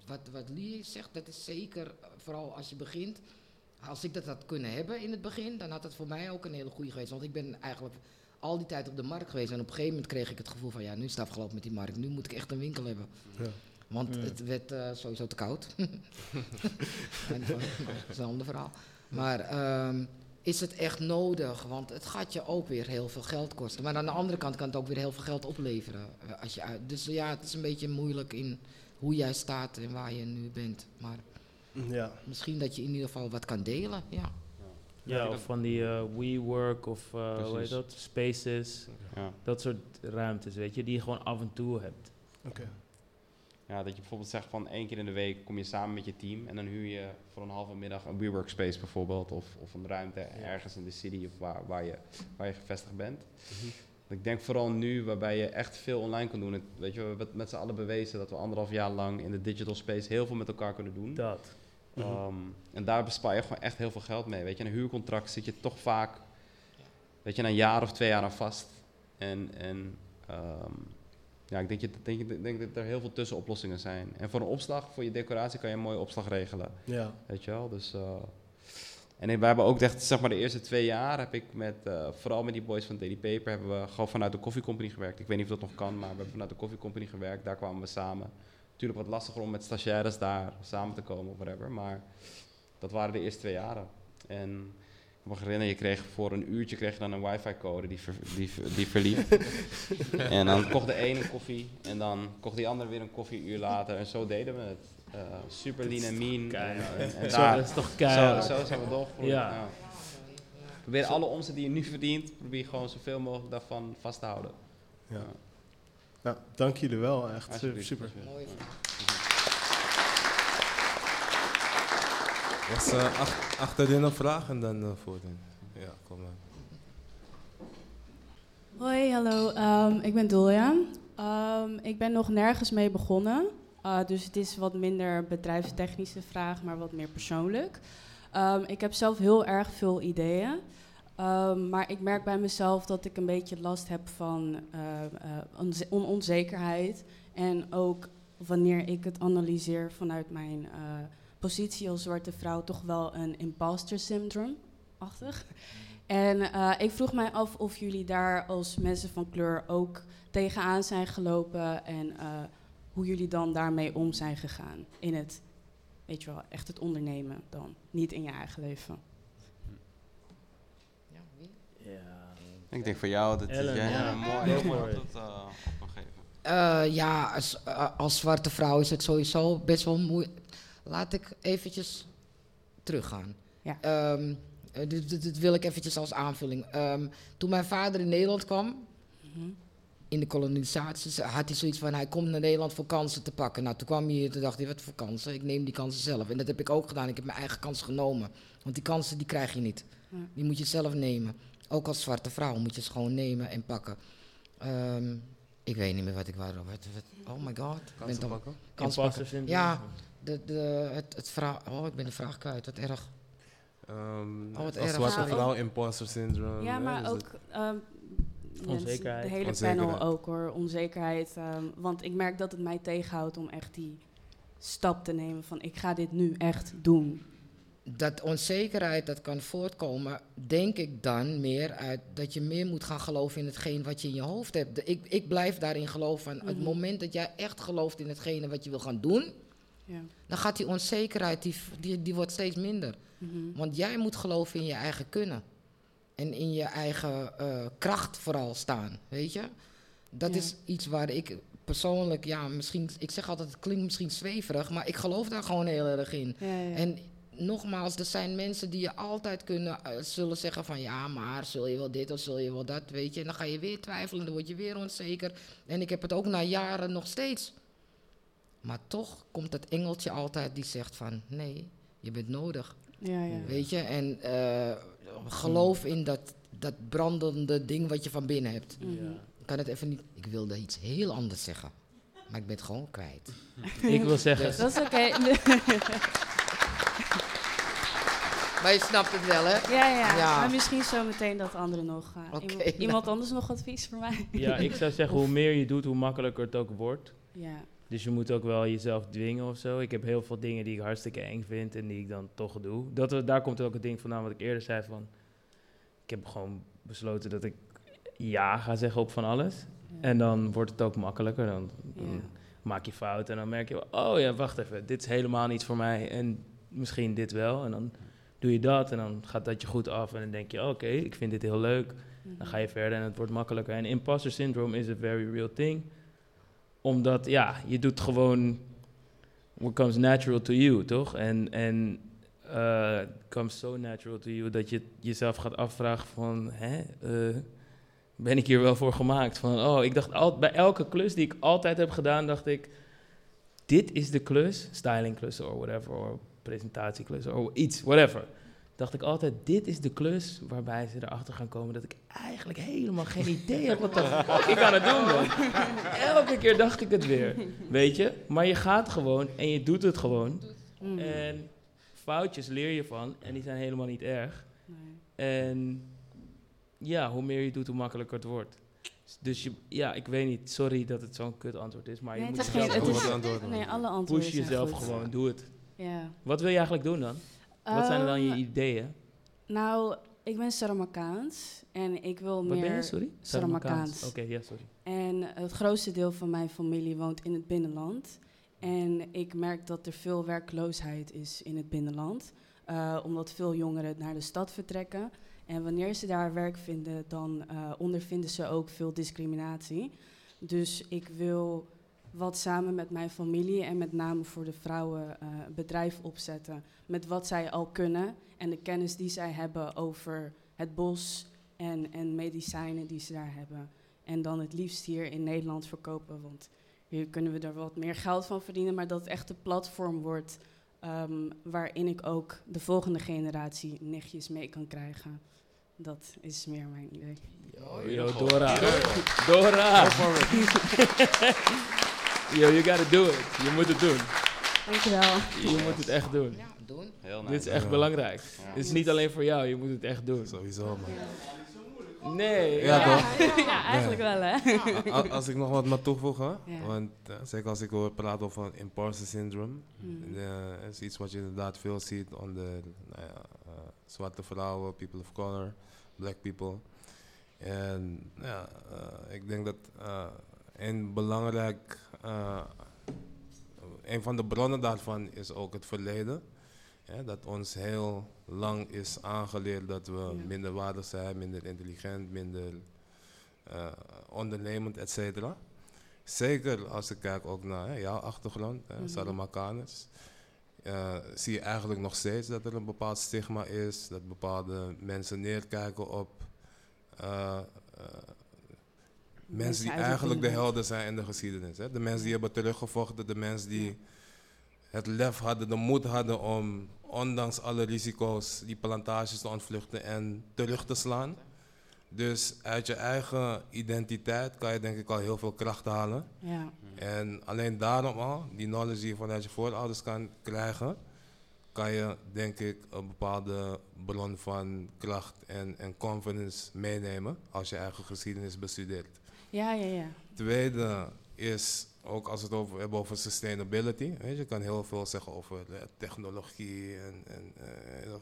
wat, wat Lee zegt, dat is zeker, vooral als je begint. Als ik dat had kunnen hebben in het begin, dan had het voor mij ook een hele goede geweest. Want ik ben eigenlijk al die tijd op de markt geweest. En op een gegeven moment kreeg ik het gevoel van, ja, nu is het afgelopen met die markt. Nu moet ik echt een winkel hebben. Ja. Want Ja. het werd eh, sowieso te koud. en, dat is een ander verhaal. Maar ehm, is het echt nodig? Want het gaat je ook weer heel veel geld kosten. Maar aan de andere kant kan het ook weer heel veel geld opleveren. eh, als je dus ja, het is een beetje moeilijk in hoe jij staat en waar je nu bent. Maar Ja. misschien dat je in ieder geval wat kan delen. Ja. Ja, of van die eh, WeWork of eh, hoe heet dat? Spaces. Ja. Dat soort ruimtes, weet je, die je gewoon af en toe hebt. Oké. ja, dat je bijvoorbeeld zegt van één keer in de week kom je samen met je team en dan huur je voor een halve middag een WeWork space bijvoorbeeld of, of een ruimte ergens in de city of waar, waar, je, waar je gevestigd bent. Ik denk vooral nu, waarbij je echt veel online kan doen. Het- Weet je, we hebben het met z'n allen bewezen dat we anderhalf jaar lang in de digital space heel veel met elkaar kunnen doen. Dat. Mhm. Ehm, en daar bespaar je gewoon echt heel veel geld mee. Weet je, in een huurcontract zit je toch vaak, weet je, een jaar of twee jaar aan vast. En, en ehm, ja, ik denk, je, denk, denk dat er heel veel tussenoplossingen zijn. En voor een opslag, voor je decoratie, kan je een mooie opslag regelen. Ja. Weet je wel, dus... eh, en we hebben ook echt, zeg maar de eerste twee jaar heb ik met, eh, vooral met die boys van Daily Paper, hebben we gewoon vanuit de Coffee Company gewerkt. Ik weet niet of dat nog kan, maar we hebben vanuit de Coffee Company gewerkt. Daar kwamen we samen. Natuurlijk wat lastiger om met stagiaires daar samen te komen of whatever, maar dat waren de eerste twee jaren. En ik me herinneren, je kreeg voor een uurtje kreeg je dan een wifi-code die, ver, die, die verliep. en dan kocht de ene koffie en dan kocht die andere weer een koffie een uur later. En zo deden we het. Uh, super lean en mean. Dat is toch keihard. zo, zo zijn we doorgegroeid. Ja. Ja. Probeer alle omzet die je nu verdient, probeer gewoon zoveel mogelijk daarvan vast te houden. Ja. Nou, dank jullie wel. Echt Alsjeblieft, super. Was uh, ach, achterin een vraag en dan uh, voorin. Ja, kom maar. Hoi, hallo. Ehm, ik ben Dolja. Ehm, ik ben nog nergens mee begonnen. Uh, dus het is wat minder bedrijfstechnische vraag, maar wat meer persoonlijk. Ehm, ik heb zelf heel erg veel ideeën. Um, maar ik merk bij mezelf dat ik een beetje last heb van uh, onze on onzekerheid. En ook wanneer ik het analyseer vanuit mijn uh, positie als zwarte vrouw, toch wel een imposter syndrome-achtig. En ik vroeg mij af of jullie daar als mensen van kleur ook tegenaan zijn gelopen en hoe jullie dan daarmee om zijn gegaan in het, weet je wel, echt het ondernemen dan, niet in je eigen leven. Ja, wie? Ja. Ik denk voor jou dat Ellen, jij ja. een mooi, mooi antwoord uh, geven. Uh, ja, als, uh, als zwarte vrouw is het sowieso best wel moeilijk. Laat ik eventjes teruggaan. Ja. Um, uh, dit, dit, dit, wil ik eventjes als aanvulling. Um, toen mijn vader in Nederland kwam, Mm -hmm. in de kolonisatie, had hij zoiets van: hij komt naar Nederland voor kansen te pakken. Nou, toen kwam hij hier, toen dacht hij: wat voor kansen? Ik neem die kansen zelf. En dat heb ik ook gedaan. Ik heb mijn eigen kans genomen. Want die kansen die krijg je niet. Die moet je zelf nemen. Ook als zwarte vrouw moet je ze gewoon nemen en pakken. Um, ik weet niet meer wat ik wou. Wat, wat, oh my god. Kansen pakken? Kansen Imposter pakken. syndrome. Ja, de, de, het, het vraag. Oh, ik ben de vraag kwijt. Wat erg. Um, Oh, wat als erg. zwarte Ja, vrouw, imposter syndrome. Ja, maar dus ook ehm, Onzekerheid. De hele Onzekerheid. panel ook hoor, onzekerheid. ehm, want ik merk dat het mij tegenhoudt om echt die stap te nemen van ik ga dit nu echt doen. Dat onzekerheid dat kan voortkomen, denk ik dan meer uit dat je meer moet gaan geloven in hetgeen wat je in je hoofd hebt. De- ik, ik blijf daarin geloven van het Mhm. moment dat jij echt gelooft in hetgene wat je wil gaan doen, Ja. dan gaat die onzekerheid, die, die, die wordt steeds minder. Mhm. Want jij moet geloven in je eigen kunnen. En in je eigen eh, kracht vooral staan, weet je? Dat Ja. is iets waar ik persoonlijk, ja, misschien, ik zeg altijd, het klinkt misschien zweverig, maar ik geloof daar gewoon heel erg in. Ja. En nogmaals, er zijn mensen die je altijd kunnen, eh, zullen zeggen van, ja, maar zul je wel dit of zul je wel dat, weet je? En dan ga je weer twijfelen, dan word je weer onzeker. En ik heb het ook na jaren nog steeds. Maar toch komt dat engeltje altijd die zegt van, nee, je bent nodig. ja, ja. Weet je, en eh, geloof in dat, dat brandende ding wat je van binnen hebt. Mhm. Ja. Ik kan het even niet. Ik wilde iets heel anders zeggen. Maar ik ben het gewoon kwijt. Ik wil zeggen, Dat is oké. Maar je snapt het wel, hè? ja, ja, Ja. Maar misschien zo meteen dat anderen nog. eh, iemand, nou. anders nog advies voor mij? ja, ik zou zeggen, hoe meer je doet, hoe makkelijker het ook wordt. Ja. Dus je moet ook wel jezelf dwingen of zo. Ik heb heel veel dingen die ik hartstikke eng vind en die ik dan toch doe. Dat, daar komt ook het ding vandaan wat ik eerder zei van... Ik heb gewoon besloten dat ik ja ga zeggen op van alles. Ja. En dan wordt het ook makkelijker. Dan, dan Ja. maak je fouten en dan merk je... Oh ja, wacht even, dit is helemaal niet voor mij. En misschien dit wel. En dan doe je dat en dan gaat dat je goed af. En dan denk je, oké, ik vind dit heel leuk. Mhm. Dan ga je verder en het wordt makkelijker. En imposter syndrome is a very real thing. Omdat, ja, je doet gewoon what comes natural to you, toch? En, en eh, it comes so natural to you dat je jezelf gaat afvragen van, hè, eh, ben ik hier wel voor gemaakt? Van, oh, ik dacht altijd, bij elke klus die ik altijd heb gedaan, dacht ik, dit is de klus, stylingklus of whatever, presentatieklus of iets, whatever dacht ik altijd, dit is de klus waarbij ze erachter gaan komen dat ik eigenlijk helemaal geen idee heb wat ik aan het doen ben. Elke keer dacht ik het weer, weet je? Maar je gaat gewoon en je doet het gewoon. Mhm. En foutjes leer je van en die zijn helemaal niet erg. Nee. En ja, hoe meer je doet, hoe makkelijker het wordt. Dus je, ja, ik weet niet, sorry dat het zo'n kut antwoord is, maar je moet jezelf geen- het is- antwoord. Nee, alle antwoorden push jezelf gewoon, doe het. Ja. Wat wil je eigenlijk doen dan? Wat zijn er dan je Ehm, ideeën? Nou, ik ben Saramakaans en ik wil Wat meer... ben je, sorry? Saramakaans. Oké, ja, sorry. En het grootste deel van mijn familie woont in het binnenland. En ik merk dat er veel werkloosheid is in het binnenland. eh, omdat veel jongeren naar de stad vertrekken. En wanneer ze daar werk vinden, dan eh, ondervinden ze ook veel discriminatie. Dus ik wil wat samen met mijn familie en met name voor de vrouwen eh, bedrijf opzetten. Met wat zij al kunnen en de kennis die zij hebben over het bos en, en medicijnen die ze daar hebben. En dan het liefst hier in Nederland verkopen, want hier kunnen we er wat meer geld van verdienen. Maar dat het echt een platform wordt ehm, waarin ik ook de volgende generatie nichtjes mee kan krijgen. Dat is meer mijn idee. Yo, yo, Dora. Dora. Yo, you gotta do it. Je moet het doen. Dankjewel. Je moet het echt doen. Ja, doen. Heel Dit is nice. echt Ja. belangrijk. Ja. Dit is niet alleen voor jou, je moet het echt doen. Sowieso, man. Nee. Ja, Ja, toch? ja, eigenlijk wel hè. Als ik nog wat mag toevoegen, Ja. want eh, zeker als ik hoor praten over imposter syndrome, Mm. is iets wat je inderdaad veel ziet onder nou eh, zwarte vrouwen, people of color, black people. En ja, eh, ik denk dat een belangrijk, eh, een van de bronnen daarvan is ook het verleden. Ja, dat ons heel lang is aangeleerd dat we Ja. minder waardig zijn, minder intelligent, minder eh, ondernemend, et cetera. Zeker als ik kijk ook naar hè, jouw achtergrond, hè. Salamakaners. eh, zie je eigenlijk nog steeds dat er een bepaald stigma is, dat bepaalde mensen neerkijken op mensen die eigenlijk de helden zijn in de geschiedenis. Hè? De mensen die hebben teruggevochten, de mensen die het lef hadden, de moed hadden om ondanks alle risico's die plantages te ontvluchten en terug te slaan. Dus uit je eigen identiteit kan je denk ik al heel veel kracht halen. Ja. En alleen daarom al, die knowledge die je vanuit je voorouders kan krijgen, kan je denk ik een bepaalde bron van kracht en, en confidence meenemen als je eigen geschiedenis bestudeert. Ja, ja, ja. Tweede is ook als we het over, hebben over sustainability. Weet je, je kan heel veel zeggen over technologie en, en eh, eh,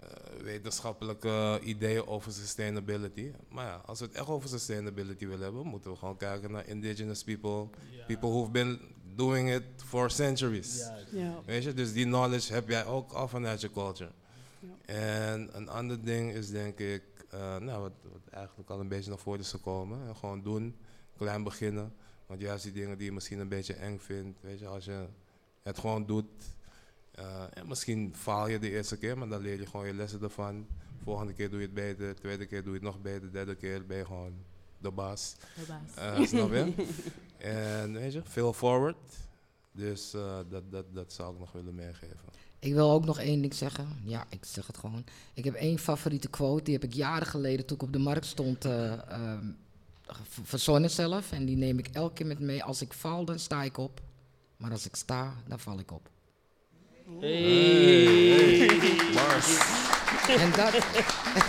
eh, wetenschappelijke ideeën over sustainability. Maar ja, als we het echt over sustainability willen hebben, moeten we gewoon kijken naar indigenous people. People who've been doing it for centuries. ja. Weet je, dus die knowledge heb jij ook al vanuit je culture. Ja. En een ander ding is denk ik, eh, nou, wat, wat eigenlijk al een beetje naar voren is gekomen. hè, gewoon doen, klein beginnen. Want juist die dingen die je misschien een beetje eng vindt, weet je, als je het gewoon doet. eh, en misschien faal je de eerste keer, maar dan leer je gewoon je lessen ervan. Volgende keer doe je het beter, tweede keer doe je het nog beter, derde keer ben je gewoon de baas. De baas. Eh, snap je? en weet je, veel forward. Dus eh, dat, dat, dat zou ik nog willen meegeven. Ik wil ook nog één ding zeggen. Ja, ik zeg het gewoon. Ik heb één favoriete quote. Die heb ik jaren geleden toen ik op de markt stond eh, ehm, v- verzonnen zelf. En die neem ik elke keer met me mee. Als ik val, dan sta ik op. Maar als ik sta, dan val ik op. Hey. En dat,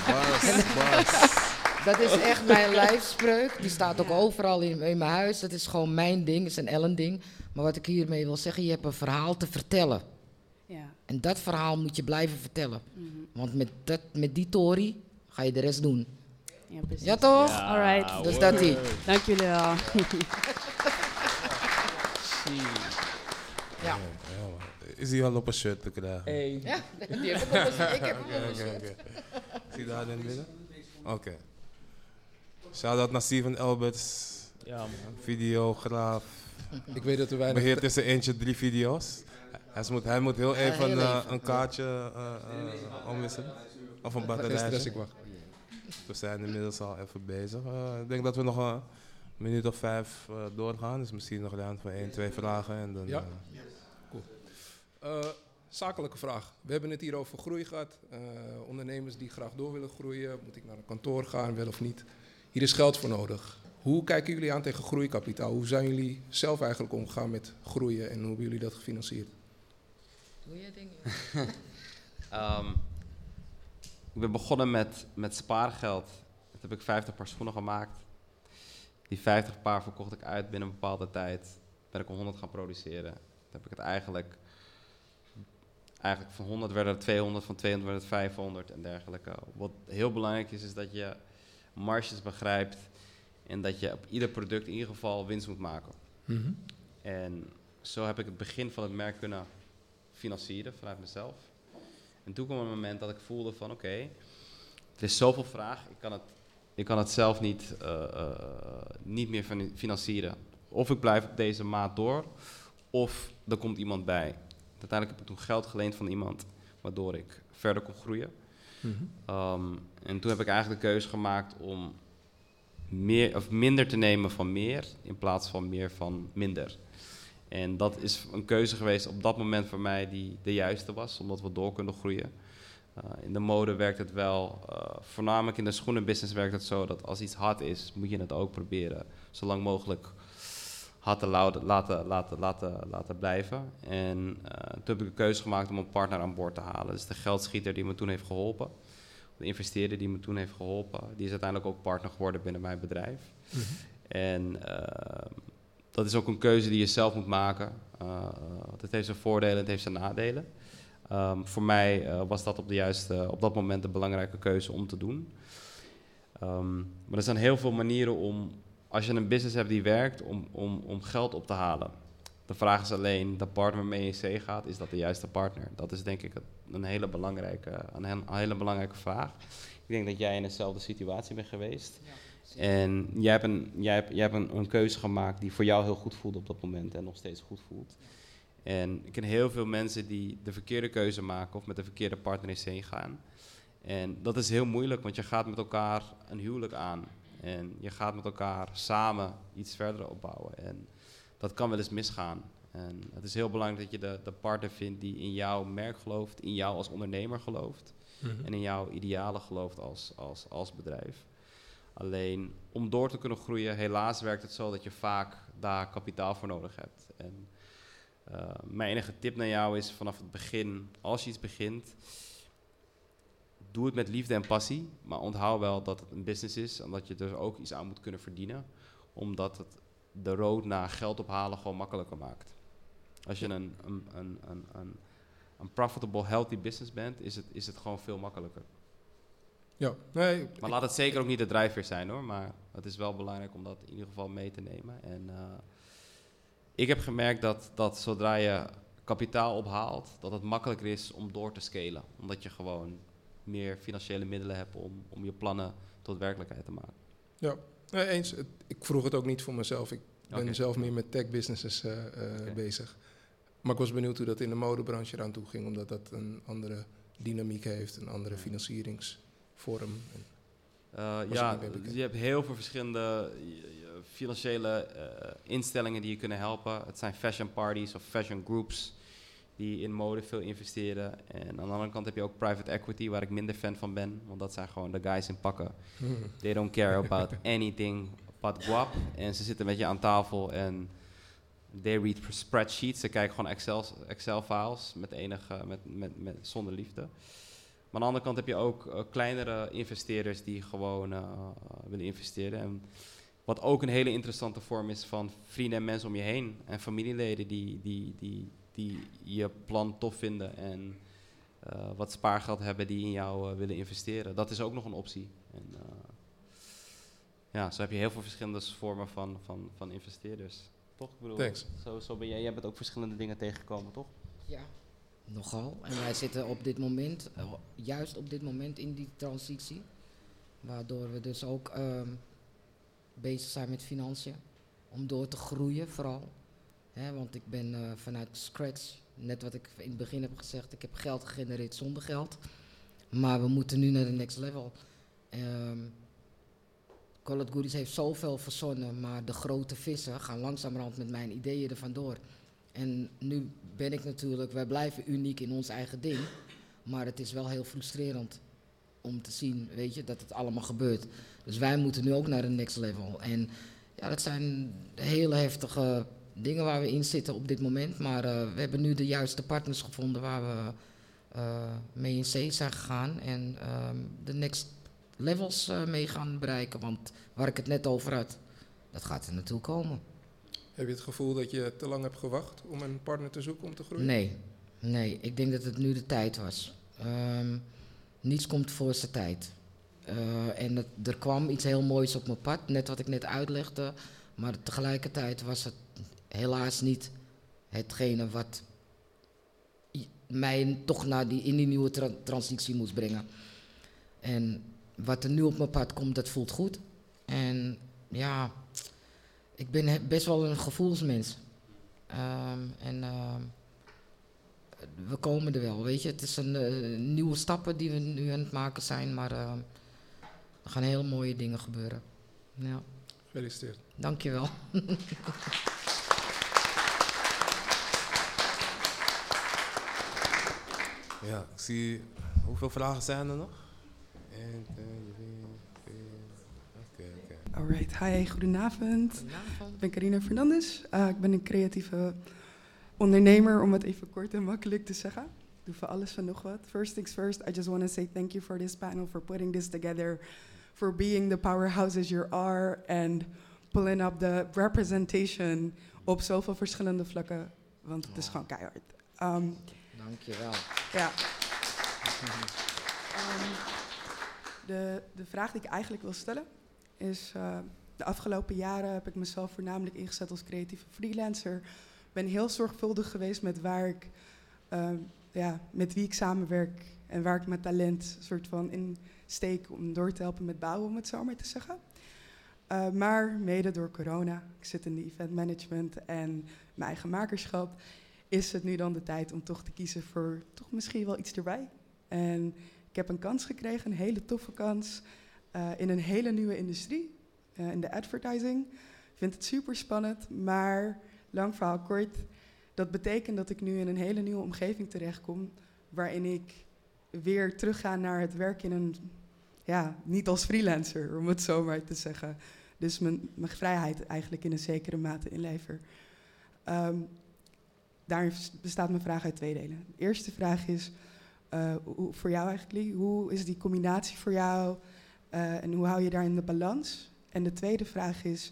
Bars, bars. dat is echt mijn lijfspreuk. Die staat ook overal in, in mijn huis. Dat is gewoon mijn ding. Het is een Ellen ding. Maar wat ik hiermee wil zeggen, je hebt een verhaal te vertellen. Ja. En dat verhaal moet je blijven vertellen. mhm. Want met, dat, met die tory ga je de rest doen. ja, precies. Ja toch? Alright. Dus dat die. Dank jullie wel. Ja. Is die al op een shirt te krijgen? Hey. Ja, die heb ik heb hem. Zie je daar in het midden? Oké. Shout-out naar Steven Alberts, Ja, man. videograaf. Ik weet dat er weinig... Beheert tussen eentje drie video's. Hij moet, hij moet heel Ja, even, heel eh, even. een kaartje eh, eh, omwisselen. Of een batterijtje. ik wacht. We zijn inmiddels al even bezig. Ik denk dat we nog een minuut of vijf eh, doorgaan. Dus misschien nog ruimte voor één, twee vragen. En dan, Ja. Eh, zakelijke vraag. We hebben het hier over groei gehad. Eh, ondernemers die graag door willen groeien. Moet ik naar een kantoor gaan, wel of niet? Hier is geld voor nodig. Hoe kijken jullie aan tegen groeikapitaal? Hoe zijn jullie zelf eigenlijk omgegaan met groeien en hoe hebben jullie dat gefinancierd? Ehm, ik ben begonnen met, met spaargeld. Toen heb ik 50 paar schoenen gemaakt. Die 50 paar verkocht ik uit binnen een bepaalde tijd. Ben ik er 100 gaan produceren. Toen heb ik het eigenlijk... Eigenlijk van 100 werden het 200, van 200 werd het 500 en dergelijke. Wat heel belangrijk is, is dat je marges begrijpt. En dat je op ieder product in ieder geval winst moet maken. En zo heb ik het begin van het merk kunnen financieren vanuit mezelf. En toen kwam een moment dat ik voelde van oké, er is zoveel vraag, ik kan het, ik kan het zelf niet, eh, eh, niet meer fin- financieren. Of ik blijf op deze maat door, of er komt iemand bij. Uiteindelijk heb ik toen geld geleend van iemand, waardoor ik verder kon groeien. Ehm, en toen heb ik eigenlijk de keuze gemaakt om meer, of minder te nemen van meer, in plaats van meer van minder. En dat is een keuze geweest op dat moment voor mij die de juiste was, omdat we door kunnen groeien. Uh, in de mode werkt het wel, uh, voornamelijk in de schoenenbusiness werkt het zo dat als iets hard is, moet je het ook proberen zo lang mogelijk hard te laten, laten, laten, laten, laten blijven. En uh, toen heb ik de keuze gemaakt om een partner aan boord te halen. Dus de geldschieter die me toen heeft geholpen, de investeerder die me toen heeft geholpen, die is uiteindelijk ook partner geworden binnen mijn bedrijf. Mm -hmm. En dat is ook een keuze die je zelf moet maken. Uh, het heeft zijn voordelen en het heeft zijn nadelen. Um, voor mij uh, was dat op, de juiste, op dat moment de belangrijke keuze om te doen. Um, maar er zijn heel veel manieren om, als je een business hebt die werkt, om, om, om geld op te halen. De vraag is alleen, de partner waarmee je in C gaat, is dat de juiste partner? Dat is denk ik een hele belangrijke, een hele belangrijke vraag. Ik denk dat jij in dezelfde situatie bent geweest. Ja. En jij hebt, een, jij, hebt, jij hebt een, een, keuze gemaakt die voor jou heel goed voelde op dat moment en nog steeds goed voelt. En ik ken heel veel mensen die de verkeerde keuze maken of met de verkeerde partner in zee gaan. En dat is heel moeilijk, want je gaat met elkaar een huwelijk aan. En je gaat met elkaar samen iets verder opbouwen. En dat kan wel eens misgaan. En het is heel belangrijk dat je de, de partner vindt die in jouw merk gelooft, in jou als ondernemer gelooft. Mm-hmm. En in jouw idealen gelooft als, als, als bedrijf. Alleen om door te kunnen groeien, helaas werkt het zo dat je vaak daar kapitaal voor nodig hebt. En uh, mijn enige tip naar jou is vanaf het begin, als je iets begint, doe het met liefde en passie. Maar onthoud wel dat het een business is en dat je er ook iets aan moet kunnen verdienen. Omdat het de road naar geld ophalen gewoon makkelijker maakt. Als je een, een, een, een, een, een profitable, healthy business bent, is het, is het gewoon veel makkelijker. Ja, nee, maar laat het zeker ook niet de drijfveer zijn hoor. Maar het is wel belangrijk om dat in ieder geval mee te nemen. En uh, ik heb gemerkt dat, dat zodra je kapitaal ophaalt, dat het makkelijker is om door te scalen. Omdat je gewoon meer financiële middelen hebt om, om je plannen tot werkelijkheid te maken. Ja, nee, eens. Ik vroeg het ook niet voor mezelf. Ik ben okay. zelf meer met tech businesses uh, okay. bezig. Maar ik was benieuwd hoe dat in de modebranche eraan toe ging, omdat dat een andere dynamiek heeft, een andere financierings vorm? Uh, ja, je hebt heel veel verschillende financiële uh, instellingen die je kunnen helpen. Het zijn fashion parties of fashion groups die in mode veel investeren. En aan de andere kant heb je ook private equity, waar ik minder fan van ben. Want dat zijn gewoon de guys in pakken. Hmm. They don't care about anything but guap. En ze zitten met je aan tafel en they read spreadsheets. Ze kijken gewoon Excel, Excel files met enige, met, met, met, zonder liefde. Maar aan de andere kant heb je ook uh, kleinere investeerders die gewoon uh, willen investeren. En wat ook een hele interessante vorm is van vrienden en mensen om je heen. En familieleden die, die, die, die je plan tof vinden en uh, wat spaargeld hebben die in jou willen investeren. Dat is ook nog een optie. En, ja, zo heb je heel veel verschillende vormen van, van, van investeerders. Toch? Ik bedoel, Thanks. Zo, zo ben jij, jij bent ook verschillende dingen tegengekomen, toch? Ja, Nogal. En wij zitten op dit moment, uh, juist op dit moment in die transitie. Waardoor we dus ook um, bezig zijn met financiën. Om door te groeien vooral. Want ik ben uh, vanuit scratch, net wat ik in het begin heb gezegd, ik heb geld gegenereerd zonder geld. Maar we moeten nu naar de next level. Um, Call It Goodies heeft zoveel verzonnen, maar de grote vissen gaan langzamerhand met mijn ideeën er vandoor. En nu ben ik natuurlijk, wij blijven uniek in ons eigen ding. Maar het is wel heel frustrerend om te zien, weet je, dat het allemaal gebeurt. Dus wij moeten nu ook naar een next level. En ja, dat zijn hele heftige dingen waar we in zitten op dit moment. Maar uh, we hebben nu de juiste partners gevonden waar we uh, mee in zee zijn gegaan. En um, de next levels uh, mee gaan bereiken. Want waar ik het net over had, dat gaat er naartoe komen. Heb je het gevoel dat je te lang hebt gewacht om een partner te zoeken om te groeien? Nee, nee. Ik denk dat het nu de tijd was. Um, niets komt voor zijn tijd. Uh, en er kwam iets heel moois op mijn pad, net wat ik net uitlegde. Maar tegelijkertijd was het helaas niet hetgene wat mij toch naar die, in die nieuwe tra- transitie moest brengen. En wat er nu op mijn pad komt, dat voelt goed. En ja, ik ben best wel een gevoelsmens. Ehm, en ehm, we komen er wel, weet je. Het is een eh, nieuwe stappen die we nu aan het maken zijn, maar ehm, er gaan heel mooie dingen gebeuren. Ja, Gefeliciteerd. dankjewel. Ja, ik zie. Hoeveel vragen zijn er nog? Eén, twee, drie, vier. Oké, oké. Alright, hi, goedenavond. Goedenavond. Ik ben Carina Fernandes. Uh, ik ben een creatieve ondernemer, om het even kort en makkelijk te zeggen. Ik doe voor alles en nog wat. First things first, I just want to say thank you for this panel, for putting this together, for being the powerhouses you are, and pulling up the representation op zoveel verschillende vlakken, want het is gewoon keihard. Um, Dankjewel. ja. Ehm, de, de vraag die ik eigenlijk wil stellen is... eh, de afgelopen jaren heb ik mezelf voornamelijk ingezet als creatieve freelancer. ben heel zorgvuldig geweest met waar ik... ehm, ja, met wie ik samenwerk en waar ik mijn talent soort van in steek... om door te helpen met bouwen, om het zo maar te zeggen. Eh, maar mede door corona, ik zit in de event management en mijn eigen makerschap is het nu dan de tijd om toch te kiezen voor toch misschien wel iets erbij. En ik heb een kans gekregen, een hele toffe kans, eh, in een hele nieuwe industrie, eh, in de advertising. Ik vind het super spannend, maar lang verhaal kort, dat betekent dat ik nu in een hele nieuwe omgeving terechtkom, waarin ik weer terugga naar het werk in een, ja, niet als freelancer, om het zo maar te zeggen. Dus mijn, mijn vrijheid eigenlijk in een zekere mate inlever. Ehm, daar bestaat mijn vraag uit twee delen. De eerste vraag is eh, hoe, voor jou eigenlijk, hoe is die combinatie voor jou eh, en hoe hou je daarin de balans? En de tweede vraag is,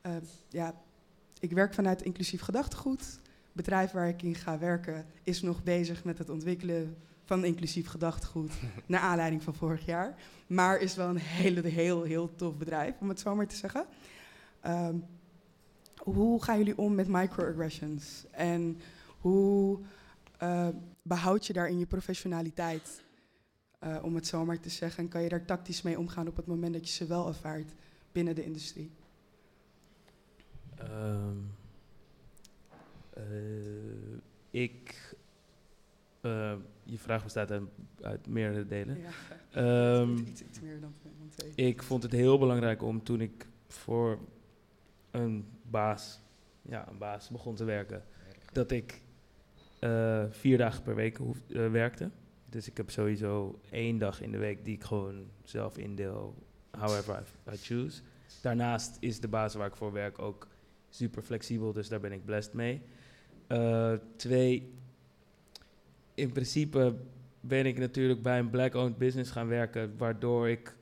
eh, ja, ik werk vanuit inclusief gedachtegoed. Het bedrijf waar ik in ga werken is nog bezig met het ontwikkelen van inclusief gedachtegoed, naar aanleiding van vorig jaar. Maar is wel een hele, heel, heel tof bedrijf, om het zo maar te zeggen. Ehm, hoe gaan jullie om met microaggressions? En hoe eh, behoud je daarin je professionaliteit? Eh, om het zo maar te zeggen. En kan je daar tactisch mee omgaan op het moment dat je ze wel ervaart binnen de industrie? Ehm, eh, ik. eh, je vraag bestaat uit, uit meerdere delen. Ja, Ehm, iets, iets meer dan, dan twee. ik vond het heel belangrijk om toen ik voor een baas, ja, een baas begon te werken, dat ik eh, vier dagen per week hoef, werkte. Dus ik heb sowieso één dag in de week die ik gewoon zelf indeel, however I, choose. Daarnaast is de baas waar ik voor werk ook super flexibel, dus daar ben ik blessed mee. Eh, twee, in principe ben ik natuurlijk bij een black-owned business gaan werken, waardoor ik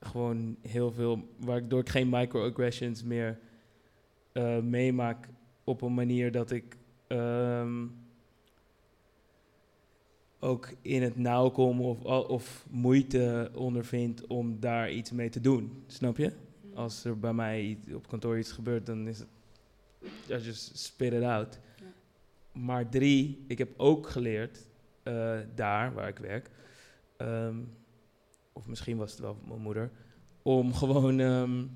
gewoon heel veel, waardoor ik geen microaggressions meer eh, meemaak op een manier dat ik ehm, ook in het nauw kom of, of moeite ondervind om daar iets mee te doen. Snap je? Als er bij mij op kantoor iets gebeurt, dan is het, I just spit it out. Maar drie, ik heb ook geleerd, eh, daar waar ik werk, ehm, of misschien was het wel mijn moeder, om gewoon ehm,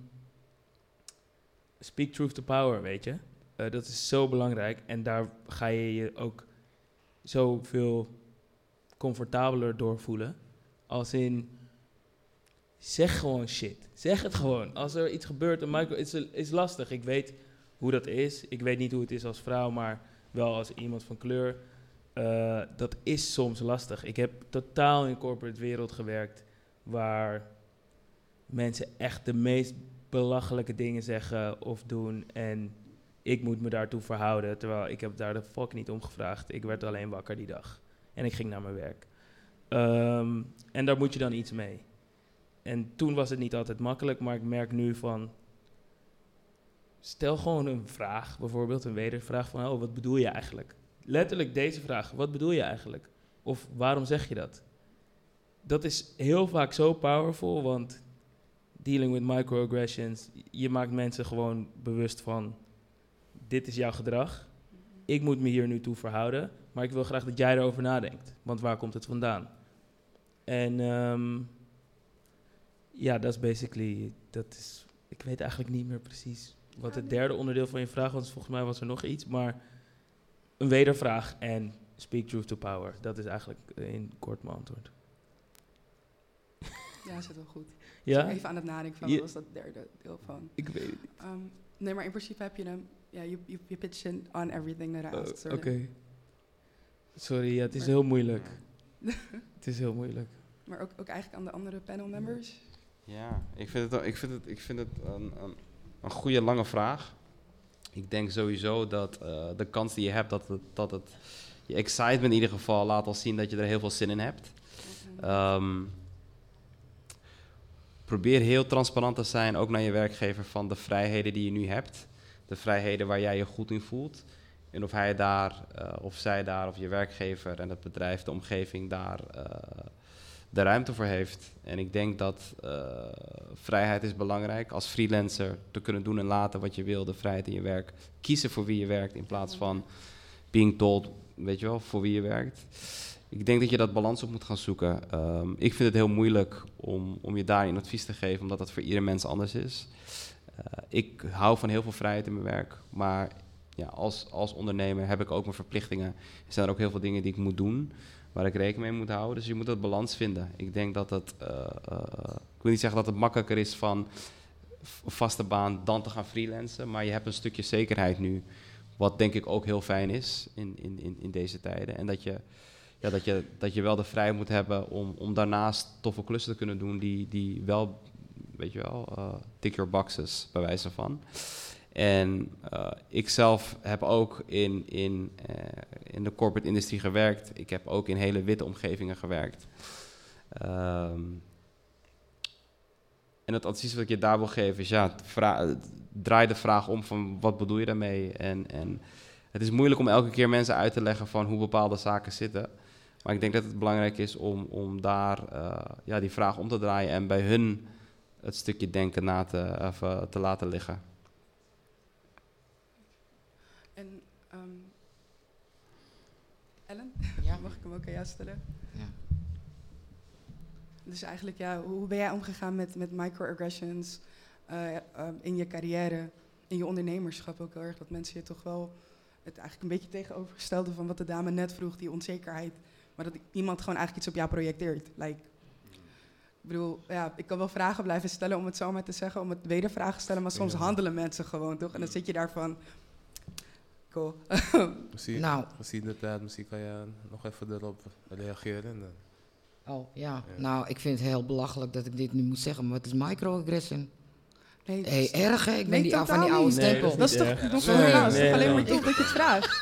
speak truth to power, weet je. Eh, dat is zo belangrijk en daar ga je je ook zoveel comfortabeler door voelen. Als in, zeg gewoon shit. Zeg het gewoon. Als er iets gebeurt, een micro, is, is lastig. Ik weet hoe dat is. Ik weet niet hoe het is als vrouw, maar wel als iemand van kleur. Eh, dat is soms lastig. Ik heb totaal in corporate wereld gewerkt waar mensen echt de meest belachelijke dingen zeggen of doen en ik moet me daartoe verhouden, terwijl ik heb daar de fuck niet om gevraagd. Ik werd alleen wakker die dag en ik ging naar mijn werk. Ehm, en daar moet je dan iets mee. En toen was het niet altijd makkelijk, maar ik merk nu van stel gewoon een vraag, bijvoorbeeld een wedervraag van oh, wat bedoel je eigenlijk? Letterlijk deze vraag, wat bedoel je eigenlijk? Of waarom zeg je dat? Dat is heel vaak zo powerful, want dealing with microaggressions, je maakt mensen gewoon bewust van dit is jouw gedrag. Ik moet me hier nu toe verhouden. Maar ik wil graag dat jij erover nadenkt. Want waar komt het vandaan? En ehm, ja, dat is basically, dat is, ik weet eigenlijk niet meer precies wat het derde onderdeel van je vraag was. Volgens mij was er nog iets, maar een wedervraag en speak truth to power. Dat is eigenlijk in kort mijn antwoord. Ja, zit wel goed. Ja? Even aan het nadenken van Je- wat was dat derde deel van. Ik weet het niet. Ehm, nee, maar in principe heb je hem. Ja, je you pitch in on everything that I Oh, asked. Oké. Sorry, ja, het is Maar- heel moeilijk. het is heel moeilijk. Maar ook, ook eigenlijk aan de andere panel members. Ja, ik vind het, ik vind het, ik vind het een, een, een goede lange vraag. Ik denk sowieso dat eh, de kans die je hebt, dat het, dat het je excitement in ieder geval laat al zien dat je er heel veel zin in hebt. Ehm, probeer heel transparant te zijn, ook naar je werkgever, van de vrijheden die je nu hebt. De vrijheden waar jij je goed in voelt. En of hij daar, eh, of zij daar, of je werkgever en het bedrijf, de omgeving daar eh, de ruimte voor heeft. En ik denk dat eh, vrijheid is belangrijk. Als freelancer te kunnen doen en laten wat je wil, de vrijheid in je werk. Kiezen voor wie je werkt in plaats van being told, weet je wel, voor wie je werkt. Ik denk dat je dat balans op moet gaan zoeken. Ehm, ik vind het heel moeilijk om, om je daarin advies te geven, omdat dat voor ieder mens anders is. Ik hou van heel veel vrijheid in mijn werk, maar ja, als, als ondernemer heb ik ook mijn verplichtingen. Er zijn er ook heel veel dingen die ik moet doen, waar ik rekening mee moet houden. Dus je moet dat balans vinden. Ik denk dat het, eh, eh, ik wil niet zeggen dat het makkelijker is van vaste baan dan te gaan freelancen, maar je hebt een stukje zekerheid nu, wat denk ik ook heel fijn is in, in, in, in deze tijden. En dat je, ja, dat je, dat je wel de vrijheid moet hebben om, om daarnaast toffe klussen te kunnen doen die, die wel, weet je wel, eh tick your boxes, bij wijze van. En eh, ik zelf heb ook in, in, eh, in de corporate industrie gewerkt. Ik heb ook in hele witte omgevingen gewerkt. Ehm, en het advies wat ik je daar wil geven is, ja, draai de vraag om van wat bedoel je daarmee? En, en het is moeilijk om elke keer mensen uit te leggen van hoe bepaalde zaken zitten. Maar ik denk dat het belangrijk is om, om daar eh, ja, die vraag om te draaien en bij hun het stukje denken na te, te laten liggen. En ehm, Ellen, Ja. Mag ik hem ook aan jou stellen? Ja. Dus eigenlijk, ja, hoe ben jij omgegaan met, met microaggressions eh, ehm, in je carrière, in je ondernemerschap ook heel erg? Dat mensen je toch wel het eigenlijk een beetje tegenovergestelde van wat de dame net vroeg, die onzekerheid. Maar dat iemand gewoon eigenlijk iets op jou projecteert. Like, ik bedoel, ja, ik kan wel vragen blijven stellen om het zo maar te zeggen, om het wedervragen te stellen, maar soms handelen mensen gewoon, toch? En dan zit je daar van, cool. Misschien, Nou. gezien de tijd, misschien kan je nog even erop reageren. En, dan- Oh, ja. Nou, ik vind het heel belachelijk dat ik dit nu moet zeggen, maar wat is microaggression? Nee, hey, erg hè? Ik ben die af van die oude. Nee, stempel. dat is Dat niet is toch, Nee? Dat is toch alleen maar tof dat je het vraagt?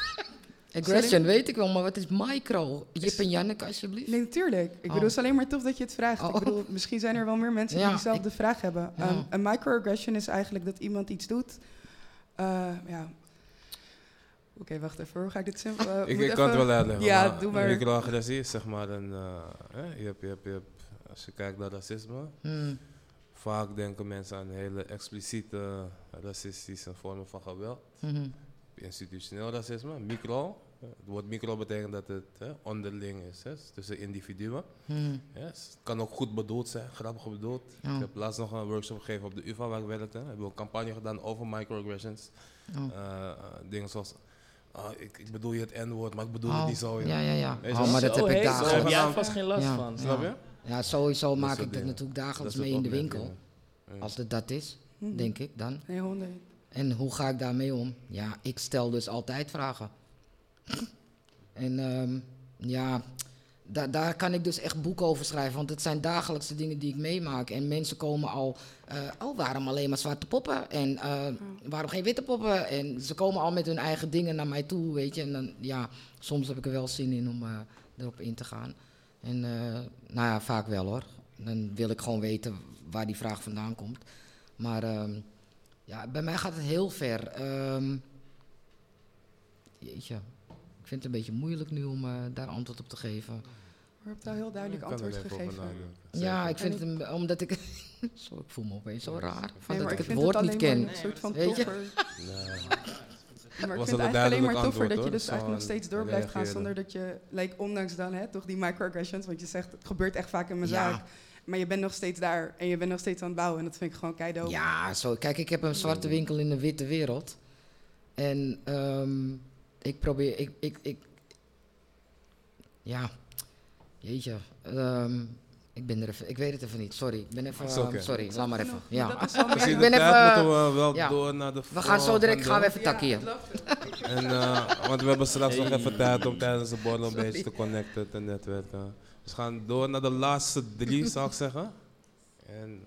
Aggression weet ik wel, maar wat is micro? Jip en Janneke, alsjeblieft. Nee, natuurlijk. Ik Oh. bedoel, het is alleen maar tof dat je het vraagt. Oh. Ik bedoel, misschien zijn er wel meer mensen Ja, die diezelfde vraag hebben. Ja. Ehm, een microaggression is eigenlijk dat iemand iets doet. eh, ja. Oké, wacht even. Hoe ga ik dit simpel... eh, ik ik kan het wel uitleggen. Ja, maar doe maar. Microagressie is zeg maar een... eh, je hebt, je hebt, je hebt, als je kijkt naar racisme, Hmm. vaak denken mensen aan hele expliciete racistische vormen van geweld. Mhm. Institutioneel racisme, micro. Het woord micro betekent dat het hè, onderling is, hè, tussen individuen. Yes. Het kan ook goed bedoeld zijn, grappig bedoeld. Ik heb laatst nog een workshop gegeven op de UvA waar ik werkte. We hebben een campagne gedaan over microaggressions. Oh. Eh, eh, dingen zoals, ah, ik, ik bedoel je het N-woord, maar ik bedoel Oh, het niet zo. ja, ja, ja. Oh, maar dat heb ik dagelijks. Daar heb jij vast geen last Ja. van. Snap je? Ja, sowieso Dat maak ik dat natuurlijk dagelijks Dat mee in de winkel. Als het dat is, Mhm. denk ik dan. Nee, honderd. En hoe ga ik daarmee om? Ja, ik stel dus altijd vragen. en ehm, ja, da daar kan ik dus echt boeken over schrijven. Want het zijn dagelijkse dingen die ik meemaak. En mensen komen al, eh, oh, waarom alleen maar zwarte poppen? En eh, waarom geen witte poppen? En ze komen al met hun eigen dingen naar mij toe, weet je. En dan, ja, soms heb ik er wel zin in om eh, erop in te gaan. En eh, nou ja, vaak wel hoor. Dan wil ik gewoon weten waar die vraag vandaan komt. Maar ehm, ja, bij mij gaat het heel ver. Ehm, jeetje, ik vind het een beetje moeilijk nu om eh, daar antwoord op te geven. Hebt al heel duidelijk antwoord gegeven. nadenken. Ja, ik vind het een- omdat ik. Zo, ik voel me opeens zo raar. Van Nee, dat ik het woord niet ken. een soort van Weet je? Maar ik Was vind dat het eigenlijk alleen maar toffer dat je dus eigenlijk nog steeds door blijft gaan zonder dat je, like, ondanks dan hè, toch die microaggressions, want je zegt het gebeurt echt vaak in mijn Ja. zaak. Maar je bent nog steeds daar en je bent nog steeds aan het bouwen en dat vind ik gewoon keidoop. Ja, zo. Kijk, ik heb een zwarte winkel in een witte wereld. En ehm, ik probeer, ik, ik, ik, ja, jeetje. ehm, ik ben er even, ik weet het even niet, sorry. Ik ben even, ehm, sorry, laat maar even. Ja. Ik ben even, moeten we wel ja. door naar de We gaan zo direct, gaan we even het. En, eh, want we hebben straks nog even tijd om tijdens de borrel een beetje te connecten, te netwerken. Dus we gaan door naar de laatste drie, zou ik zeggen. En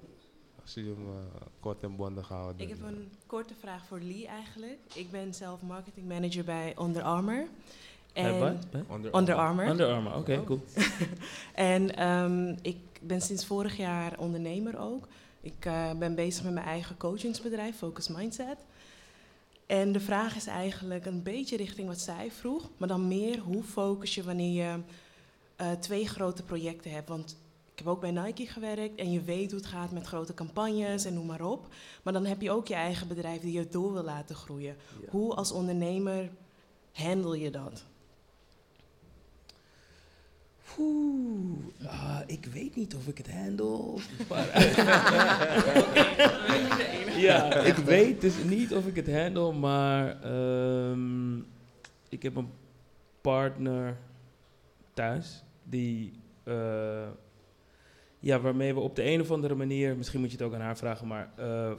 als jullie hem eh, kort en bondig houden. Ik heb een korte vraag voor Lee eigenlijk. Ik ben zelf marketing manager bij Under Armour. Bij wat? Bij? Onder- Under Armour. Under Armour, oké, Oh. cool. en ehm, ik ben sinds vorig jaar ondernemer ook. Ik eh, ben bezig met mijn eigen coachingsbedrijf, Focus Mindset. En de vraag is eigenlijk een beetje richting wat zij vroeg, maar dan meer hoe focus je wanneer je eh, twee grote projecten hebt. Want ik heb ook bij Nike gewerkt en je weet hoe het gaat met grote campagnes en noem maar op. Maar dan heb je ook je eigen bedrijf die je door wil laten groeien. Ja. Hoe als ondernemer handle je dat? Oeh, ah, ik weet niet of ik het handle. ja, ik weet dus niet of ik het handle, maar ehm, ik heb een partner thuis die, eh, ja, waarmee we op de een of andere manier, misschien moet je het ook aan haar vragen, maar eh,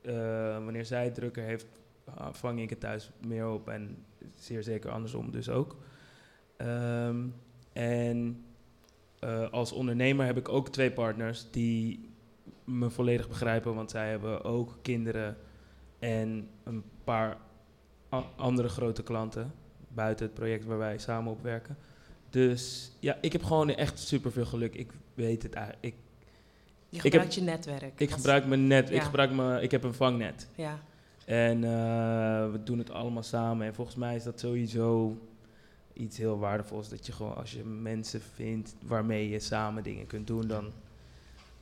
eh, wanneer zij drukker heeft, ah, vang ik het thuis meer op en zeer zeker andersom dus ook. Ehm, en eh, als ondernemer heb ik ook twee partners die me volledig begrijpen, want zij hebben ook kinderen en een paar andere grote klanten buiten het project waar wij samen op werken. Dus ja, ik heb gewoon echt super veel geluk. Ik weet het eigenlijk. Ik, Je Ik gebruikt heb- je netwerk. ik gebruik mijn net, ik gebruik mijn, ik heb een vangnet. Ja. En eh, we doen het allemaal samen. En volgens mij is dat sowieso iets heel waardevols. Dat je gewoon, als je mensen vindt waarmee je samen dingen kunt doen, dan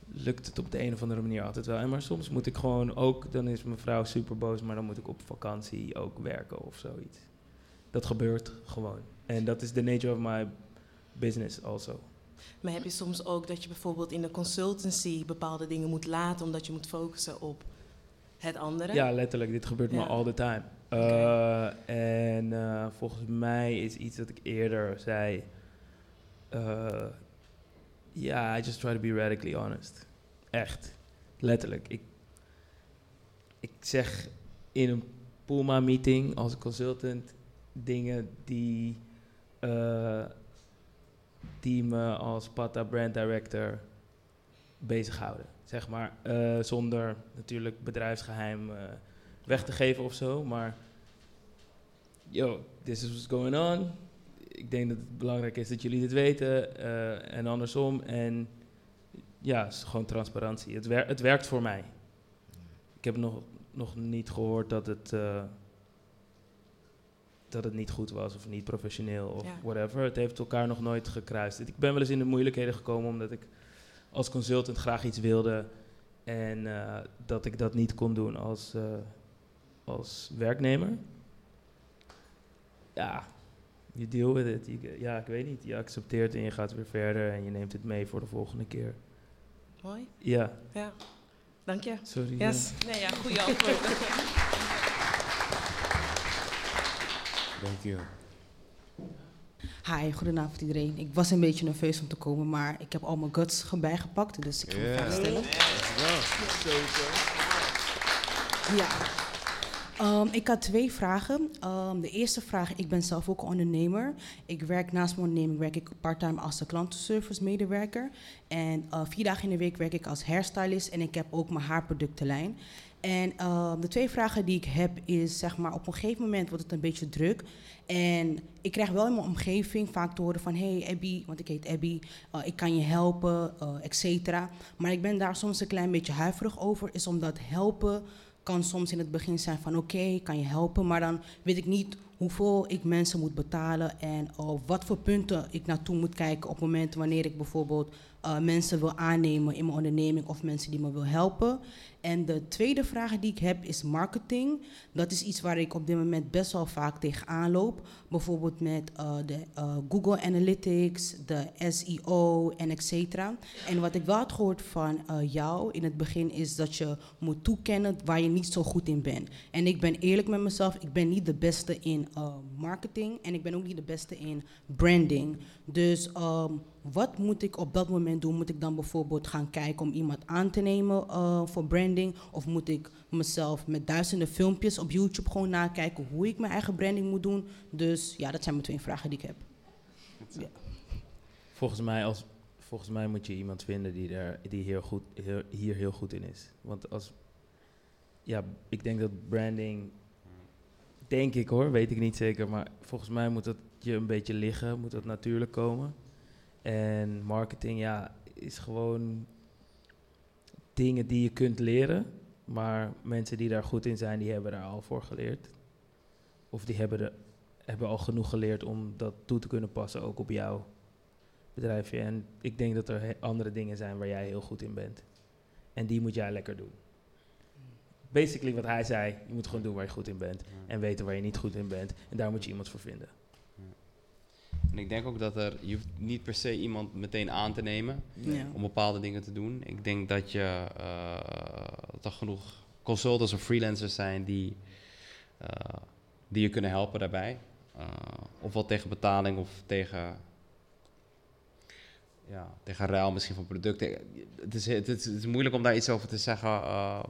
lukt het op de een of andere manier altijd wel. En maar soms moet ik gewoon ook, dan is mijn vrouw super boos, maar dan moet ik op vakantie ook werken of zoiets. Dat gebeurt gewoon. En dat is the nature of my business also. Maar heb je soms ook dat je bijvoorbeeld in de consultancy bepaalde dingen moet laten omdat je moet focussen op het andere? Ja, letterlijk. Dit gebeurt me all the time. Eh, en eh, volgens mij is iets dat ik eerder zei. eh, Ja, I just try to be radically honest. Echt. Letterlijk. Ik, ik zeg in een Puma meeting als consultant dingen die, die me als Pata brand director bezighouden. Zeg maar, zonder natuurlijk bedrijfsgeheim eh, weg te geven of zo. Maar, yo, this is what's going on. Ik denk dat het belangrijk is dat jullie dit weten eh, en andersom. En ja, is gewoon transparantie. Het, wer het werkt voor mij. Ik heb nog, nog niet gehoord dat het, eh, dat het niet goed was of niet professioneel of Ja. whatever. Het heeft elkaar nog nooit gekruist. Ik ben wel eens in de moeilijkheden gekomen omdat ik als consultant graag iets wilde en eh, dat ik dat niet kon doen als, als werknemer. Ja, je deal with it. Je- ja, ik weet niet. Je accepteert en je gaat weer verder en je neemt het mee voor de volgende keer. Mooi. Ja, Ja. Dank je. sorry. Yes. Nee, ja, goede antwoord. Dank je. Hi, goedenavond iedereen. Ik was een beetje nerveus om te komen, maar ik heb al mijn guts ge- bijgepakt, dus ik ga mijn vraag stellen. Ja. Ehm, ik had twee vragen. Ehm, de eerste vraag, ik ben zelf ook ondernemer. Ik werk naast mijn onderneming werk ik parttime als de klantenservice medewerker. En eh, vier dagen in de week werk ik als hairstylist en ik heb ook mijn haarproductenlijn. En ehm, de twee vragen die ik heb is, zeg maar, op een gegeven moment wordt het een beetje druk. En ik krijg wel in mijn omgeving vaak te horen van... hey Abby, want ik heet Abby, eh, ik kan je helpen, eh et cetera. Maar ik ben daar soms een klein beetje huiverig over. Is omdat helpen kan soms in het begin zijn van... oké, ik kan je helpen, maar dan weet ik niet hoeveel ik mensen moet betalen en op wat voor punten ik naartoe moet kijken op momenten wanneer ik bijvoorbeeld uh, mensen wil aannemen in mijn onderneming of mensen die me wil helpen. En de tweede vraag die ik heb is marketing. Dat is iets waar ik op dit moment best wel vaak tegenaan loop. Bijvoorbeeld met uh, de uh, Google Analytics, de SEO en et cetera. En wat ik wel had gehoord van jou in het begin is dat je moet toekennen waar je niet zo goed in bent. En ik ben eerlijk met mezelf, ik ben niet de beste in marketing en ik ben ook niet de beste in branding. Dus um, wat moet ik op dat moment doen? Moet ik dan bijvoorbeeld gaan kijken om iemand aan te nemen voor branding? Of moet ik mezelf met duizenden filmpjes op YouTube gewoon nakijken hoe ik mijn eigen branding moet doen? Dus ja, dat zijn mijn twee vragen die ik heb. Ja. Volgens, mij als, volgens mij moet je iemand vinden die, er, die heel goed, hier heel goed in is. Want als, ja, ik denk dat branding, denk ik hoor, weet ik niet zeker, maar volgens mij moet dat je een beetje liggen, moet dat natuurlijk komen. En marketing, ja, is gewoon dingen die je kunt leren. Maar mensen die daar goed in zijn, die hebben daar al voor geleerd. Of die hebben, de, hebben al genoeg geleerd om dat toe te kunnen passen, ook op jouw bedrijfje. En ik denk dat er andere dingen zijn waar jij heel goed in bent. En die moet jij lekker doen. Basically wat hij zei, je moet gewoon doen waar je goed in bent. En weten waar je niet goed in bent. En daar moet je iemand voor vinden. En ik denk ook dat er, je hoeft niet per se iemand meteen aan te nemen om bepaalde dingen te doen. Ik denk dat je uh, dat er genoeg consultants of freelancers zijn die, uh, die je kunnen helpen daarbij. Uh, ofwel tegen betaling of tegen, ja, tegen ruil misschien van producten. Het is, het, is, het is moeilijk om daar iets over te zeggen,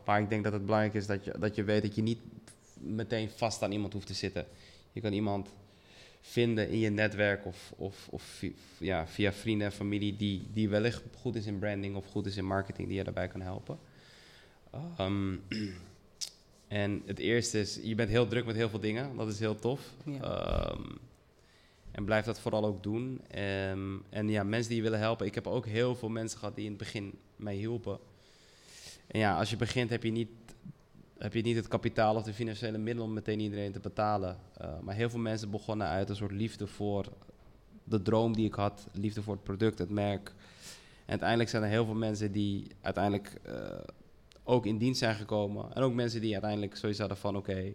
maar ik denk dat het belangrijk is dat je, dat je weet dat je niet meteen vast aan iemand hoeft te zitten. Je kan iemand vinden in je netwerk of, of, of ja, via vrienden en familie die, die wellicht goed is in branding of goed is in marketing, die je daarbij kan helpen. Um, en het eerste is, je bent heel druk met heel veel dingen, dat is heel tof. Ja. Um, en blijf dat vooral ook doen. Um, en ja, mensen die je willen helpen. Ik heb ook heel veel mensen gehad die in het begin mij hielpen. En ja, als je begint heb je niet heb je niet het kapitaal of de financiële middelen om meteen iedereen te betalen. Uh, maar heel veel mensen begonnen uit een soort liefde voor de droom die ik had, liefde voor het product, het merk. En uiteindelijk zijn er heel veel mensen die uiteindelijk uh, ook in dienst zijn gekomen. En ook mensen die uiteindelijk zoiets hadden van oké,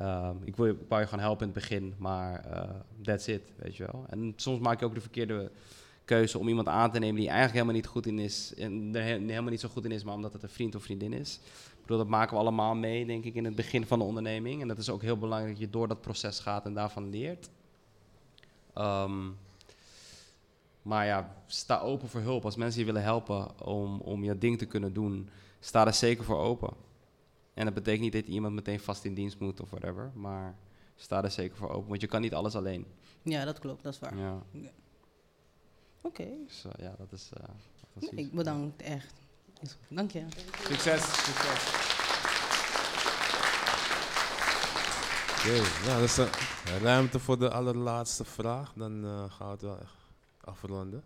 uh, ik wil je, wou je gewoon helpen in het begin, maar that's it, weet je wel. En soms maak je ook de verkeerde keuze om iemand aan te nemen die eigenlijk helemaal niet goed in is. En er helemaal niet zo goed in is, maar omdat het een vriend of vriendin is dat maken we allemaal mee, denk ik, in het begin van de onderneming. En dat is ook heel belangrijk dat je door dat proces gaat en daarvan leert. Um, maar ja, sta open voor hulp. Als mensen je willen helpen om, om je ding te kunnen doen, sta er zeker voor open. En dat betekent niet dat iemand meteen vast in dienst moet of whatever, maar sta er zeker voor open, want je kan niet alles alleen. Ja, dat klopt, dat is waar. Ja. Oké. Okay. Dus, uh, ja, dat is. Uh, dat ik bedank echt. Dank je. Succes. Succes. Oké, okay, nou, dat is de ruimte voor de allerlaatste vraag. Dan uh, gaan we het wel echt afronden.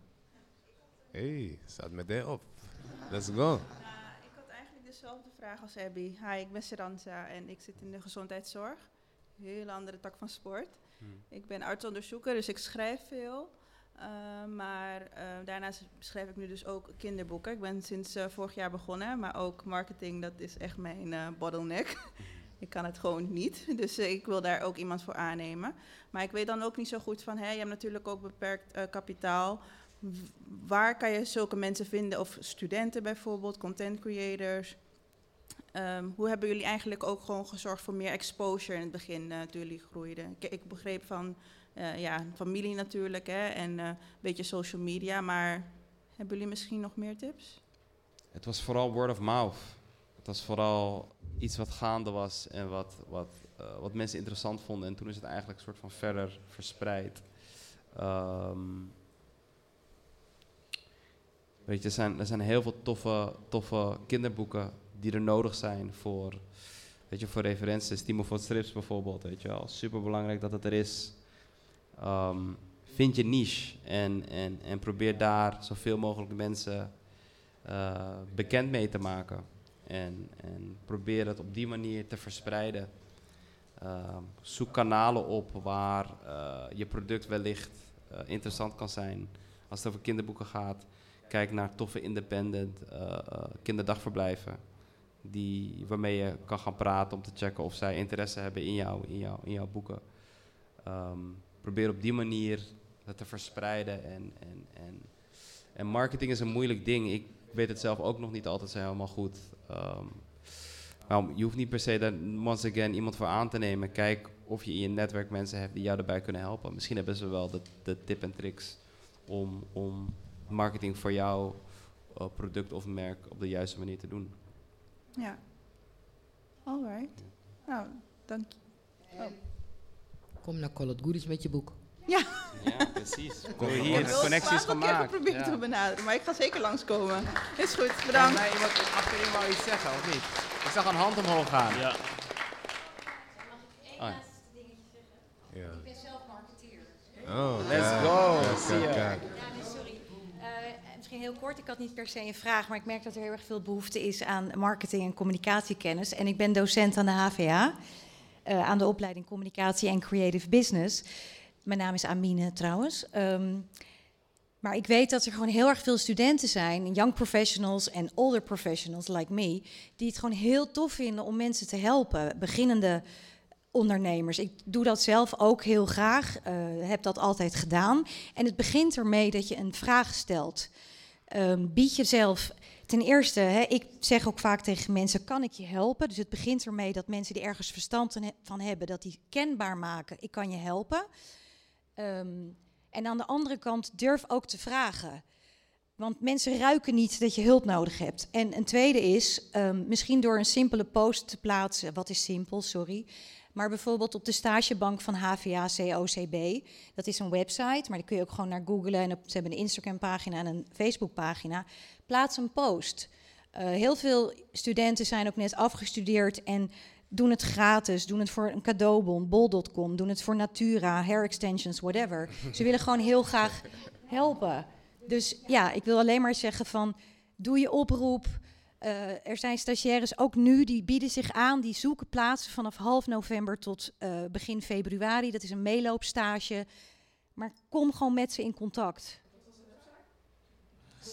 hey, staat meteen op. Let's go. Uh, ik had eigenlijk dezelfde vraag als Abby. Hi, ik ben Seranza en ik zit in de gezondheidszorg. Een hele andere tak van sport. Hmm. Ik ben artsonderzoeker, dus ik schrijf veel. Uh, maar uh, daarnaast schrijf ik nu dus ook kinderboeken. Ik ben sinds uh, vorig jaar begonnen, maar ook marketing, dat is echt mijn bottleneck. ik kan het gewoon niet, dus ik wil daar ook iemand voor aannemen. Maar ik weet dan ook niet zo goed van, hè, je hebt natuurlijk ook beperkt kapitaal. waar kan je zulke mensen vinden? Of studenten bijvoorbeeld, content creators. Um, hoe hebben jullie eigenlijk ook gewoon gezorgd voor meer exposure in het begin toen jullie groeiden? Ik begreep van uh, ja, familie natuurlijk hè, en uh, een beetje social media. Maar hebben jullie misschien nog meer tips? Het was vooral word of mouth. Het was vooral iets wat gaande was en wat, wat, uh, wat mensen interessant vonden. En toen is het eigenlijk een soort van verder verspreid. Um, weet je, er zijn, er zijn heel veel toffe, toffe kinderboeken die er nodig zijn voor, weet je, voor referenties. Timo voor Strips bijvoorbeeld, weet je wel. Super belangrijk dat het er is. Um, vind je niche en, en, en probeer daar zoveel mogelijk mensen uh, bekend mee te maken. En, en probeer het op die manier te verspreiden. Ehm, zoek kanalen op waar eh, je product wellicht eh, interessant kan zijn. Als het over kinderboeken gaat, kijk naar toffe independent eh, eh, kinderdagverblijven. Die, waarmee je kan gaan praten om te checken of zij interesse hebben in jou, in jou, in jouw boeken. Ehm, probeer op die manier dat te verspreiden. En, en, en, en marketing is een moeilijk ding. Ik weet het zelf ook nog niet altijd zo helemaal goed. Ehm, nou, je hoeft niet per se daar once again iemand voor aan te nemen. Kijk of je in je netwerk mensen hebt die jou erbij kunnen helpen. Misschien hebben ze wel de, de tip en tricks om, om marketing voor jouw uh, product of merk op de juiste manier te doen. Ja. Alright. Nou, dank je. Oh. Kom naar Call It Goodies met je boek. Ja. Ja, precies. Kom Hier, hier, de connecties Ik heb geprobeerd Ja. te benaderen, maar ik ga zeker langskomen. Is goed, bedankt. mij iemand achterin wou iets zeggen, of niet? Ik zag een hand omhoog gaan. Ja. Oh. Ja. Ik ben zelf marketeer. Oh, Let's go. Zie je. Ja, nee, sorry. Eh, misschien heel kort, ik had niet per se een vraag, maar ik merk dat er heel erg veel behoefte is aan marketing en communicatiekennis. En ik ben docent aan de HVA, eh, aan de opleiding Communicatie en Creative Business. Mijn naam is Amine trouwens. Ehm, maar ik weet dat er gewoon heel erg veel studenten zijn, young professionals en older professionals like me, die het gewoon heel tof vinden om mensen te helpen, beginnende ondernemers. Ik doe dat zelf ook heel graag, eh, heb dat altijd gedaan. En het begint ermee dat je een vraag stelt. Ehm, bied jezelf. Ten eerste, hè, ik zeg ook vaak tegen mensen: kan ik je helpen? Dus het begint ermee dat mensen die ergens verstand van hebben, dat die kenbaar maken: ik kan je helpen. Ehm, en aan de andere kant, durf ook te vragen. Want mensen ruiken niet dat je hulp nodig hebt. En een tweede is, ehm, misschien door een simpele post te plaatsen. Wat is simpel, sorry. Maar bijvoorbeeld op de stagebank van HVA COCB. Dat is een website, maar daar kun je ook gewoon naar googlen. En ze hebben een Instagram-pagina en een Facebook-pagina. Plaats een post. Eh, heel veel studenten zijn ook net afgestudeerd en doen het gratis. Doen het voor een cadeaubon, bol.com. Doen het voor Natura, hair extensions, whatever. Ze willen gewoon heel graag helpen. Dus ja, ik wil alleen maar zeggen van, doe je oproep. Uh, er zijn stagiaires ook nu die bieden zich aan, die zoeken plaatsen vanaf half november tot uh, begin februari. Dat is een meeloopstage. Maar kom gewoon met ze in contact.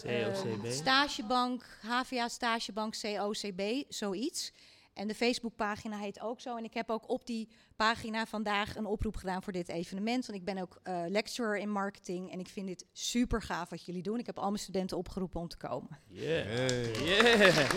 COCB. Uh, stagebank, HVA Stagebank, COCB, zoiets. En de Facebookpagina heet ook zo. En ik heb ook op die pagina vandaag een oproep gedaan voor dit evenement. Want ik ben ook uh, lecturer in marketing. En ik vind dit super gaaf wat jullie doen. Ik heb al mijn studenten opgeroepen om te komen. Yeah. Hey. Yeah.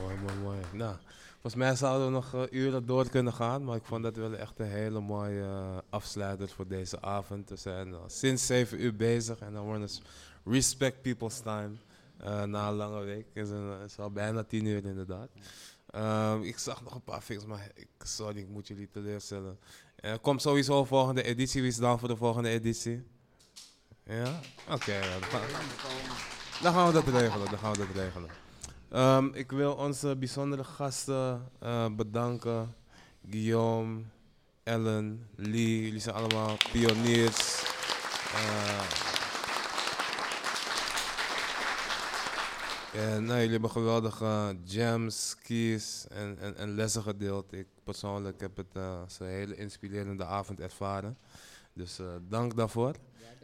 Mooi, mooi, mooi. Nou, volgens mij zouden we nog uh, uren door kunnen gaan, maar ik vond dat wel echt een hele mooie uh, afsluiter voor deze avond. We zijn uh, sinds 7 uur bezig en dan wordt het respect people's time. Na een lange week is het is al bijna 10 uur inderdaad. Um, ik zag nog een paar films, maar ik, sorry, ik moet jullie teleurstellen. Er komt sowieso een volgende editie. Wie is dan voor de volgende editie? Ja? Oké, dan, gaan we dat regelen. Dan gaan we dat regelen. Um, ik wil onze bijzondere gasten uh, bedanken. Guillaume, Ellen, Lee. Jullie zijn allemaal pioniers. En nou, jullie hebben geweldige jams, keys en, en, en lessen gedeeld. Ik persoonlijk heb het uh, als een hele inspirerende avond ervaren. Dus uh, dank daarvoor.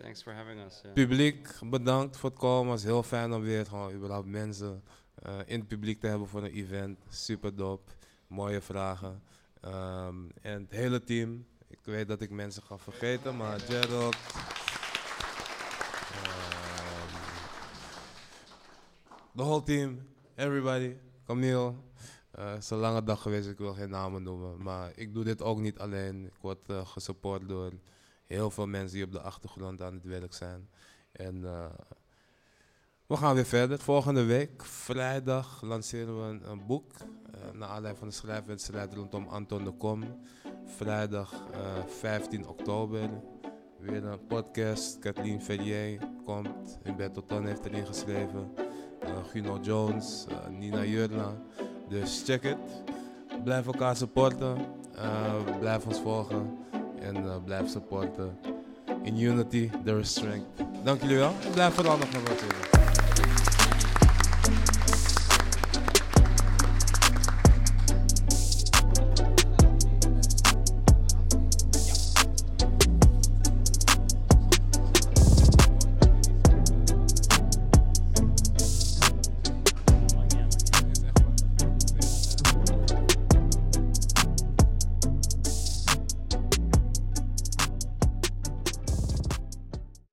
Thanks for having us. Yeah. Publiek, bedankt voor het komen. Het was heel fijn om weer gewoon überhaupt mensen uh, in het publiek te hebben voor een event. Super dope. Mooie vragen. Um, en het hele team. Ik weet dat ik mensen ga vergeten, maar Gerald. The whole team. Everybody. Camille. Uh, het is een lange dag geweest, ik wil geen namen noemen. Maar ik doe dit ook niet alleen. Ik word uh, gesupport door heel veel mensen die op de achtergrond aan het werk zijn. En uh, we gaan weer verder. Volgende week, vrijdag, lanceren we een, boek. Naar aanleiding van de schrijfwedstrijd rondom Anton de Kom. Vrijdag uh, 15 oktober. Weer een podcast. Kathleen Ferrier komt. Humberto Ton heeft erin geschreven. Guno Jones, Nina Jurla. Dus check it. Blijf elkaar supporten. blijf ons volgen. En blijf supporten. In unity, there is strength. Dank jullie wel. Blijf vooral nog naar wat